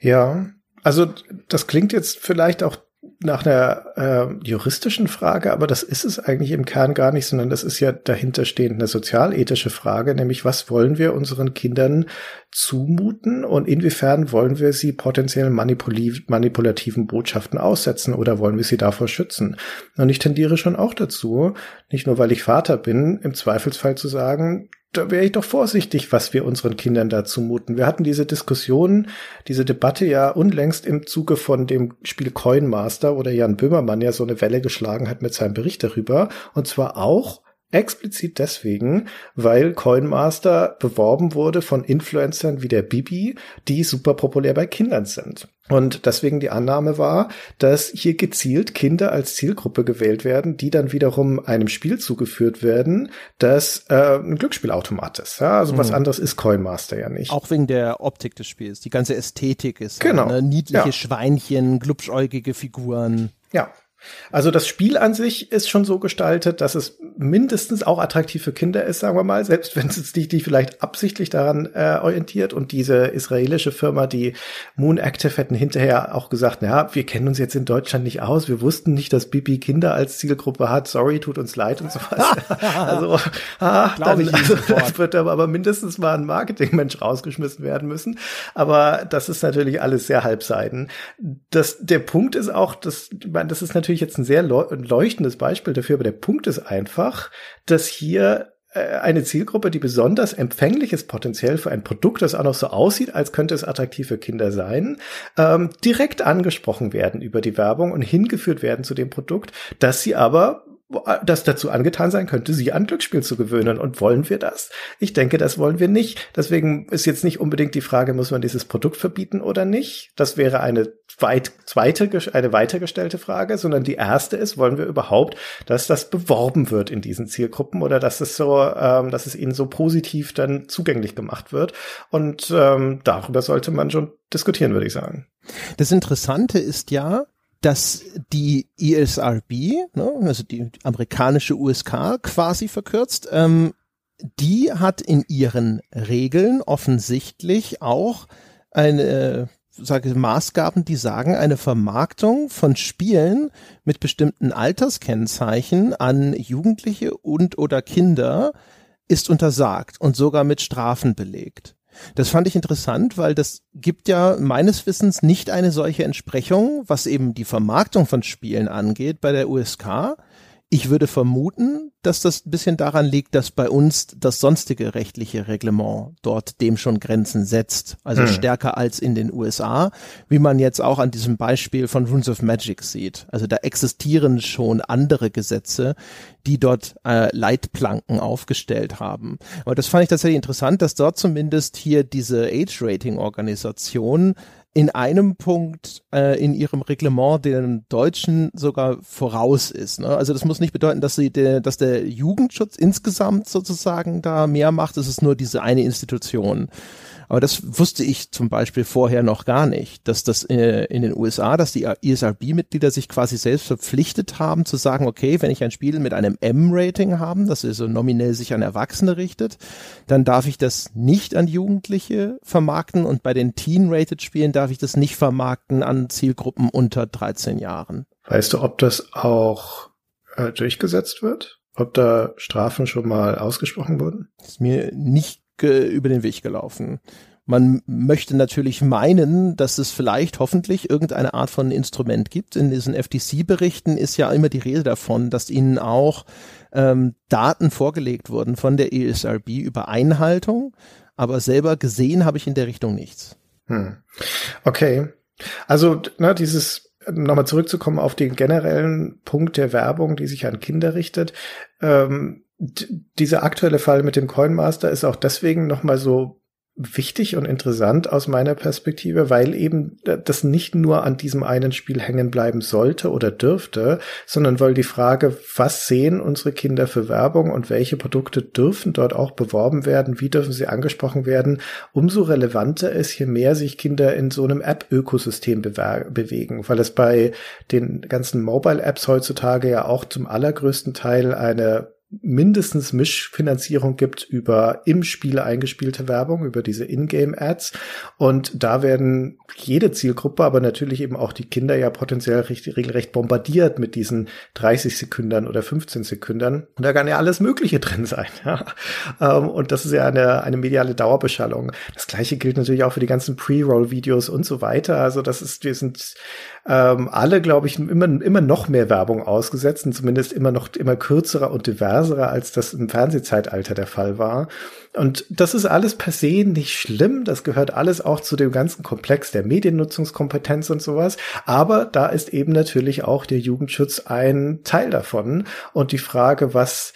Ja, also das klingt jetzt vielleicht auch nach einer äh, juristischen Frage, aber das ist es eigentlich im Kern gar nicht, sondern das ist ja dahinterstehend eine sozialethische Frage, nämlich was wollen wir unseren Kindern zumuten und inwiefern wollen wir sie potenziell manipulativen Botschaften aussetzen oder wollen wir sie davor schützen? Und ich tendiere schon auch dazu, nicht nur weil ich Vater bin, im Zweifelsfall zu sagen, da wäre ich doch vorsichtig, was wir unseren Kindern da zumuten. Wir hatten diese Diskussion, diese Debatte ja unlängst im Zuge von dem Spiel Coin Master, wo der Jan Böhmermann ja so eine Welle geschlagen hat mit seinem Bericht darüber. Und zwar auch Explizit deswegen, weil Coinmaster beworben wurde von Influencern wie der Bibi, die super populär bei Kindern sind. Und deswegen die Annahme war, dass hier gezielt Kinder als Zielgruppe gewählt werden, die dann wiederum einem Spiel zugeführt werden, das äh, ein Glücksspielautomat ist. Ja, also mhm. was anderes ist Coinmaster ja nicht. Auch wegen der Optik des Spiels. Die ganze Ästhetik ist genau. ne? niedliche ja. Schweinchen, glubschäugige Figuren. Ja, also das Spiel an sich ist schon so gestaltet, dass es mindestens auch attraktiv für Kinder ist, sagen wir mal, selbst wenn es dich die vielleicht absichtlich daran äh, orientiert. Und diese israelische Firma, die Moon Active, hätten hinterher auch gesagt, naja, wir kennen uns jetzt in Deutschland nicht aus, wir wussten nicht, dass Bibi Kinder als Zielgruppe hat, sorry, tut uns leid und sowas. also, ah, dann, also, wird aber, aber mindestens mal ein Marketingmensch rausgeschmissen werden müssen. Aber das ist natürlich alles sehr halbseiten. Das, der Punkt ist auch, dass, ich meine, das ist natürlich natürlich jetzt ein sehr leuchtendes Beispiel dafür, aber der Punkt ist einfach, dass hier äh, eine Zielgruppe, die besonders empfänglich ist potenziell für ein Produkt, das auch noch so aussieht, als könnte es attraktiv für Kinder sein, ähm, direkt angesprochen werden über die Werbung und hingeführt werden zu dem Produkt, dass sie aber das dazu angetan sein könnte, sie an Glücksspiel zu gewöhnen. Und wollen wir das? Ich denke, das wollen wir nicht. Deswegen ist jetzt nicht unbedingt die Frage, muss man dieses Produkt verbieten oder nicht? Das wäre eine weit, zweite, eine weitergestellte Frage, sondern die erste ist, wollen wir überhaupt, dass das beworben wird in diesen Zielgruppen oder dass es so, ähm, dass es ihnen so positiv dann zugänglich gemacht wird. Und ähm, darüber sollte man schon diskutieren, würde ich sagen. Das Interessante ist ja, dass die ESRB, ne, also die amerikanische USK quasi verkürzt, ähm, die hat in ihren Regeln offensichtlich auch eine sage Maßgaben, die sagen, eine Vermarktung von Spielen mit bestimmten Alterskennzeichen an Jugendliche und oder Kinder ist untersagt und sogar mit Strafen belegt. Das fand ich interessant, weil das gibt ja meines Wissens nicht eine solche Entsprechung, was eben die Vermarktung von Spielen angeht bei der USK. Ich würde vermuten, dass das ein bisschen daran liegt, dass bei uns das sonstige rechtliche Reglement dort dem schon Grenzen setzt. Also hm. stärker als in den USA, wie man jetzt auch an diesem Beispiel von Runes of Magic sieht. Also da existieren schon andere Gesetze, die dort äh, Leitplanken aufgestellt haben. Aber das fand ich tatsächlich interessant, dass dort zumindest hier diese Age-Rating-Organisation in einem Punkt äh, in ihrem Reglement den Deutschen sogar voraus ist. Ne? Also das muss nicht bedeuten, dass sie de, dass der Jugendschutz insgesamt sozusagen da mehr macht. Es ist nur diese eine Institution. Aber das wusste ich zum Beispiel vorher noch gar nicht, dass das äh, in den USA, dass die ESRB-Mitglieder sich quasi selbst verpflichtet haben zu sagen, okay, wenn ich ein Spiel mit einem M-Rating haben, das also nominell sich an Erwachsene richtet, dann darf ich das nicht an Jugendliche vermarkten und bei den Teen-Rated-Spielen darf ich das nicht vermarkten an Zielgruppen unter 13 Jahren. Weißt du, ob das auch äh, durchgesetzt wird? Ob da Strafen schon mal ausgesprochen wurden? Ist mir nicht über den Weg gelaufen. Man möchte natürlich meinen, dass es vielleicht hoffentlich irgendeine Art von Instrument gibt. In diesen FTC-Berichten ist ja immer die Rede davon, dass ihnen auch ähm, Daten vorgelegt wurden von der ESRB über Einhaltung, aber selber gesehen habe ich in der Richtung nichts. Hm. Okay. Also, na, dieses nochmal zurückzukommen auf den generellen Punkt der Werbung, die sich an Kinder richtet. Ähm, dieser aktuelle Fall mit dem Coinmaster ist auch deswegen nochmal so wichtig und interessant aus meiner Perspektive, weil eben das nicht nur an diesem einen Spiel hängen bleiben sollte oder dürfte, sondern weil die Frage, was sehen unsere Kinder für Werbung und welche Produkte dürfen dort auch beworben werden, wie dürfen sie angesprochen werden, umso relevanter ist, je mehr sich Kinder in so einem App-Ökosystem bewegen, weil es bei den ganzen Mobile-Apps heutzutage ja auch zum allergrößten Teil eine mindestens Mischfinanzierung gibt über im Spiel eingespielte Werbung, über diese Ingame-Ads. Und da werden jede Zielgruppe, aber natürlich eben auch die Kinder ja potenziell recht, regelrecht bombardiert mit diesen 30 Sekündern oder 15 Sekündern. Und da kann ja alles Mögliche drin sein. Ja. Ähm, und das ist ja eine, eine mediale Dauerbeschallung. Das gleiche gilt natürlich auch für die ganzen Pre-Roll-Videos und so weiter. Also das ist, wir sind ähm, alle, glaube ich, immer, immer noch mehr Werbung ausgesetzt und zumindest immer noch immer kürzerer und diverserer, als das im Fernsehzeitalter der Fall war. Und das ist alles per se nicht schlimm. Das gehört alles auch zu dem ganzen Komplex der Mediennutzungskompetenz und sowas. Aber da ist eben natürlich auch der Jugendschutz ein Teil davon. Und die Frage, was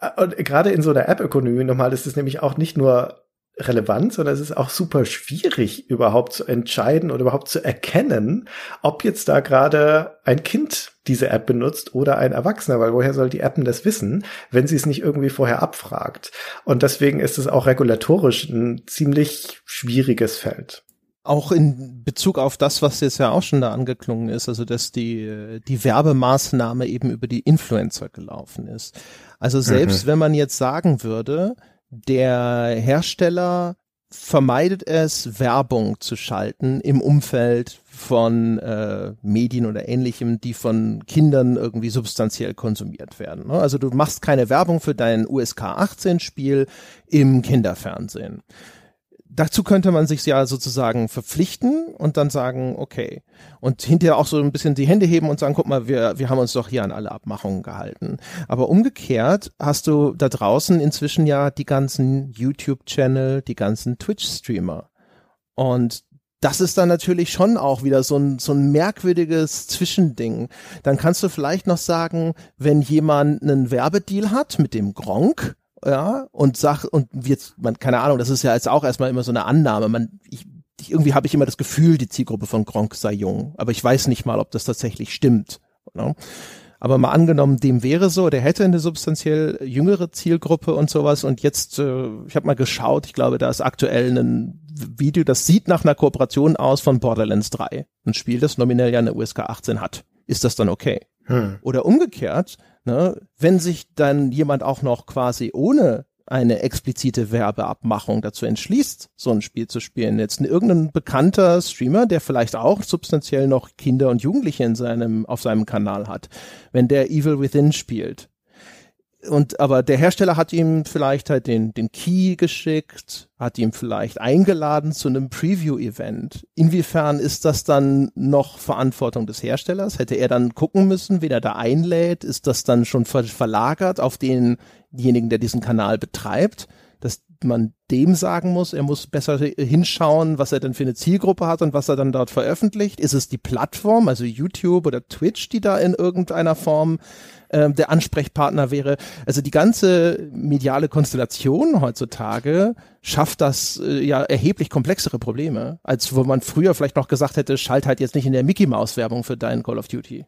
äh, und gerade in so einer App-Ökonomie nochmal ist es nämlich auch nicht nur relevant, sondern es ist auch super schwierig, überhaupt zu entscheiden oder überhaupt zu erkennen, ob jetzt da gerade ein Kind diese App benutzt oder ein Erwachsener, weil woher soll die App denn das wissen, wenn sie es nicht irgendwie vorher abfragt? Und deswegen ist es auch regulatorisch ein ziemlich schwieriges Feld. Auch in Bezug auf das, was jetzt ja auch schon da angeklungen ist, also dass die, die Werbemaßnahme eben über die Influencer gelaufen ist. Also selbst mhm. wenn man jetzt sagen würde, der Hersteller vermeidet es, Werbung zu schalten im Umfeld von äh, Medien oder ähnlichem, die von Kindern irgendwie substanziell konsumiert werden. Ne? Also du machst keine Werbung für dein USK 18 Spiel im Kinderfernsehen dazu könnte man sich ja sozusagen verpflichten und dann sagen, okay. Und hinterher auch so ein bisschen die Hände heben und sagen, guck mal, wir, wir haben uns doch hier an alle Abmachungen gehalten. Aber umgekehrt hast du da draußen inzwischen ja die ganzen YouTube-Channel, die ganzen Twitch-Streamer. Und das ist dann natürlich schon auch wieder so ein, so ein merkwürdiges Zwischending. Dann kannst du vielleicht noch sagen, wenn jemand einen Werbedeal hat mit dem Gronk, ja, und sagt, und jetzt, man, keine Ahnung, das ist ja jetzt auch erstmal immer so eine Annahme. Man, ich, irgendwie habe ich immer das Gefühl, die Zielgruppe von Gronk sei jung, aber ich weiß nicht mal, ob das tatsächlich stimmt. Ne? Aber mal angenommen, dem wäre so, der hätte eine substanziell jüngere Zielgruppe und sowas. Und jetzt, äh, ich habe mal geschaut, ich glaube, da ist aktuell ein Video, das sieht nach einer Kooperation aus von Borderlands 3. Ein Spiel, das nominell ja eine USK 18 hat. Ist das dann okay? Hm. Oder umgekehrt, ne, wenn sich dann jemand auch noch quasi ohne eine explizite Werbeabmachung dazu entschließt, so ein Spiel zu spielen. Jetzt irgendein bekannter Streamer, der vielleicht auch substanziell noch Kinder und Jugendliche in seinem, auf seinem Kanal hat, wenn der Evil Within spielt. Und aber der Hersteller hat ihm vielleicht halt den, den Key geschickt, hat ihm vielleicht eingeladen zu einem Preview-Event. Inwiefern ist das dann noch Verantwortung des Herstellers? Hätte er dann gucken müssen, wen er da einlädt? Ist das dann schon ver verlagert auf den denjenigen, der diesen Kanal betreibt, dass man dem sagen muss, er muss besser hinschauen, was er denn für eine Zielgruppe hat und was er dann dort veröffentlicht. Ist es die Plattform, also YouTube oder Twitch, die da in irgendeiner Form äh, der Ansprechpartner wäre? Also die ganze mediale Konstellation heutzutage schafft das äh, ja erheblich komplexere Probleme, als wo man früher vielleicht noch gesagt hätte, schalt halt jetzt nicht in der Mickey Mouse Werbung für deinen Call of Duty.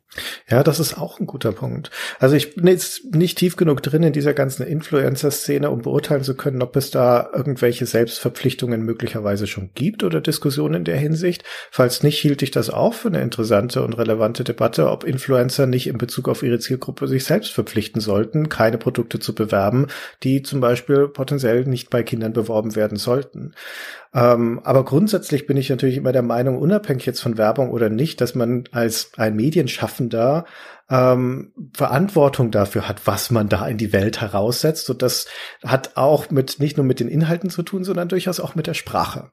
Ja, das ist auch ein guter Punkt. Also ich bin jetzt nicht tief genug drin in dieser ganzen Influencer-Szene, um beurteilen zu können, ob es da irgendwelche Selbstverpflichtungen möglicherweise schon gibt oder Diskussionen in der Hinsicht. Falls nicht, hielt ich das auch für eine interessante und relevante Debatte, ob Influencer nicht in Bezug auf ihre Zielgruppe sich selbst verpflichten sollten, keine Produkte zu bewerben, die zum Beispiel potenziell nicht bei Kindern beworben werden sollten. Ähm, aber grundsätzlich bin ich natürlich immer der Meinung, unabhängig jetzt von Werbung oder nicht, dass man als ein Medienschaffender ähm, Verantwortung dafür hat, was man da in die Welt heraussetzt. Und das hat auch mit nicht nur mit den Inhalten zu tun, sondern durchaus auch mit der Sprache.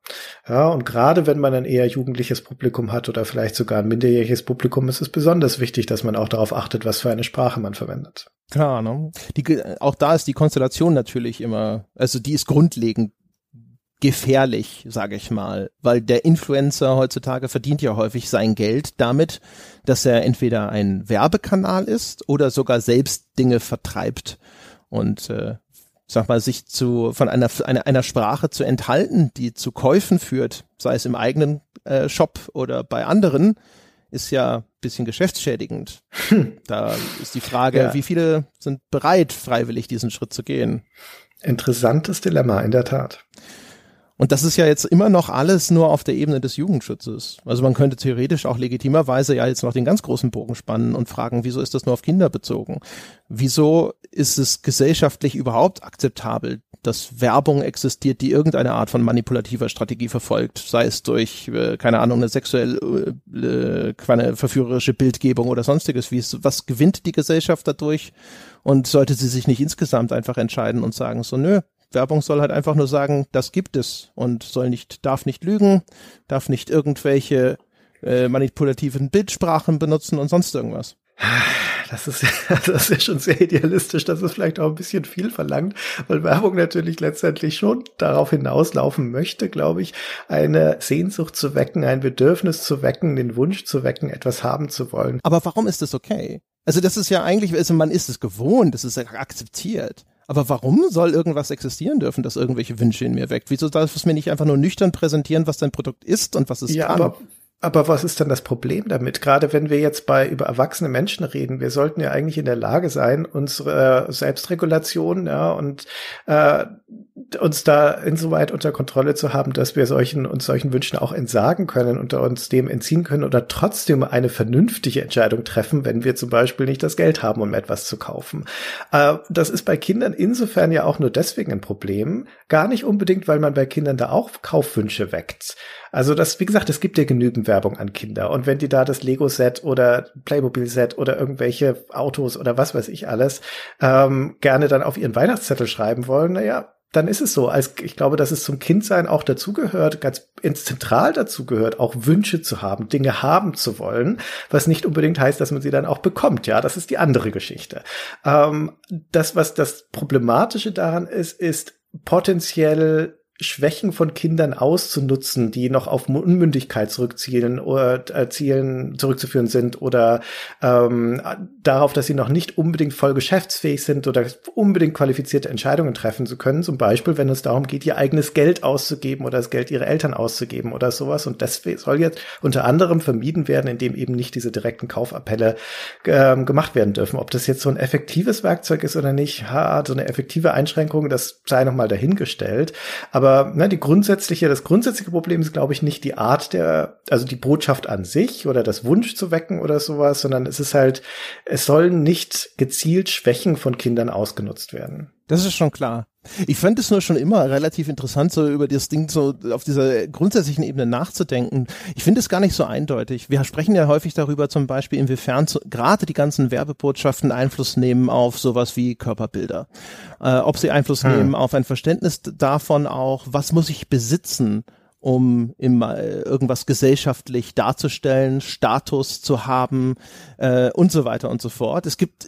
Ja, und gerade wenn man ein eher jugendliches Publikum hat oder vielleicht sogar ein minderjähriges Publikum, ist es besonders wichtig, dass man auch darauf achtet, was für eine Sprache man verwendet. Klar, ne? Die, auch da ist die Konstellation natürlich immer, also die ist grundlegend gefährlich, sage ich mal, weil der Influencer heutzutage verdient ja häufig sein Geld damit, dass er entweder ein Werbekanal ist oder sogar selbst Dinge vertreibt und äh, sag mal sich zu von einer, einer einer Sprache zu enthalten, die zu Käufen führt, sei es im eigenen äh, Shop oder bei anderen, ist ja bisschen geschäftsschädigend. Hm. Da ist die Frage, ja. wie viele sind bereit, freiwillig diesen Schritt zu gehen? Interessantes Dilemma, in der Tat. Und das ist ja jetzt immer noch alles nur auf der Ebene des Jugendschutzes. Also man könnte theoretisch auch legitimerweise ja jetzt noch den ganz großen Bogen spannen und fragen, wieso ist das nur auf Kinder bezogen? Wieso ist es gesellschaftlich überhaupt akzeptabel, dass Werbung existiert, die irgendeine Art von manipulativer Strategie verfolgt, sei es durch, äh, keine Ahnung, eine sexuell äh, eine verführerische Bildgebung oder sonstiges. Wie ist, was gewinnt die Gesellschaft dadurch? Und sollte sie sich nicht insgesamt einfach entscheiden und sagen, so, nö, Werbung soll halt einfach nur sagen, das gibt es und soll nicht, darf nicht lügen, darf nicht irgendwelche äh, manipulativen Bildsprachen benutzen und sonst irgendwas. Das ist, das ist ja schon sehr idealistisch. Das ist vielleicht auch ein bisschen viel verlangt, weil Werbung natürlich letztendlich schon darauf hinauslaufen möchte, glaube ich, eine Sehnsucht zu wecken, ein Bedürfnis zu wecken, den Wunsch zu wecken, etwas haben zu wollen. Aber warum ist das okay? Also das ist ja eigentlich, also man ist es gewohnt, das ist akzeptiert. Aber warum soll irgendwas existieren dürfen, das irgendwelche Wünsche in mir weckt? Wieso darf es mir nicht einfach nur nüchtern präsentieren, was dein Produkt ist und was es ja, kann? Aber aber was ist dann das Problem damit? Gerade wenn wir jetzt bei über erwachsene Menschen reden, wir sollten ja eigentlich in der Lage sein, unsere Selbstregulation ja, und äh, uns da insoweit unter Kontrolle zu haben, dass wir solchen und solchen Wünschen auch entsagen können und uns dem entziehen können oder trotzdem eine vernünftige Entscheidung treffen, wenn wir zum Beispiel nicht das Geld haben, um etwas zu kaufen. Äh, das ist bei Kindern insofern ja auch nur deswegen ein Problem, gar nicht unbedingt, weil man bei Kindern da auch Kaufwünsche weckt. Also das, wie gesagt, es gibt ja genügend Werbung an Kinder. Und wenn die da das Lego-Set oder Playmobil-Set oder irgendwelche Autos oder was weiß ich alles ähm, gerne dann auf ihren Weihnachtszettel schreiben wollen, naja, dann ist es so. Als ich glaube, dass es zum Kindsein auch dazugehört, ganz zentral dazugehört, auch Wünsche zu haben, Dinge haben zu wollen, was nicht unbedingt heißt, dass man sie dann auch bekommt. Ja, das ist die andere Geschichte. Ähm, das, was das Problematische daran ist, ist potenziell Schwächen von Kindern auszunutzen, die noch auf Unmündigkeit zurückzielen oder äh, zielen, zurückzuführen sind oder ähm, darauf, dass sie noch nicht unbedingt voll geschäftsfähig sind oder unbedingt qualifizierte Entscheidungen treffen zu können. Zum Beispiel, wenn es darum geht, ihr eigenes Geld auszugeben oder das Geld ihrer Eltern auszugeben oder sowas. Und das soll jetzt unter anderem vermieden werden, indem eben nicht diese direkten Kaufappelle ähm, gemacht werden dürfen. Ob das jetzt so ein effektives Werkzeug ist oder nicht, ha, so eine effektive Einschränkung, das sei nochmal dahingestellt. Aber aber ne, die grundsätzliche, das grundsätzliche Problem ist, glaube ich, nicht die Art der, also die Botschaft an sich oder das Wunsch zu wecken oder sowas, sondern es ist halt, es sollen nicht gezielt Schwächen von Kindern ausgenutzt werden. Das ist schon klar. Ich fand es nur schon immer relativ interessant, so über das Ding so auf dieser grundsätzlichen Ebene nachzudenken. Ich finde es gar nicht so eindeutig. Wir sprechen ja häufig darüber zum Beispiel, inwiefern zu, gerade die ganzen Werbebotschaften Einfluss nehmen auf sowas wie Körperbilder. Äh, ob sie Einfluss hm. nehmen auf ein Verständnis davon auch, was muss ich besitzen, um immer äh, irgendwas gesellschaftlich darzustellen, Status zu haben äh, und so weiter und so fort. Es gibt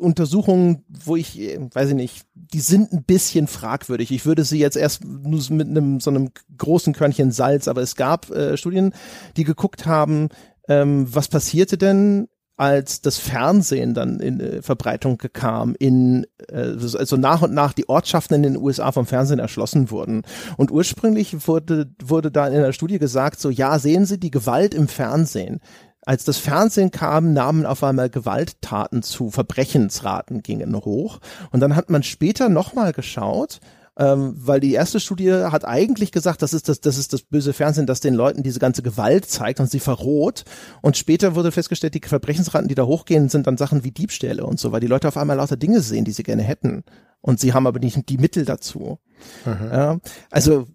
Untersuchungen, wo ich, äh, weiß ich nicht, die sind ein bisschen fragwürdig. Ich würde sie jetzt erst nur mit einem so einem großen Körnchen Salz, aber es gab äh, Studien, die geguckt haben, ähm, was passierte denn, als das Fernsehen dann in äh, Verbreitung kam, in äh, also nach und nach die Ortschaften in den USA vom Fernsehen erschlossen wurden. Und ursprünglich wurde wurde da in der Studie gesagt, so ja, sehen Sie die Gewalt im Fernsehen als das Fernsehen kam, nahmen auf einmal Gewalttaten zu, Verbrechensraten gingen hoch. Und dann hat man später nochmal geschaut, ähm, weil die erste Studie hat eigentlich gesagt, das ist das, das ist das böse Fernsehen, das den Leuten diese ganze Gewalt zeigt und sie verroht. Und später wurde festgestellt, die Verbrechensraten, die da hochgehen, sind dann Sachen wie Diebstähle und so, weil die Leute auf einmal lauter Dinge sehen, die sie gerne hätten. Und sie haben aber nicht die Mittel dazu. Mhm. Ja, also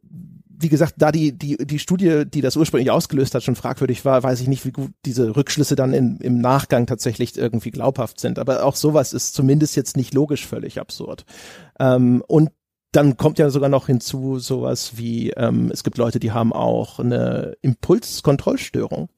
wie gesagt, da die, die, die Studie, die das ursprünglich ausgelöst hat, schon fragwürdig war, weiß ich nicht, wie gut diese Rückschlüsse dann in, im Nachgang tatsächlich irgendwie glaubhaft sind. Aber auch sowas ist zumindest jetzt nicht logisch völlig absurd. Ähm, und dann kommt ja sogar noch hinzu sowas wie, ähm, es gibt Leute, die haben auch eine Impulskontrollstörung.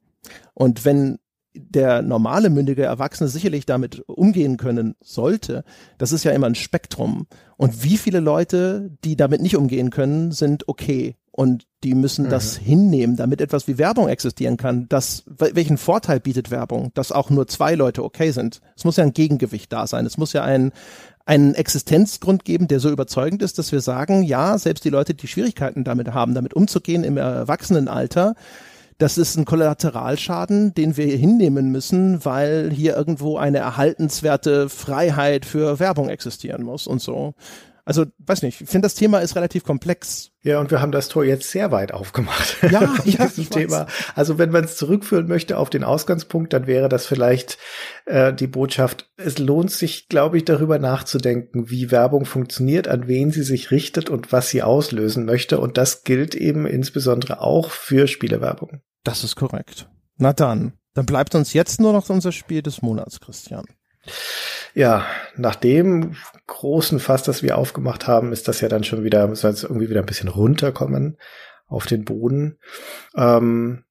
Und wenn der normale mündige Erwachsene sicherlich damit umgehen können sollte, das ist ja immer ein Spektrum. Und wie viele Leute, die damit nicht umgehen können, sind okay und die müssen mhm. das hinnehmen, damit etwas wie Werbung existieren kann. Das, welchen Vorteil bietet Werbung, dass auch nur zwei Leute okay sind? Es muss ja ein Gegengewicht da sein. Es muss ja ein, einen Existenzgrund geben, der so überzeugend ist, dass wir sagen, ja, selbst die Leute, die Schwierigkeiten damit haben, damit umzugehen im Erwachsenenalter, das ist ein Kollateralschaden, den wir hinnehmen müssen, weil hier irgendwo eine erhaltenswerte Freiheit für Werbung existieren muss und so. Also, weiß nicht, ich finde, das Thema ist relativ komplex. Ja, und wir haben das Tor jetzt sehr weit aufgemacht. Ja, ja diesem Thema. Weiß. Also, wenn man es zurückführen möchte auf den Ausgangspunkt, dann wäre das vielleicht äh, die Botschaft. Es lohnt sich, glaube ich, darüber nachzudenken, wie Werbung funktioniert, an wen sie sich richtet und was sie auslösen möchte. Und das gilt eben insbesondere auch für Spielewerbung. Das ist korrekt. Na dann, dann bleibt uns jetzt nur noch unser Spiel des Monats, Christian. Ja, nach dem großen Fass, das wir aufgemacht haben, ist das ja dann schon wieder, müssen wir jetzt irgendwie wieder ein bisschen runterkommen auf den Boden. Ähm,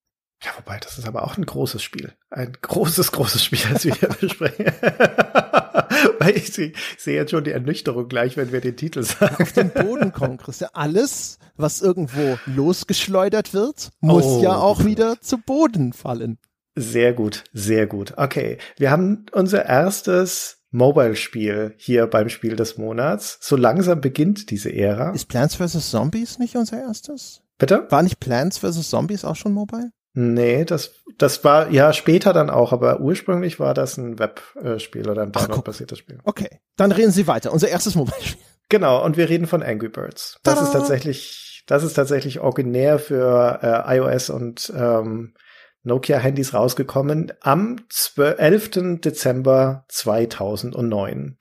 ja, wobei, das ist aber auch ein großes Spiel. Ein großes, großes Spiel, das wir hier besprechen. Weil ich sehe seh jetzt schon die Ernüchterung gleich, wenn wir den Titel sagen. Auf den Boden kommen, Christian. Alles, was irgendwo losgeschleudert wird, muss oh. ja auch wieder zu Boden fallen. Sehr gut, sehr gut. Okay, wir haben unser erstes Mobile-Spiel hier beim Spiel des Monats. So langsam beginnt diese Ära. Ist Plants vs. Zombies nicht unser erstes? Bitte? War nicht Plants vs. Zombies auch schon Mobile? Nee, das, das war ja später dann auch, aber ursprünglich war das ein Webspiel oder ein Download-basiertes Spiel. Okay, dann reden Sie weiter. Unser erstes Mobile-Spiel. Genau, und wir reden von Angry Birds. Das Tada! ist tatsächlich, das ist tatsächlich originär für äh, iOS und ähm, Nokia-Handys rausgekommen am 11. Dezember 2009.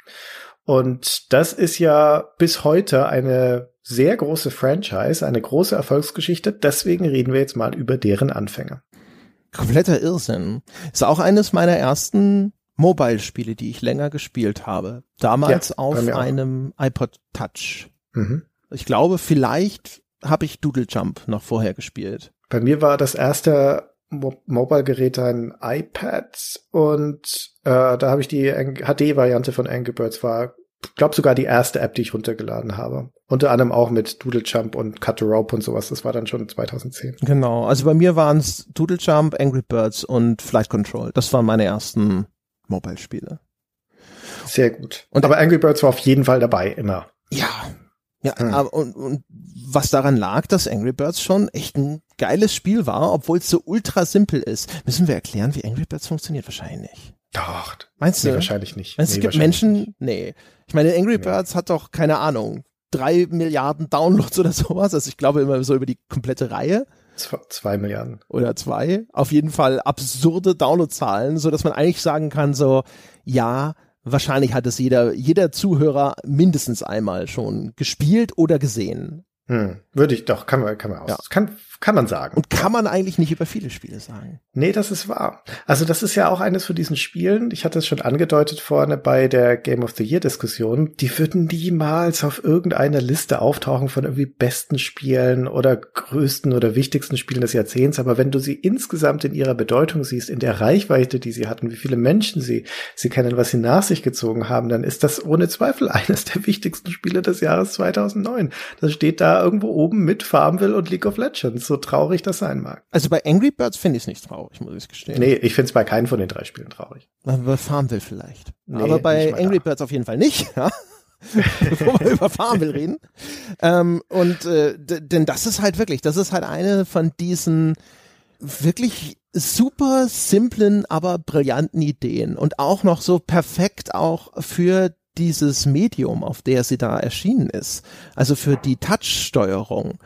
Und das ist ja bis heute eine sehr große Franchise, eine große Erfolgsgeschichte. Deswegen reden wir jetzt mal über deren Anfänge. Kompletter Irrsinn. Ist auch eines meiner ersten Mobile-Spiele, die ich länger gespielt habe. Damals ja, auf einem iPod Touch. Mhm. Ich glaube, vielleicht habe ich Doodle Jump noch vorher gespielt. Bei mir war das erste Mobile-Gerät ein iPad und äh, da habe ich die HD-Variante von Angry Birds war glaube sogar die erste App, die ich runtergeladen habe. Unter anderem auch mit Doodle Jump und Cut the Rope und sowas. Das war dann schon 2010. Genau. Also bei mir waren es Doodle Jump, Angry Birds und Flight Control. Das waren meine ersten Mobile-Spiele. Sehr gut. Und aber Angry Birds war auf jeden Fall dabei, immer. Ja. Ja, hm. aber und, und was daran lag, dass Angry Birds schon echt ein geiles Spiel war, obwohl es so ultra simpel ist. Müssen wir erklären, wie Angry Birds funktioniert? Wahrscheinlich nicht. Doch. Meinst nee, du? wahrscheinlich nicht. Meinst, nee, es gibt Menschen? Nee. Ich meine, Angry Birds ja. hat doch, keine Ahnung, drei Milliarden Downloads oder sowas. Also ich glaube immer so über die komplette Reihe. Zwei, zwei Milliarden. Oder zwei. Auf jeden Fall absurde Downloadzahlen, so dass man eigentlich sagen kann, so, ja, wahrscheinlich hat es jeder, jeder Zuhörer mindestens einmal schon gespielt oder gesehen. Hm, würde ich doch, kann man, kann man aus, ja. kann, kann man sagen. Und kann man eigentlich nicht über viele Spiele sagen. Nee, das ist wahr. Also das ist ja auch eines von diesen Spielen, ich hatte es schon angedeutet vorne bei der Game of the Year Diskussion, die würden niemals auf irgendeiner Liste auftauchen von irgendwie besten Spielen oder größten oder wichtigsten Spielen des Jahrzehnts. Aber wenn du sie insgesamt in ihrer Bedeutung siehst, in der Reichweite, die sie hatten, wie viele Menschen sie, sie kennen, was sie nach sich gezogen haben, dann ist das ohne Zweifel eines der wichtigsten Spiele des Jahres 2009. Das steht da irgendwo oben mit Farmville und League of Legends, so traurig das sein mag. Also bei Angry Birds finde ich es nicht traurig, muss ich gestehen. Nee, ich finde es bei keinem von den drei Spielen traurig. Bei Farmville vielleicht. Nee, Aber bei Angry Birds auf jeden Fall nicht, ja. Bevor wir über Farmville reden. Ähm, und äh, denn das ist halt wirklich, das ist halt eine von diesen wirklich super simplen, aber brillanten Ideen und auch noch so perfekt auch für dieses Medium, auf der sie da erschienen ist. Also für die Touch-Steuerung.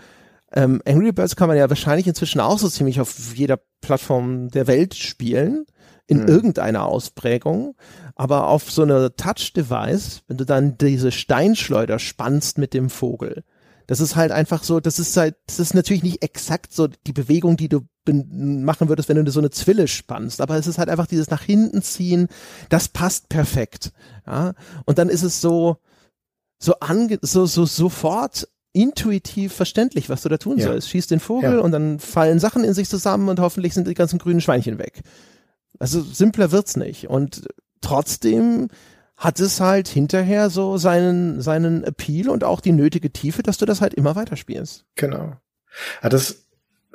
Ähm, Angry Birds kann man ja wahrscheinlich inzwischen auch so ziemlich auf jeder Plattform der Welt spielen, in mhm. irgendeiner Ausprägung. Aber auf so einer Touch-Device, wenn du dann diese Steinschleuder spannst mit dem Vogel, das ist halt einfach so, das ist halt, das ist natürlich nicht exakt so die Bewegung, die du machen würdest, wenn du so eine Zwille spannst, aber es ist halt einfach dieses nach hinten ziehen, das passt perfekt, ja. Und dann ist es so, so ange, so, so sofort intuitiv verständlich, was du da tun ja. sollst. Schießt den Vogel ja. und dann fallen Sachen in sich zusammen und hoffentlich sind die ganzen grünen Schweinchen weg. Also simpler wird's nicht. Und trotzdem hat es halt hinterher so seinen, seinen Appeal und auch die nötige Tiefe, dass du das halt immer weiterspielst. Genau. Ja, das,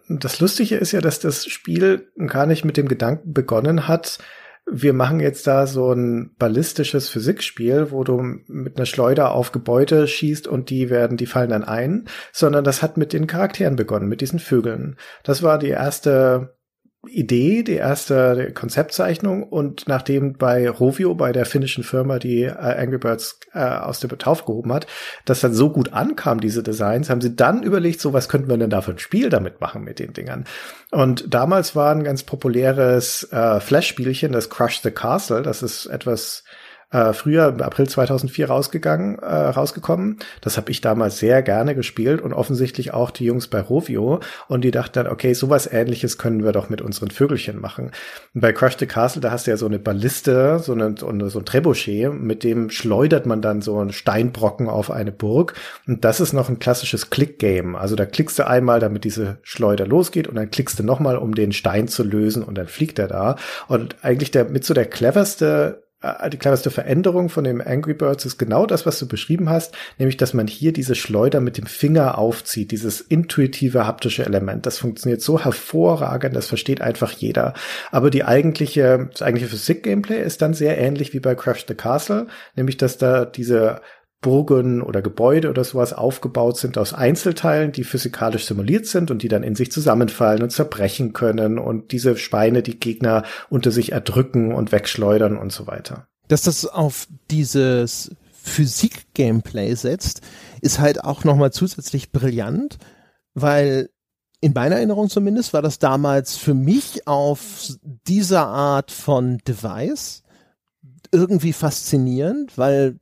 das Lustige ist ja, dass das Spiel gar nicht mit dem Gedanken begonnen hat, wir machen jetzt da so ein ballistisches Physikspiel, wo du mit einer Schleuder auf Gebäude schießt und die werden, die fallen dann ein, sondern das hat mit den Charakteren begonnen, mit diesen Vögeln. Das war die erste Idee, die erste Konzeptzeichnung und nachdem bei Rovio, bei der finnischen Firma, die äh, Angry Birds äh, aus dem Betauf gehoben hat, das dann so gut ankam, diese Designs, haben sie dann überlegt, so was könnten wir denn da für ein Spiel damit machen mit den Dingern. Und damals war ein ganz populäres äh, Flash-Spielchen, das Crush the Castle, das ist etwas äh, früher im April 2004 rausgegangen, äh, rausgekommen. Das habe ich damals sehr gerne gespielt und offensichtlich auch die Jungs bei Rovio. Und die dachten dann, okay, sowas ähnliches können wir doch mit unseren Vögelchen machen. Und bei Crush the Castle, da hast du ja so eine Balliste, so, eine, so, ein Trebuchet, mit dem schleudert man dann so einen Steinbrocken auf eine Burg. Und das ist noch ein klassisches Click-Game. Also da klickst du einmal, damit diese Schleuder losgeht und dann klickst du nochmal, um den Stein zu lösen und dann fliegt er da. Und eigentlich der mit so der cleverste die cleverste Veränderung von dem Angry Birds ist genau das, was du beschrieben hast, nämlich, dass man hier diese Schleuder mit dem Finger aufzieht, dieses intuitive haptische Element. Das funktioniert so hervorragend, das versteht einfach jeder. Aber die eigentliche, das eigentliche Physik-Gameplay ist dann sehr ähnlich wie bei Crash the Castle, nämlich, dass da diese Burgen oder Gebäude oder sowas aufgebaut sind aus Einzelteilen, die physikalisch simuliert sind und die dann in sich zusammenfallen und zerbrechen können und diese Speine die Gegner unter sich erdrücken und wegschleudern und so weiter. Dass das auf dieses Physik-Gameplay setzt, ist halt auch nochmal zusätzlich brillant, weil in meiner Erinnerung zumindest war das damals für mich auf dieser Art von Device irgendwie faszinierend, weil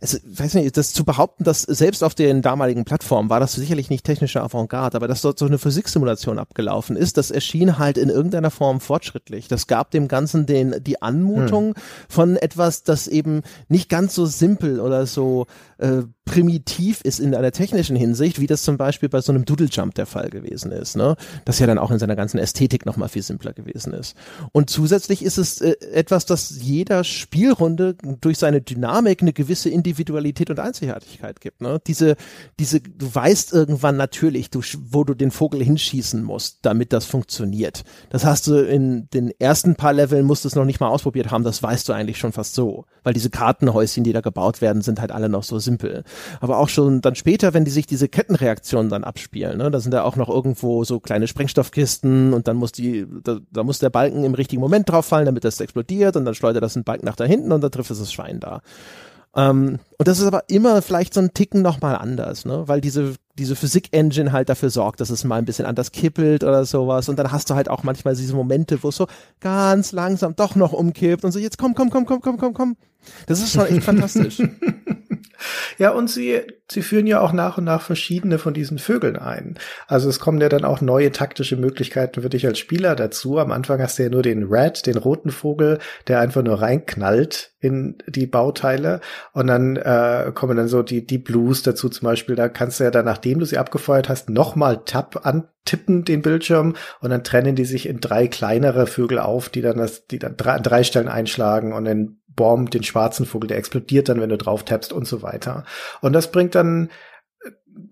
also, weiß nicht, das zu behaupten, dass selbst auf den damaligen Plattformen war das sicherlich nicht technische Avantgarde, aber dass dort so eine Physiksimulation abgelaufen ist, das erschien halt in irgendeiner Form fortschrittlich. Das gab dem Ganzen den, die Anmutung hm. von etwas, das eben nicht ganz so simpel oder so äh, primitiv ist in einer technischen Hinsicht, wie das zum Beispiel bei so einem Doodle Jump der Fall gewesen ist, ne? Das ja dann auch in seiner ganzen Ästhetik nochmal viel simpler gewesen ist. Und zusätzlich ist es äh, etwas, das jeder Spielrunde durch seine Dynamik eine gewisse Individualität und Einzigartigkeit gibt, ne? Diese, diese, du weißt irgendwann natürlich, du, wo du den Vogel hinschießen musst, damit das funktioniert. Das hast du in den ersten paar Leveln musst du es noch nicht mal ausprobiert haben, das weißt du eigentlich schon fast so. Weil diese Kartenhäuschen, die da gebaut werden, sind halt alle noch so simpel. Aber auch schon dann später, wenn die sich diese Kettenreaktionen dann abspielen, ne, da sind da auch noch irgendwo so kleine Sprengstoffkisten und dann muss die, da, da muss der Balken im richtigen Moment drauf fallen, damit das explodiert und dann schleudert das ein Balken nach da hinten und dann trifft es das Schwein da. Ähm, und das ist aber immer vielleicht so ein Ticken nochmal anders, ne? Weil diese, diese Physik-Engine halt dafür sorgt, dass es mal ein bisschen anders kippelt oder sowas. Und dann hast du halt auch manchmal diese Momente, wo es so ganz langsam doch noch umkippt und so, jetzt komm, komm, komm, komm, komm, komm, komm. Das ist schon echt fantastisch. Ja, und sie, sie führen ja auch nach und nach verschiedene von diesen Vögeln ein. Also es kommen ja dann auch neue taktische Möglichkeiten für dich als Spieler dazu. Am Anfang hast du ja nur den Red, den roten Vogel, der einfach nur reinknallt in die Bauteile. Und dann äh, kommen dann so die, die Blues dazu zum Beispiel. Da kannst du ja dann, nachdem du sie abgefeuert hast, nochmal Tab antippen, den Bildschirm. Und dann trennen die sich in drei kleinere Vögel auf, die dann das, die dann drei, an drei Stellen einschlagen und dann Bomb, den schwarzen Vogel, der explodiert dann, wenn du drauf tappst und so weiter. Und das bringt dann,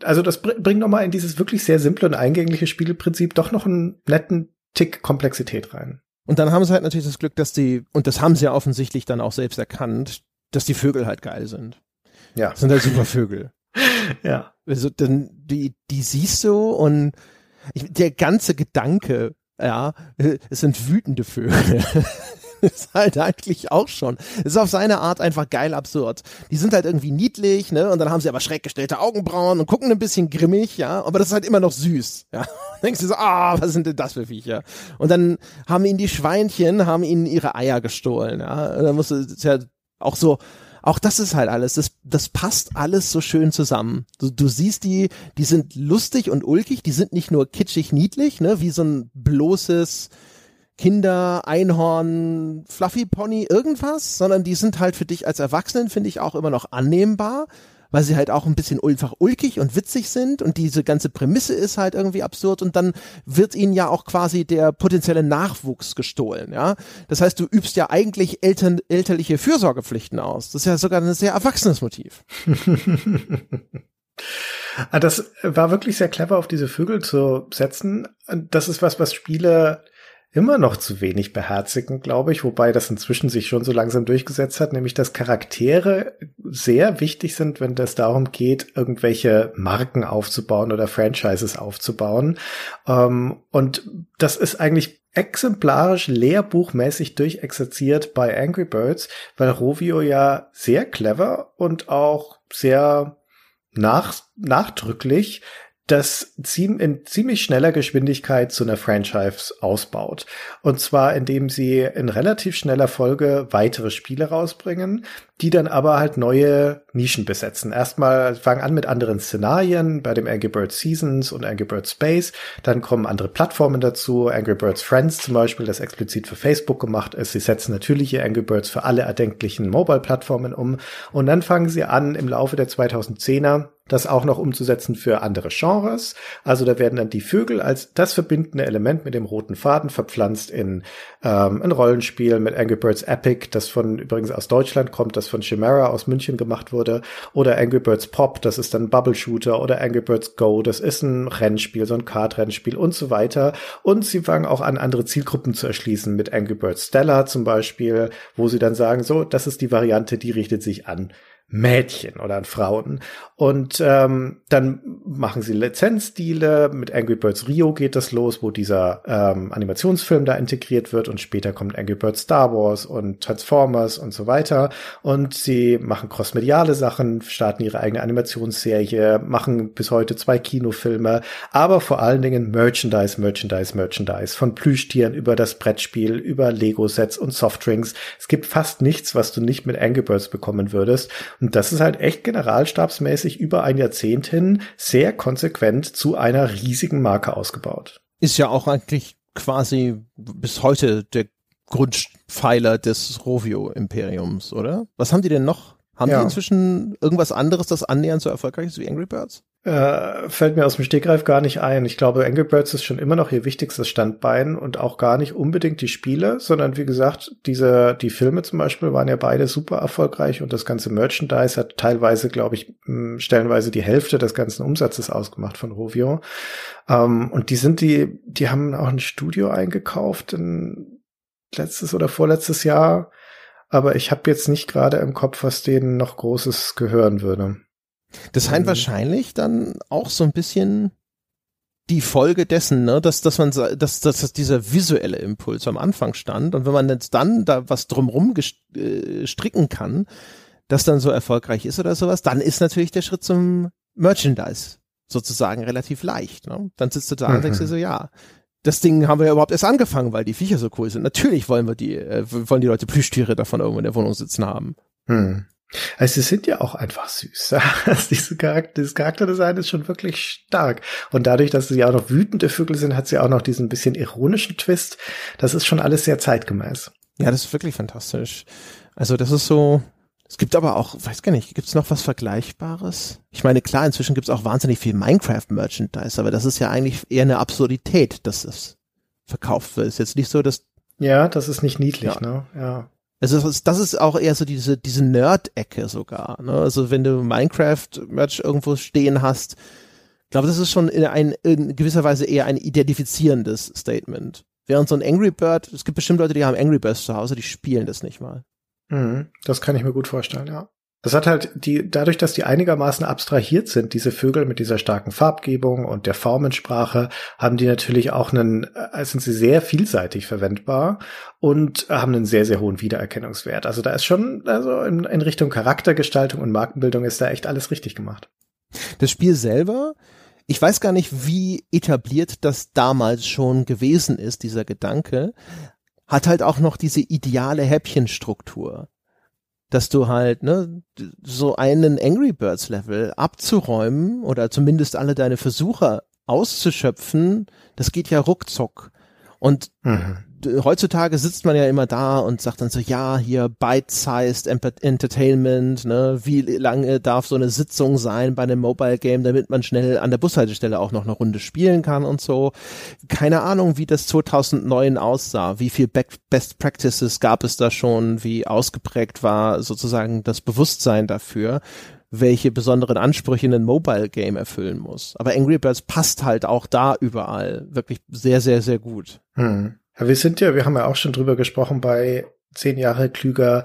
also das bringt nochmal in dieses wirklich sehr simple und eingängliche Spielprinzip doch noch einen netten Tick Komplexität rein. Und dann haben sie halt natürlich das Glück, dass die, und das haben sie ja offensichtlich dann auch selbst erkannt, dass die Vögel halt geil sind. Ja. Das sind halt super Vögel. ja. Also, dann, die, die siehst du und ich, der ganze Gedanke, ja, es sind wütende Vögel. ist halt eigentlich auch schon. Ist auf seine Art einfach geil absurd. Die sind halt irgendwie niedlich, ne? Und dann haben sie aber schräg gestellte Augenbrauen und gucken ein bisschen grimmig, ja. Aber das ist halt immer noch süß, ja. Denkst du so, ah, was sind denn das für Viecher? Und dann haben ihnen die Schweinchen, haben ihnen ihre Eier gestohlen, ja. Und dann musst du, ist ja auch so, auch das ist halt alles, das, das passt alles so schön zusammen. Du, du siehst die, die sind lustig und ulkig, die sind nicht nur kitschig niedlich, ne, wie so ein bloßes, Kinder, Einhorn, Fluffy Pony, irgendwas, sondern die sind halt für dich als Erwachsenen, finde ich, auch immer noch annehmbar, weil sie halt auch ein bisschen einfach ulkig und witzig sind und diese ganze Prämisse ist halt irgendwie absurd und dann wird ihnen ja auch quasi der potenzielle Nachwuchs gestohlen, ja. Das heißt, du übst ja eigentlich Eltern, elterliche Fürsorgepflichten aus. Das ist ja sogar ein sehr erwachsenes Motiv. Ah, das war wirklich sehr clever, auf diese Vögel zu setzen. Das ist was, was Spiele immer noch zu wenig beherzigen, glaube ich, wobei das inzwischen sich schon so langsam durchgesetzt hat, nämlich dass Charaktere sehr wichtig sind, wenn es darum geht, irgendwelche Marken aufzubauen oder Franchises aufzubauen. Ähm, und das ist eigentlich exemplarisch lehrbuchmäßig durchexerziert bei Angry Birds, weil Rovio ja sehr clever und auch sehr nach, nachdrücklich das in ziemlich schneller Geschwindigkeit zu einer Franchise ausbaut. Und zwar, indem sie in relativ schneller Folge weitere Spiele rausbringen, die dann aber halt neue Nischen besetzen. Erstmal fangen an mit anderen Szenarien, bei dem Angry Birds Seasons und Angry Birds Space. Dann kommen andere Plattformen dazu, Angry Birds Friends zum Beispiel, das explizit für Facebook gemacht ist. Sie setzen natürlich ihr Angry Birds für alle erdenklichen Mobile-Plattformen um. Und dann fangen sie an, im Laufe der 2010er das auch noch umzusetzen für andere Genres. Also da werden dann die Vögel als das verbindende Element mit dem roten Faden verpflanzt in ähm, ein Rollenspiel mit Angry Birds Epic, das von übrigens aus Deutschland kommt, das von Chimera aus München gemacht wurde, oder Angry Birds Pop, das ist dann Bubble Shooter, oder Angry Birds Go, das ist ein Rennspiel, so ein Kart-Rennspiel und so weiter. Und sie fangen auch an, andere Zielgruppen zu erschließen mit Angry Birds Stella zum Beispiel, wo sie dann sagen, so, das ist die Variante, die richtet sich an Mädchen oder an Frauen. Und ähm, dann machen sie Lizenzdeale. Mit Angry Birds Rio geht das los, wo dieser ähm, Animationsfilm da integriert wird. Und später kommt Angry Birds Star Wars und Transformers und so weiter. Und sie machen crossmediale Sachen, starten ihre eigene Animationsserie, machen bis heute zwei Kinofilme, aber vor allen Dingen Merchandise, Merchandise, Merchandise. Von Plüschtieren über das Brettspiel, über Lego-Sets und Softdrinks. Es gibt fast nichts, was du nicht mit Angry Birds bekommen würdest. Und das ist halt echt generalstabsmäßig über ein Jahrzehnt hin sehr konsequent zu einer riesigen Marke ausgebaut. Ist ja auch eigentlich quasi bis heute der Grundpfeiler des Rovio-Imperiums, oder? Was haben die denn noch? Haben ja. die inzwischen irgendwas anderes, das annähernd so erfolgreich ist wie Angry Birds? Äh, fällt mir aus dem Stegreif gar nicht ein. Ich glaube, Angry Birds ist schon immer noch ihr wichtigstes Standbein und auch gar nicht unbedingt die Spiele, sondern wie gesagt, diese, die Filme zum Beispiel waren ja beide super erfolgreich und das ganze Merchandise hat teilweise, glaube ich, stellenweise die Hälfte des ganzen Umsatzes ausgemacht von Rovio. Ähm, und die sind die, die haben auch ein Studio eingekauft in letztes oder vorletztes Jahr aber ich habe jetzt nicht gerade im Kopf, was denen noch Großes gehören würde. Das scheint ähm. wahrscheinlich dann auch so ein bisschen die Folge dessen, ne, dass, dass man, dass, dass, dass dieser visuelle Impuls am Anfang stand und wenn man jetzt dann da was drumrum äh, stricken kann, das dann so erfolgreich ist oder sowas, dann ist natürlich der Schritt zum Merchandise sozusagen relativ leicht. Ne? Dann sitzt du da mhm. und denkst dir so, ja, das Ding haben wir ja überhaupt erst angefangen, weil die Viecher so cool sind. Natürlich wollen wir die, äh, wollen die Leute Plüschtiere davon irgendwo in der Wohnung sitzen haben. Hm. Also sie sind ja auch einfach süß. Diese Charakter, dieses Charakterdesign ist schon wirklich stark. Und dadurch, dass sie auch noch wütende Vögel sind, hat sie auch noch diesen bisschen ironischen Twist. Das ist schon alles sehr zeitgemäß. Ja, das ist wirklich fantastisch. Also das ist so, es gibt aber auch, weiß gar nicht, gibt es noch was Vergleichbares? Ich meine, klar, inzwischen gibt es auch wahnsinnig viel Minecraft-Merchandise, aber das ist ja eigentlich eher eine Absurdität, dass das verkauft wird. Ist jetzt nicht so, dass. Ja, das ist nicht niedlich, ja. ne? Ja. Also das ist, auch eher so diese, diese Nerd-Ecke sogar. Ne? Also wenn du Minecraft-Merch irgendwo stehen hast, glaube, das ist schon in, ein, in gewisser Weise eher ein identifizierendes Statement. Während so ein Angry Bird, es gibt bestimmt Leute, die haben Angry Birds zu Hause, die spielen das nicht mal. Mhm, das kann ich mir gut vorstellen, ja. Das hat halt die, dadurch, dass die einigermaßen abstrahiert sind, diese Vögel mit dieser starken Farbgebung und der Formensprache, haben die natürlich auch einen, äh, sind sie sehr vielseitig verwendbar und haben einen sehr, sehr hohen Wiedererkennungswert. Also da ist schon, also in, in Richtung Charaktergestaltung und Markenbildung ist da echt alles richtig gemacht. Das Spiel selber, ich weiß gar nicht, wie etabliert das damals schon gewesen ist, dieser Gedanke, hat halt auch noch diese ideale Häppchenstruktur. Dass du halt, ne, so einen Angry Birds Level abzuräumen oder zumindest alle deine Versuche auszuschöpfen, das geht ja ruckzuck. Und mhm heutzutage sitzt man ja immer da und sagt dann so, ja, hier bite-sized Entertainment, ne, wie lange darf so eine Sitzung sein bei einem Mobile Game, damit man schnell an der Bushaltestelle auch noch eine Runde spielen kann und so. Keine Ahnung, wie das 2009 aussah, wie viel Best Practices gab es da schon, wie ausgeprägt war sozusagen das Bewusstsein dafür welche besonderen Ansprüche ein Mobile Game erfüllen muss. Aber Angry Birds passt halt auch da überall wirklich sehr, sehr, sehr gut. Hm. Ja, wir sind ja, wir haben ja auch schon drüber gesprochen bei zehn Jahre klüger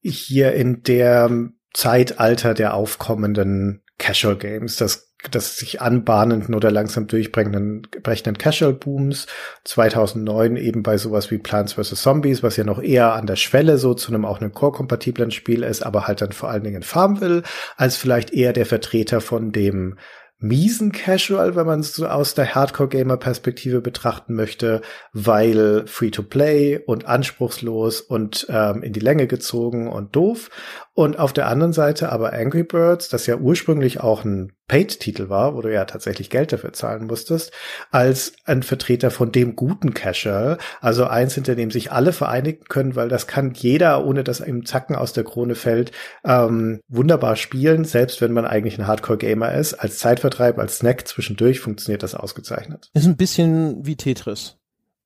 hier in der Zeitalter der aufkommenden Casual Games, das, das sich anbahnenden oder langsam durchbrechenden brechenden Casual Booms. 2009 eben bei sowas wie Plants vs. Zombies, was ja noch eher an der Schwelle so zu einem auch einem Core-kompatiblen Spiel ist, aber halt dann vor allen Dingen Farmville, als vielleicht eher der Vertreter von dem miesen Casual, wenn man es so aus der Hardcore-Gamer-Perspektive betrachten möchte, weil Free-to-Play und anspruchslos und ähm, in die Länge gezogen und doof. Und auf der anderen Seite aber Angry Birds, das ja ursprünglich auch ein Paid-Titel war, wo du ja tatsächlich Geld dafür zahlen musstest, als ein Vertreter von dem guten Casual, also eins, hinter dem sich alle vereinigen können, weil das kann jeder, ohne dass ihm Zacken aus der Krone fällt, ähm, wunderbar spielen, selbst wenn man eigentlich ein Hardcore-Gamer ist. Als Zeitvertreib, als Snack zwischendurch funktioniert das ausgezeichnet. Ist ein bisschen wie Tetris.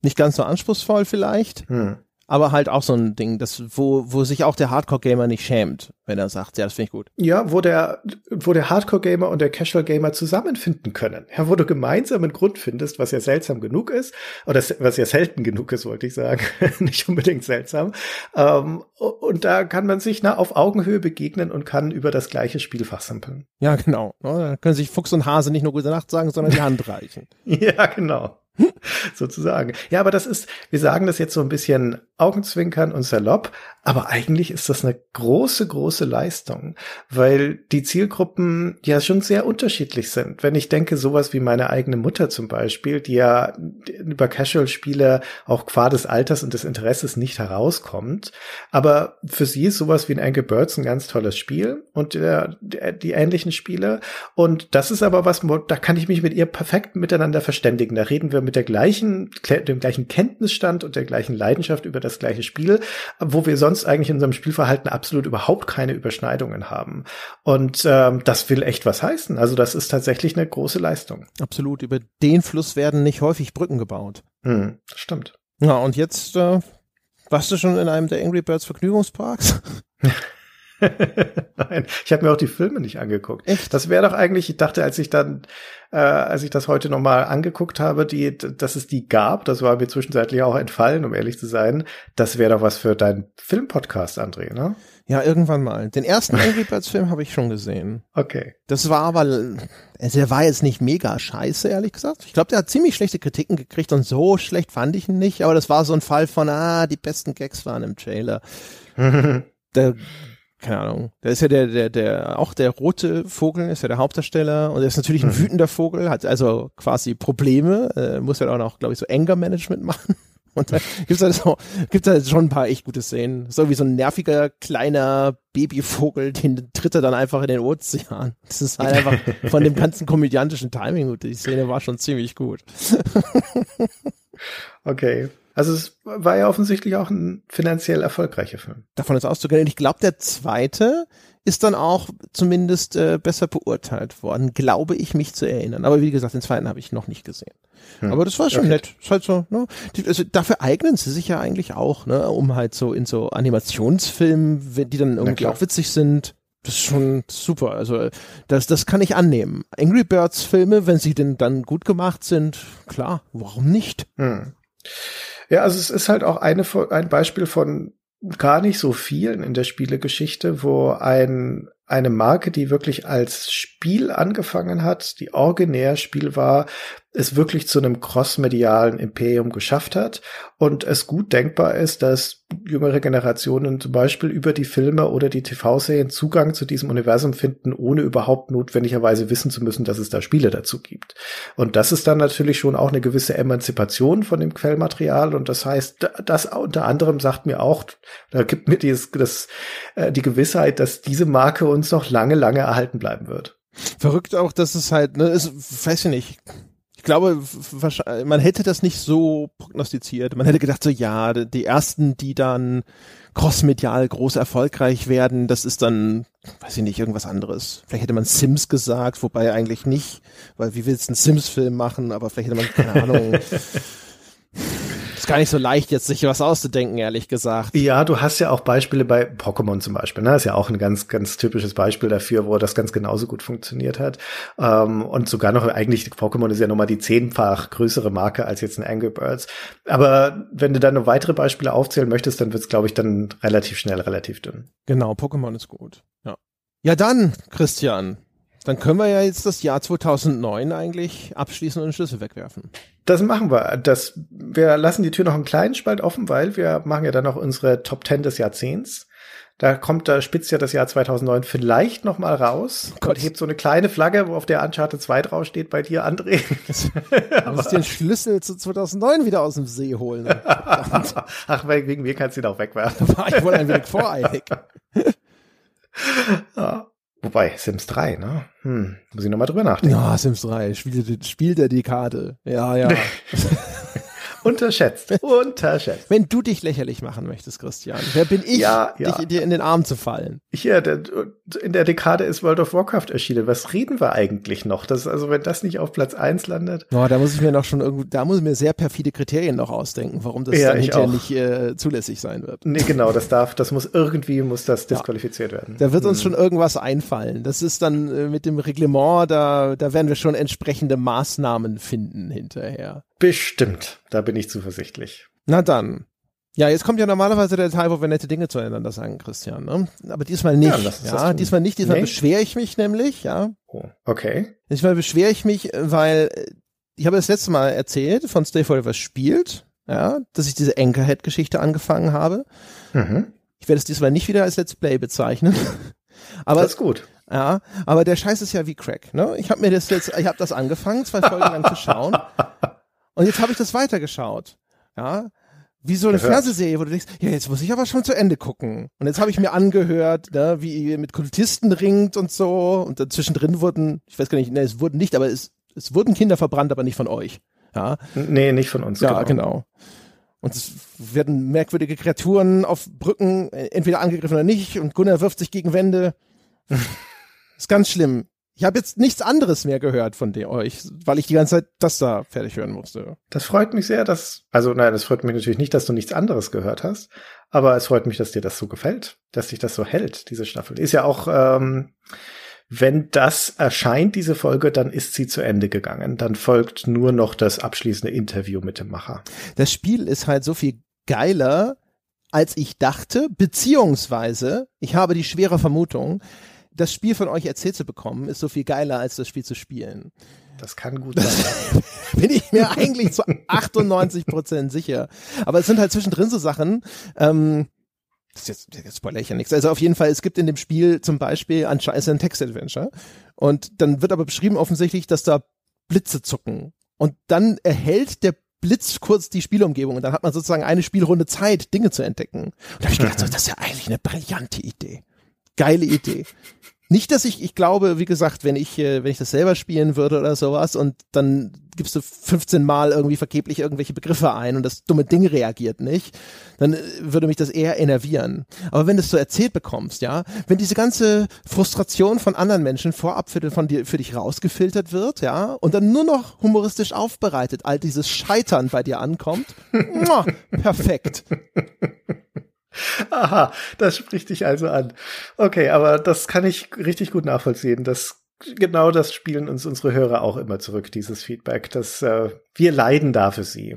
Nicht ganz so anspruchsvoll vielleicht. Hm aber halt auch so ein Ding, das, wo, wo sich auch der Hardcore-Gamer nicht schämt, wenn er sagt, ja, das finde ich gut. Ja, wo der, wo der Hardcore-Gamer und der Casual-Gamer zusammenfinden können. Ja, wo du gemeinsam einen Grund findest, was ja seltsam genug ist, oder was ja selten genug ist, wollte ich sagen, nicht unbedingt seltsam. Ähm, und da kann man sich na, auf Augenhöhe begegnen und kann über das gleiche Spiel fachsimpeln. Ja, genau. Da können sich Fuchs und Hase nicht nur gute Nacht sagen, sondern die Hand reichen. ja, genau. sozusagen. Ja, aber das ist, wir sagen das jetzt so ein bisschen Augenzwinkern und salopp, aber eigentlich ist das eine große, große Leistung, weil die Zielgruppen ja schon sehr unterschiedlich sind. Wenn ich denke, sowas wie meine eigene Mutter zum Beispiel, die ja über Casual-Spiele auch qua des Alters und des Interesses nicht herauskommt, aber für sie ist sowas wie ein Angry Birds ein ganz tolles Spiel und der, die ähnlichen Spiele und das ist aber was, da kann ich mich mit ihr perfekt miteinander verständigen. Da reden wir mit der gleichen, dem gleichen Kenntnisstand und der gleichen Leidenschaft über das das gleiche Spiel, wo wir sonst eigentlich in unserem Spielverhalten absolut überhaupt keine Überschneidungen haben. Und ähm, das will echt was heißen. Also das ist tatsächlich eine große Leistung. Absolut. Über den Fluss werden nicht häufig Brücken gebaut. Hm, stimmt. Ja, und jetzt äh, warst du schon in einem der Angry Birds Vergnügungsparks? Nein, ich habe mir auch die Filme nicht angeguckt. Echt? Das wäre doch eigentlich, ich dachte, als ich dann, äh, als ich das heute nochmal angeguckt habe, die, dass es die gab, das war mir zwischenzeitlich auch entfallen, um ehrlich zu sein. Das wäre doch was für deinen Filmpodcast, André, ne? Ja, irgendwann mal. Den ersten Angry Birds Film habe ich schon gesehen. Okay. Das war aber, also der war jetzt nicht mega scheiße, ehrlich gesagt. Ich glaube, der hat ziemlich schlechte Kritiken gekriegt und so schlecht fand ich ihn nicht, aber das war so ein Fall von, ah, die besten Gags waren im Trailer. der keine Ahnung, da ist ja der, der, der, auch der rote Vogel ist ja der Hauptdarsteller und er ist natürlich ein mhm. wütender Vogel, hat also quasi Probleme, äh, muss ja auch noch, glaube ich, so Anger-Management machen. Und da gibt's halt so, gibt's halt schon ein paar echt gute Szenen. So wie so ein nerviger kleiner Babyvogel, den tritt er dann einfach in den Ozean. Das ist halt einfach von dem ganzen komödiantischen Timing gut. Die Szene war schon ziemlich gut. okay. Also es war ja offensichtlich auch ein finanziell erfolgreicher Film. Davon ist auszugehen. Ich glaube, der zweite ist dann auch zumindest äh, besser beurteilt worden, glaube ich mich zu erinnern. Aber wie gesagt, den zweiten habe ich noch nicht gesehen. Hm. Aber das war schon okay. nett. Ist halt so, ne? Die, also dafür eignen sie sich ja eigentlich auch, ne? Um halt so in so Animationsfilmen, die dann irgendwie auch witzig sind. Das ist schon super. Also das, das kann ich annehmen. Angry Birds Filme, wenn sie denn dann gut gemacht sind, klar, warum nicht? Hm. Ja, also es ist halt auch eine, ein Beispiel von gar nicht so vielen in der Spielegeschichte, wo ein eine Marke, die wirklich als Spiel angefangen hat, die originär Spiel war, es wirklich zu einem crossmedialen Imperium geschafft hat und es gut denkbar ist, dass jüngere Generationen zum Beispiel über die Filme oder die TV-Serien Zugang zu diesem Universum finden, ohne überhaupt notwendigerweise wissen zu müssen, dass es da Spiele dazu gibt. Und das ist dann natürlich schon auch eine gewisse Emanzipation von dem Quellmaterial und das heißt, das unter anderem sagt mir auch, da gibt mir dieses, das, äh, die Gewissheit, dass diese Marke uns noch lange, lange erhalten bleiben wird. Verrückt auch, dass es halt, ne, ist, weiß ich nicht, ich glaube, man hätte das nicht so prognostiziert. Man hätte gedacht, so ja, die ersten, die dann crossmedial groß erfolgreich werden, das ist dann, weiß ich nicht, irgendwas anderes. Vielleicht hätte man Sims gesagt, wobei eigentlich nicht, weil wie willst du einen Sims-Film machen, aber vielleicht hätte man, keine Ahnung. Gar nicht so leicht, jetzt sich was auszudenken, ehrlich gesagt. Ja, du hast ja auch Beispiele bei Pokémon zum Beispiel. Ne? Das ist ja auch ein ganz, ganz typisches Beispiel dafür, wo das ganz genauso gut funktioniert hat. Ähm, und sogar noch eigentlich, Pokémon ist ja nochmal die zehnfach größere Marke als jetzt ein Angry Birds. Aber wenn du dann noch weitere Beispiele aufzählen möchtest, dann wird es, glaube ich, dann relativ schnell relativ dünn. Genau, Pokémon ist gut. Ja. Ja, dann, Christian, dann können wir ja jetzt das Jahr 2009 eigentlich abschließen und den Schlüssel wegwerfen. Das machen wir. Das, wir lassen die Tür noch einen kleinen Spalt offen, weil wir machen ja dann noch unsere Top 10 des Jahrzehnts. Da kommt, da spitzt ja das Jahr 2009 vielleicht noch mal raus oh und hebt so eine kleine Flagge, wo auf der Uncharted 2 draufsteht bei dir, André. Du musst den Schlüssel zu 2009 wieder aus dem See holen. Ach, wegen mir kannst du ihn auch wegwerfen. Da war ich wohl ein wenig voreilig. ja. Wobei, Sims 3, ne? Hm, muss ich nochmal drüber nachdenken. Ja, Sims 3, Spiel, Spiel der Dekade. Ja, ja. Unterschätzt. Unterschätzt. Wenn du dich lächerlich machen möchtest, Christian, wer bin ich, ja, ja. dich dir in den Arm zu fallen? Hier, der, in der Dekade ist World of Warcraft erschienen. Was reden wir eigentlich noch? Das, also, wenn das nicht auf Platz eins landet. Oh, da muss ich mir noch schon irgendwo, da muss ich mir sehr perfide Kriterien noch ausdenken, warum das ja, dann hinterher auch. nicht äh, zulässig sein wird. Nee, genau, das darf, das muss irgendwie, muss das disqualifiziert werden. Da wird uns hm. schon irgendwas einfallen. Das ist dann äh, mit dem Reglement, da, da werden wir schon entsprechende Maßnahmen finden hinterher. Bestimmt. Da bin ich zuversichtlich. Na dann. Ja, jetzt kommt ja normalerweise der Teil, wo wir nette Dinge zueinander sagen, Christian. Ne? Aber diesmal nicht. Ja, ja diesmal nicht. Diesmal nee? beschwere ich mich nämlich, ja. Oh, okay. Diesmal beschwere ich mich, weil äh, ich habe das letzte Mal erzählt von Stay Forever spielt, ja, dass ich diese Anchorhead-Geschichte angefangen habe. Mhm. Ich werde es diesmal nicht wieder als Let's Play bezeichnen. aber das ist gut. Ja, aber der Scheiß ist ja wie Crack. Ne? Ich habe mir das jetzt, ich habe das angefangen, zwei Folgen lang zu schauen. Und jetzt habe ich das weitergeschaut. Ja, wie so eine Gehört. Fernsehserie, wo du denkst, ja, jetzt muss ich aber schon zu Ende gucken. Und jetzt habe ich mir angehört, ne, wie ihr mit Kultisten ringt und so. Und dazwischendrin wurden, ich weiß gar nicht, ne, es wurden nicht, aber es, es wurden Kinder verbrannt, aber nicht von euch. Ja. Nee, nicht von uns. Ja, genau. genau. Und es werden merkwürdige Kreaturen auf Brücken äh, entweder angegriffen oder nicht und Gunnar wirft sich gegen Wände. ist ganz schlimm. Ich habe jetzt nichts anderes mehr gehört von de euch, weil ich die ganze Zeit das da fertig hören musste. Das freut mich sehr, dass, also nein, das freut mich natürlich nicht, dass du nichts anderes gehört hast, aber es freut mich, dass dir das so gefällt, dass sich das so hält, diese Staffel. Ist ja auch, ähm, wenn das erscheint, diese Folge, dann ist sie zu Ende gegangen. Dann folgt nur noch das abschließende Interview mit dem Macher. Das Spiel ist halt so viel geiler, als ich dachte, beziehungsweise ich habe die schwere Vermutung, das Spiel von euch erzählt zu bekommen, ist so viel geiler, als das Spiel zu spielen. Das kann gut sein. Bin ich mir eigentlich zu 98 Prozent sicher. Aber es sind halt zwischendrin so Sachen, ähm, das ist jetzt, jetzt spoilere ich ja nichts. Also auf jeden Fall, es gibt in dem Spiel zum Beispiel anscheinend ein Text-Adventure und dann wird aber beschrieben offensichtlich, dass da Blitze zucken und dann erhält der Blitz kurz die Spielumgebung und dann hat man sozusagen eine Spielrunde Zeit, Dinge zu entdecken. Und da habe ich gedacht, so, das ist ja eigentlich eine brillante Idee. Geile Idee. Nicht, dass ich, ich glaube, wie gesagt, wenn ich, äh, wenn ich das selber spielen würde oder sowas und dann gibst du 15 Mal irgendwie vergeblich irgendwelche Begriffe ein und das dumme Ding reagiert nicht, dann äh, würde mich das eher enervieren. Aber wenn du es so erzählt bekommst, ja, wenn diese ganze Frustration von anderen Menschen vorab für, von dir, für dich rausgefiltert wird, ja, und dann nur noch humoristisch aufbereitet, all dieses Scheitern bei dir ankommt, muah, perfekt. Aha, das spricht dich also an. Okay, aber das kann ich richtig gut nachvollziehen. Das genau das spielen uns unsere Hörer auch immer zurück, dieses Feedback, dass äh, wir leiden da für sie.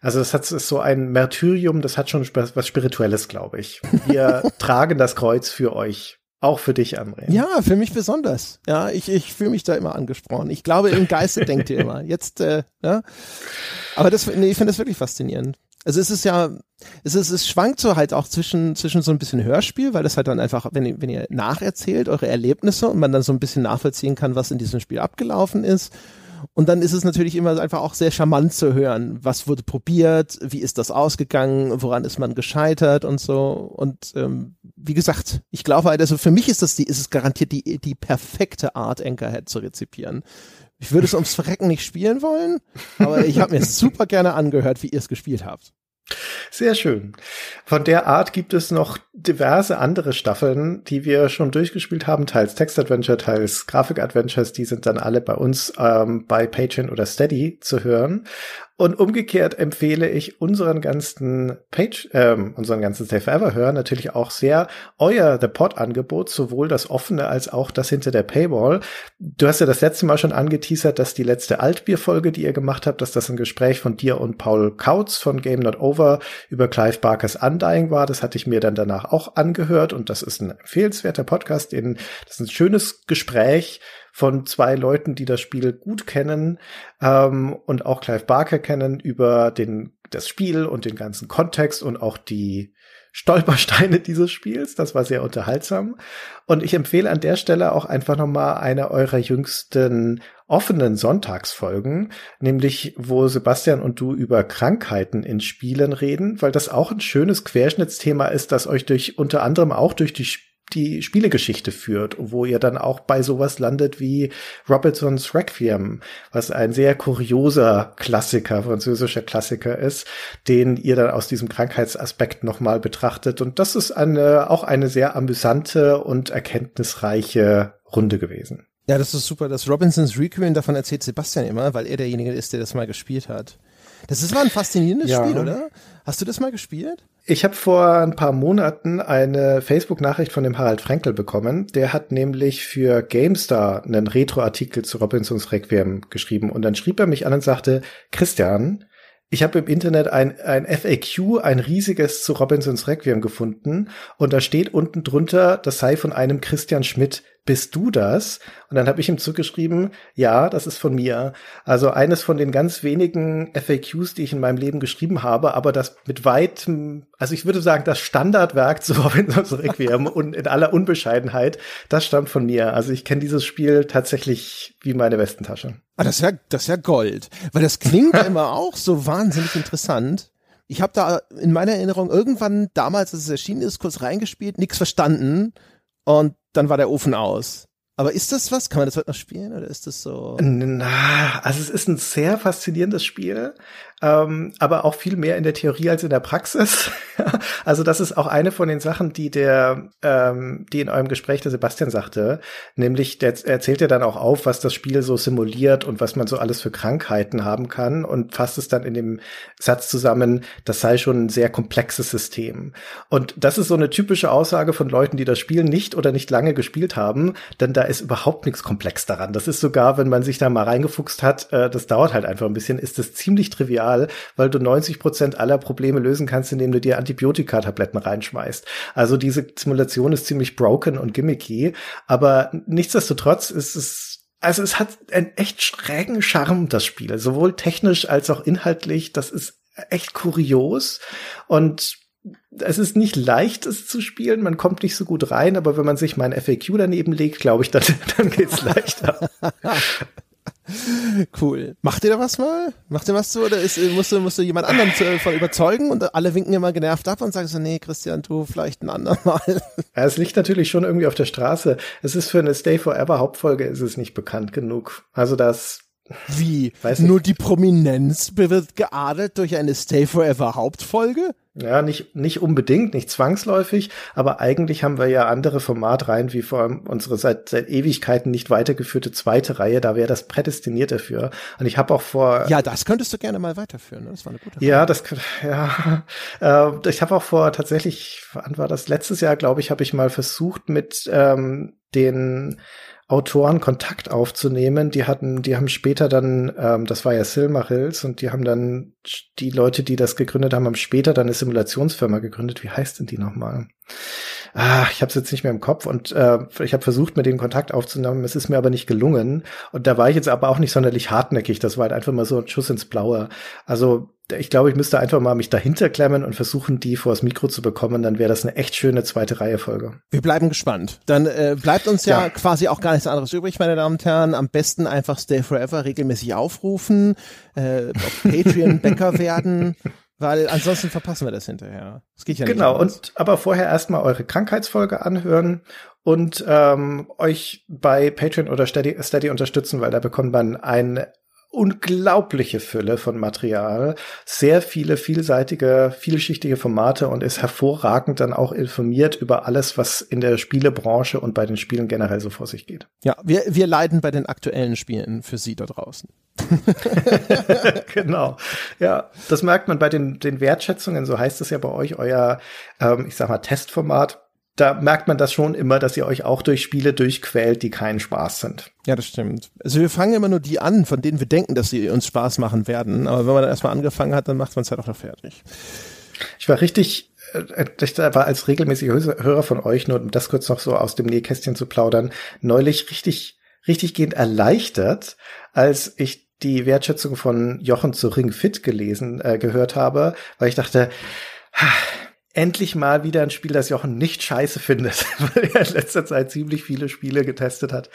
Also das hat ist so ein Märtyrium, das hat schon was Spirituelles, glaube ich. Wir tragen das Kreuz für euch. Auch für dich, André. Ja, für mich besonders. Ja, ich, ich fühle mich da immer angesprochen. Ich glaube, im Geiste denkt ihr immer. Jetzt, äh, ja. Aber das, nee, ich finde das wirklich faszinierend. Also es ist ja, es ist, es schwankt so halt auch zwischen, zwischen so ein bisschen Hörspiel, weil das halt dann einfach, wenn ihr, wenn ihr nacherzählt eure Erlebnisse und man dann so ein bisschen nachvollziehen kann, was in diesem Spiel abgelaufen ist. Und dann ist es natürlich immer einfach auch sehr charmant zu hören, was wurde probiert, wie ist das ausgegangen, woran ist man gescheitert und so. Und ähm, wie gesagt, ich glaube halt, also für mich ist das die, ist es garantiert die, die perfekte Art, Anchorhead zu rezipieren. Ich würde es ums Verrecken nicht spielen wollen, aber ich habe mir super gerne angehört, wie ihr es gespielt habt. Sehr schön. Von der Art gibt es noch diverse andere Staffeln, die wir schon durchgespielt haben, teils Text-Adventure, teils Grafik-Adventures. Die sind dann alle bei uns ähm, bei Patreon oder Steady zu hören. Und umgekehrt empfehle ich unseren ganzen Page, ähm, unseren ganzen Stay Forever Hören natürlich auch sehr euer The Pod Angebot, sowohl das offene als auch das hinter der Paywall. Du hast ja das letzte Mal schon angeteasert, dass die letzte Altbier-Folge, die ihr gemacht habt, dass das ein Gespräch von dir und Paul Kautz von Game Not Over über Clive Barkers Undying war. Das hatte ich mir dann danach auch angehört und das ist ein empfehlenswerter Podcast. In, das ist ein schönes Gespräch von zwei Leuten, die das Spiel gut kennen ähm, und auch Clive Barker kennen über den, das Spiel und den ganzen Kontext und auch die Stolpersteine dieses Spiels. Das war sehr unterhaltsam. Und ich empfehle an der Stelle auch einfach nochmal eine eurer jüngsten offenen Sonntagsfolgen, nämlich wo Sebastian und du über Krankheiten in Spielen reden, weil das auch ein schönes Querschnittsthema ist, das euch durch unter anderem auch durch die die Spielegeschichte führt, wo ihr dann auch bei sowas landet wie Robertsons Requiem, was ein sehr kurioser Klassiker, französischer Klassiker ist, den ihr dann aus diesem Krankheitsaspekt nochmal betrachtet. Und das ist eine, auch eine sehr amüsante und erkenntnisreiche Runde gewesen. Ja, das ist super. Das Robinsons Requiem, davon erzählt Sebastian immer, weil er derjenige ist, der das mal gespielt hat. Das ist mal ein faszinierendes ja. Spiel, oder? Hast du das mal gespielt? Ich habe vor ein paar Monaten eine Facebook-Nachricht von dem Harald Frenkel bekommen. Der hat nämlich für GameStar einen Retro-Artikel zu Robinsons Requiem geschrieben. Und dann schrieb er mich an und sagte, Christian, ich habe im Internet ein, ein FAQ, ein riesiges zu Robinsons Requiem gefunden und da steht unten drunter, das sei von einem Christian Schmidt. Bist du das? Und dann habe ich ihm zugeschrieben, ja, das ist von mir. Also eines von den ganz wenigen FAQs, die ich in meinem Leben geschrieben habe, aber das mit weitem, also ich würde sagen, das Standardwerk zu Robinsons Requiem und in aller Unbescheidenheit, das stammt von mir. Also ich kenne dieses Spiel tatsächlich wie meine Westentasche. Ah, das ist ja, das ist ja Gold. Weil das klingt immer auch so wahnsinnig interessant. Ich habe da in meiner Erinnerung irgendwann damals, als es erschienen ist, kurz reingespielt, nichts verstanden und dann war der Ofen aus. Aber ist das was? Kann man das heute noch spielen oder ist das so? Na, also es ist ein sehr faszinierendes Spiel ähm, aber auch viel mehr in der Theorie als in der Praxis. also das ist auch eine von den Sachen, die der, ähm, die in eurem Gespräch der Sebastian sagte, nämlich der erzählt ja dann auch auf, was das Spiel so simuliert und was man so alles für Krankheiten haben kann und fasst es dann in dem Satz zusammen, das sei schon ein sehr komplexes System. Und das ist so eine typische Aussage von Leuten, die das Spiel nicht oder nicht lange gespielt haben, denn da ist überhaupt nichts komplex daran. Das ist sogar, wenn man sich da mal reingefuchst hat, äh, das dauert halt einfach ein bisschen, ist das ziemlich trivial trivial, weil du 90 Prozent aller Probleme lösen kannst, indem du dir Antibiotika-Tabletten reinschmeißt. Also diese Simulation ist ziemlich broken und gimmicky, aber nichtsdestotrotz ist es also es hat einen echt schrägen Charme, das Spiel, sowohl technisch als auch inhaltlich. Das ist echt kurios und es ist nicht leicht, es zu spielen. Man kommt nicht so gut rein, aber wenn man sich mein FAQ daneben legt, glaube ich, dann, dann geht's leichter. Cool. Macht ihr da was mal? Macht ihr was so? Oder ist, musst, du, musst du jemand anderen zu, von überzeugen und alle winken immer genervt ab und sagen so, nee, Christian, du vielleicht ein andermal. Ja, es liegt natürlich schon irgendwie auf der Straße. Es ist für eine Stay Forever Hauptfolge ist es nicht bekannt genug. Also das wie? Nur die Prominenz wird geadelt durch eine Stay Forever Hauptfolge? Ja, nicht, nicht unbedingt, nicht zwangsläufig, aber eigentlich haben wir ja andere Formatreihen, wie vor allem unsere seit, seit Ewigkeiten nicht weitergeführte zweite Reihe, da wäre das prädestiniert dafür. Und ich habe auch vor. Ja, das könntest du gerne mal weiterführen, ne? das war eine gute Frage. Ja, das, ja, äh, ich habe auch vor tatsächlich, wann war das? Letztes Jahr, glaube ich, habe ich mal versucht mit ähm, den Autoren Kontakt aufzunehmen. Die hatten, die haben später dann, ähm, das war ja Silmarils und die haben dann, die Leute, die das gegründet haben, haben später dann eine Simulationsfirma gegründet. Wie heißt denn die nochmal? Ah, ich habe es jetzt nicht mehr im Kopf und äh, ich habe versucht, mit denen Kontakt aufzunehmen. Es ist mir aber nicht gelungen. Und da war ich jetzt aber auch nicht sonderlich hartnäckig. Das war halt einfach mal so ein Schuss ins Blaue. Also ich glaube, ich müsste einfach mal mich dahinter klemmen und versuchen, die vors Mikro zu bekommen. Dann wäre das eine echt schöne zweite Reihe Folge. Wir bleiben gespannt. Dann äh, bleibt uns ja, ja, quasi auch gar nichts anderes übrig, meine Damen und Herren. Am besten einfach Stay Forever regelmäßig aufrufen, äh, auf Patreon Bäcker werden. Weil ansonsten verpassen wir das hinterher. Das geht ja nicht. Genau, und aber vorher erstmal eure Krankheitsfolge anhören und ähm, euch bei Patreon oder Steady, Steady unterstützen, weil da bekommt man ein unglaubliche Fülle von Material, sehr viele vielseitige, vielschichtige Formate und ist hervorragend dann auch informiert über alles, was in der Spielebranche und bei den Spielen generell so vor sich geht. Ja, wir, wir leiden bei den aktuellen Spielen für Sie da draußen. genau. Ja, das merkt man bei den, den Wertschätzungen, so heißt es ja bei euch, euer, ähm, ich sag mal, Testformat da merkt man das schon immer, dass ihr euch auch durch Spiele durchquält, die keinen Spaß sind. Ja, das stimmt. Also wir fangen immer nur die an, von denen wir denken, dass sie uns Spaß machen werden. Aber wenn man dann erstmal angefangen hat, dann macht man es halt auch noch fertig. Ich war richtig, äh, ich war als regelmäßiger Hörer von euch, nur um das kurz noch so aus dem Nähkästchen zu plaudern, neulich richtig, richtig gehend erleichtert, als ich die Wertschätzung von Jochen zu Ring Fit gelesen, äh, gehört habe, weil ich dachte, endlich mal wieder ein Spiel, das Jochen nicht scheiße findet, weil er in letzter Zeit ziemlich viele Spiele getestet hat,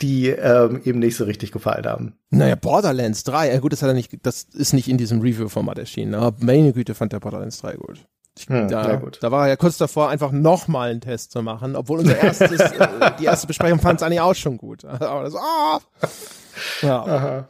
die ähm, ihm nicht so richtig gefallen haben. Naja, Borderlands 3, ja gut, das hat er nicht, das ist nicht in diesem Review-Format erschienen, aber meine Güte fand der Borderlands 3 gut. Ich, hm, da, gut. da war er ja kurz davor, einfach nochmal einen Test zu machen, obwohl unser erstes, äh, die erste Besprechung fand es eigentlich auch schon gut. Aber das, oh. ja. Aha.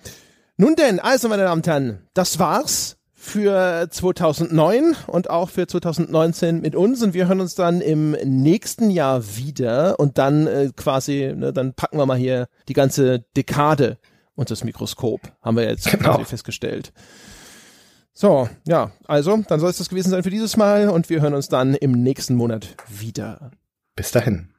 Nun denn, also meine Damen und Herren, das war's für 2009 und auch für 2019 mit uns und wir hören uns dann im nächsten Jahr wieder und dann äh, quasi, ne, dann packen wir mal hier die ganze Dekade unter das Mikroskop, haben wir jetzt genau. quasi festgestellt. So, ja, also, dann soll es das gewesen sein für dieses Mal und wir hören uns dann im nächsten Monat wieder. Bis dahin.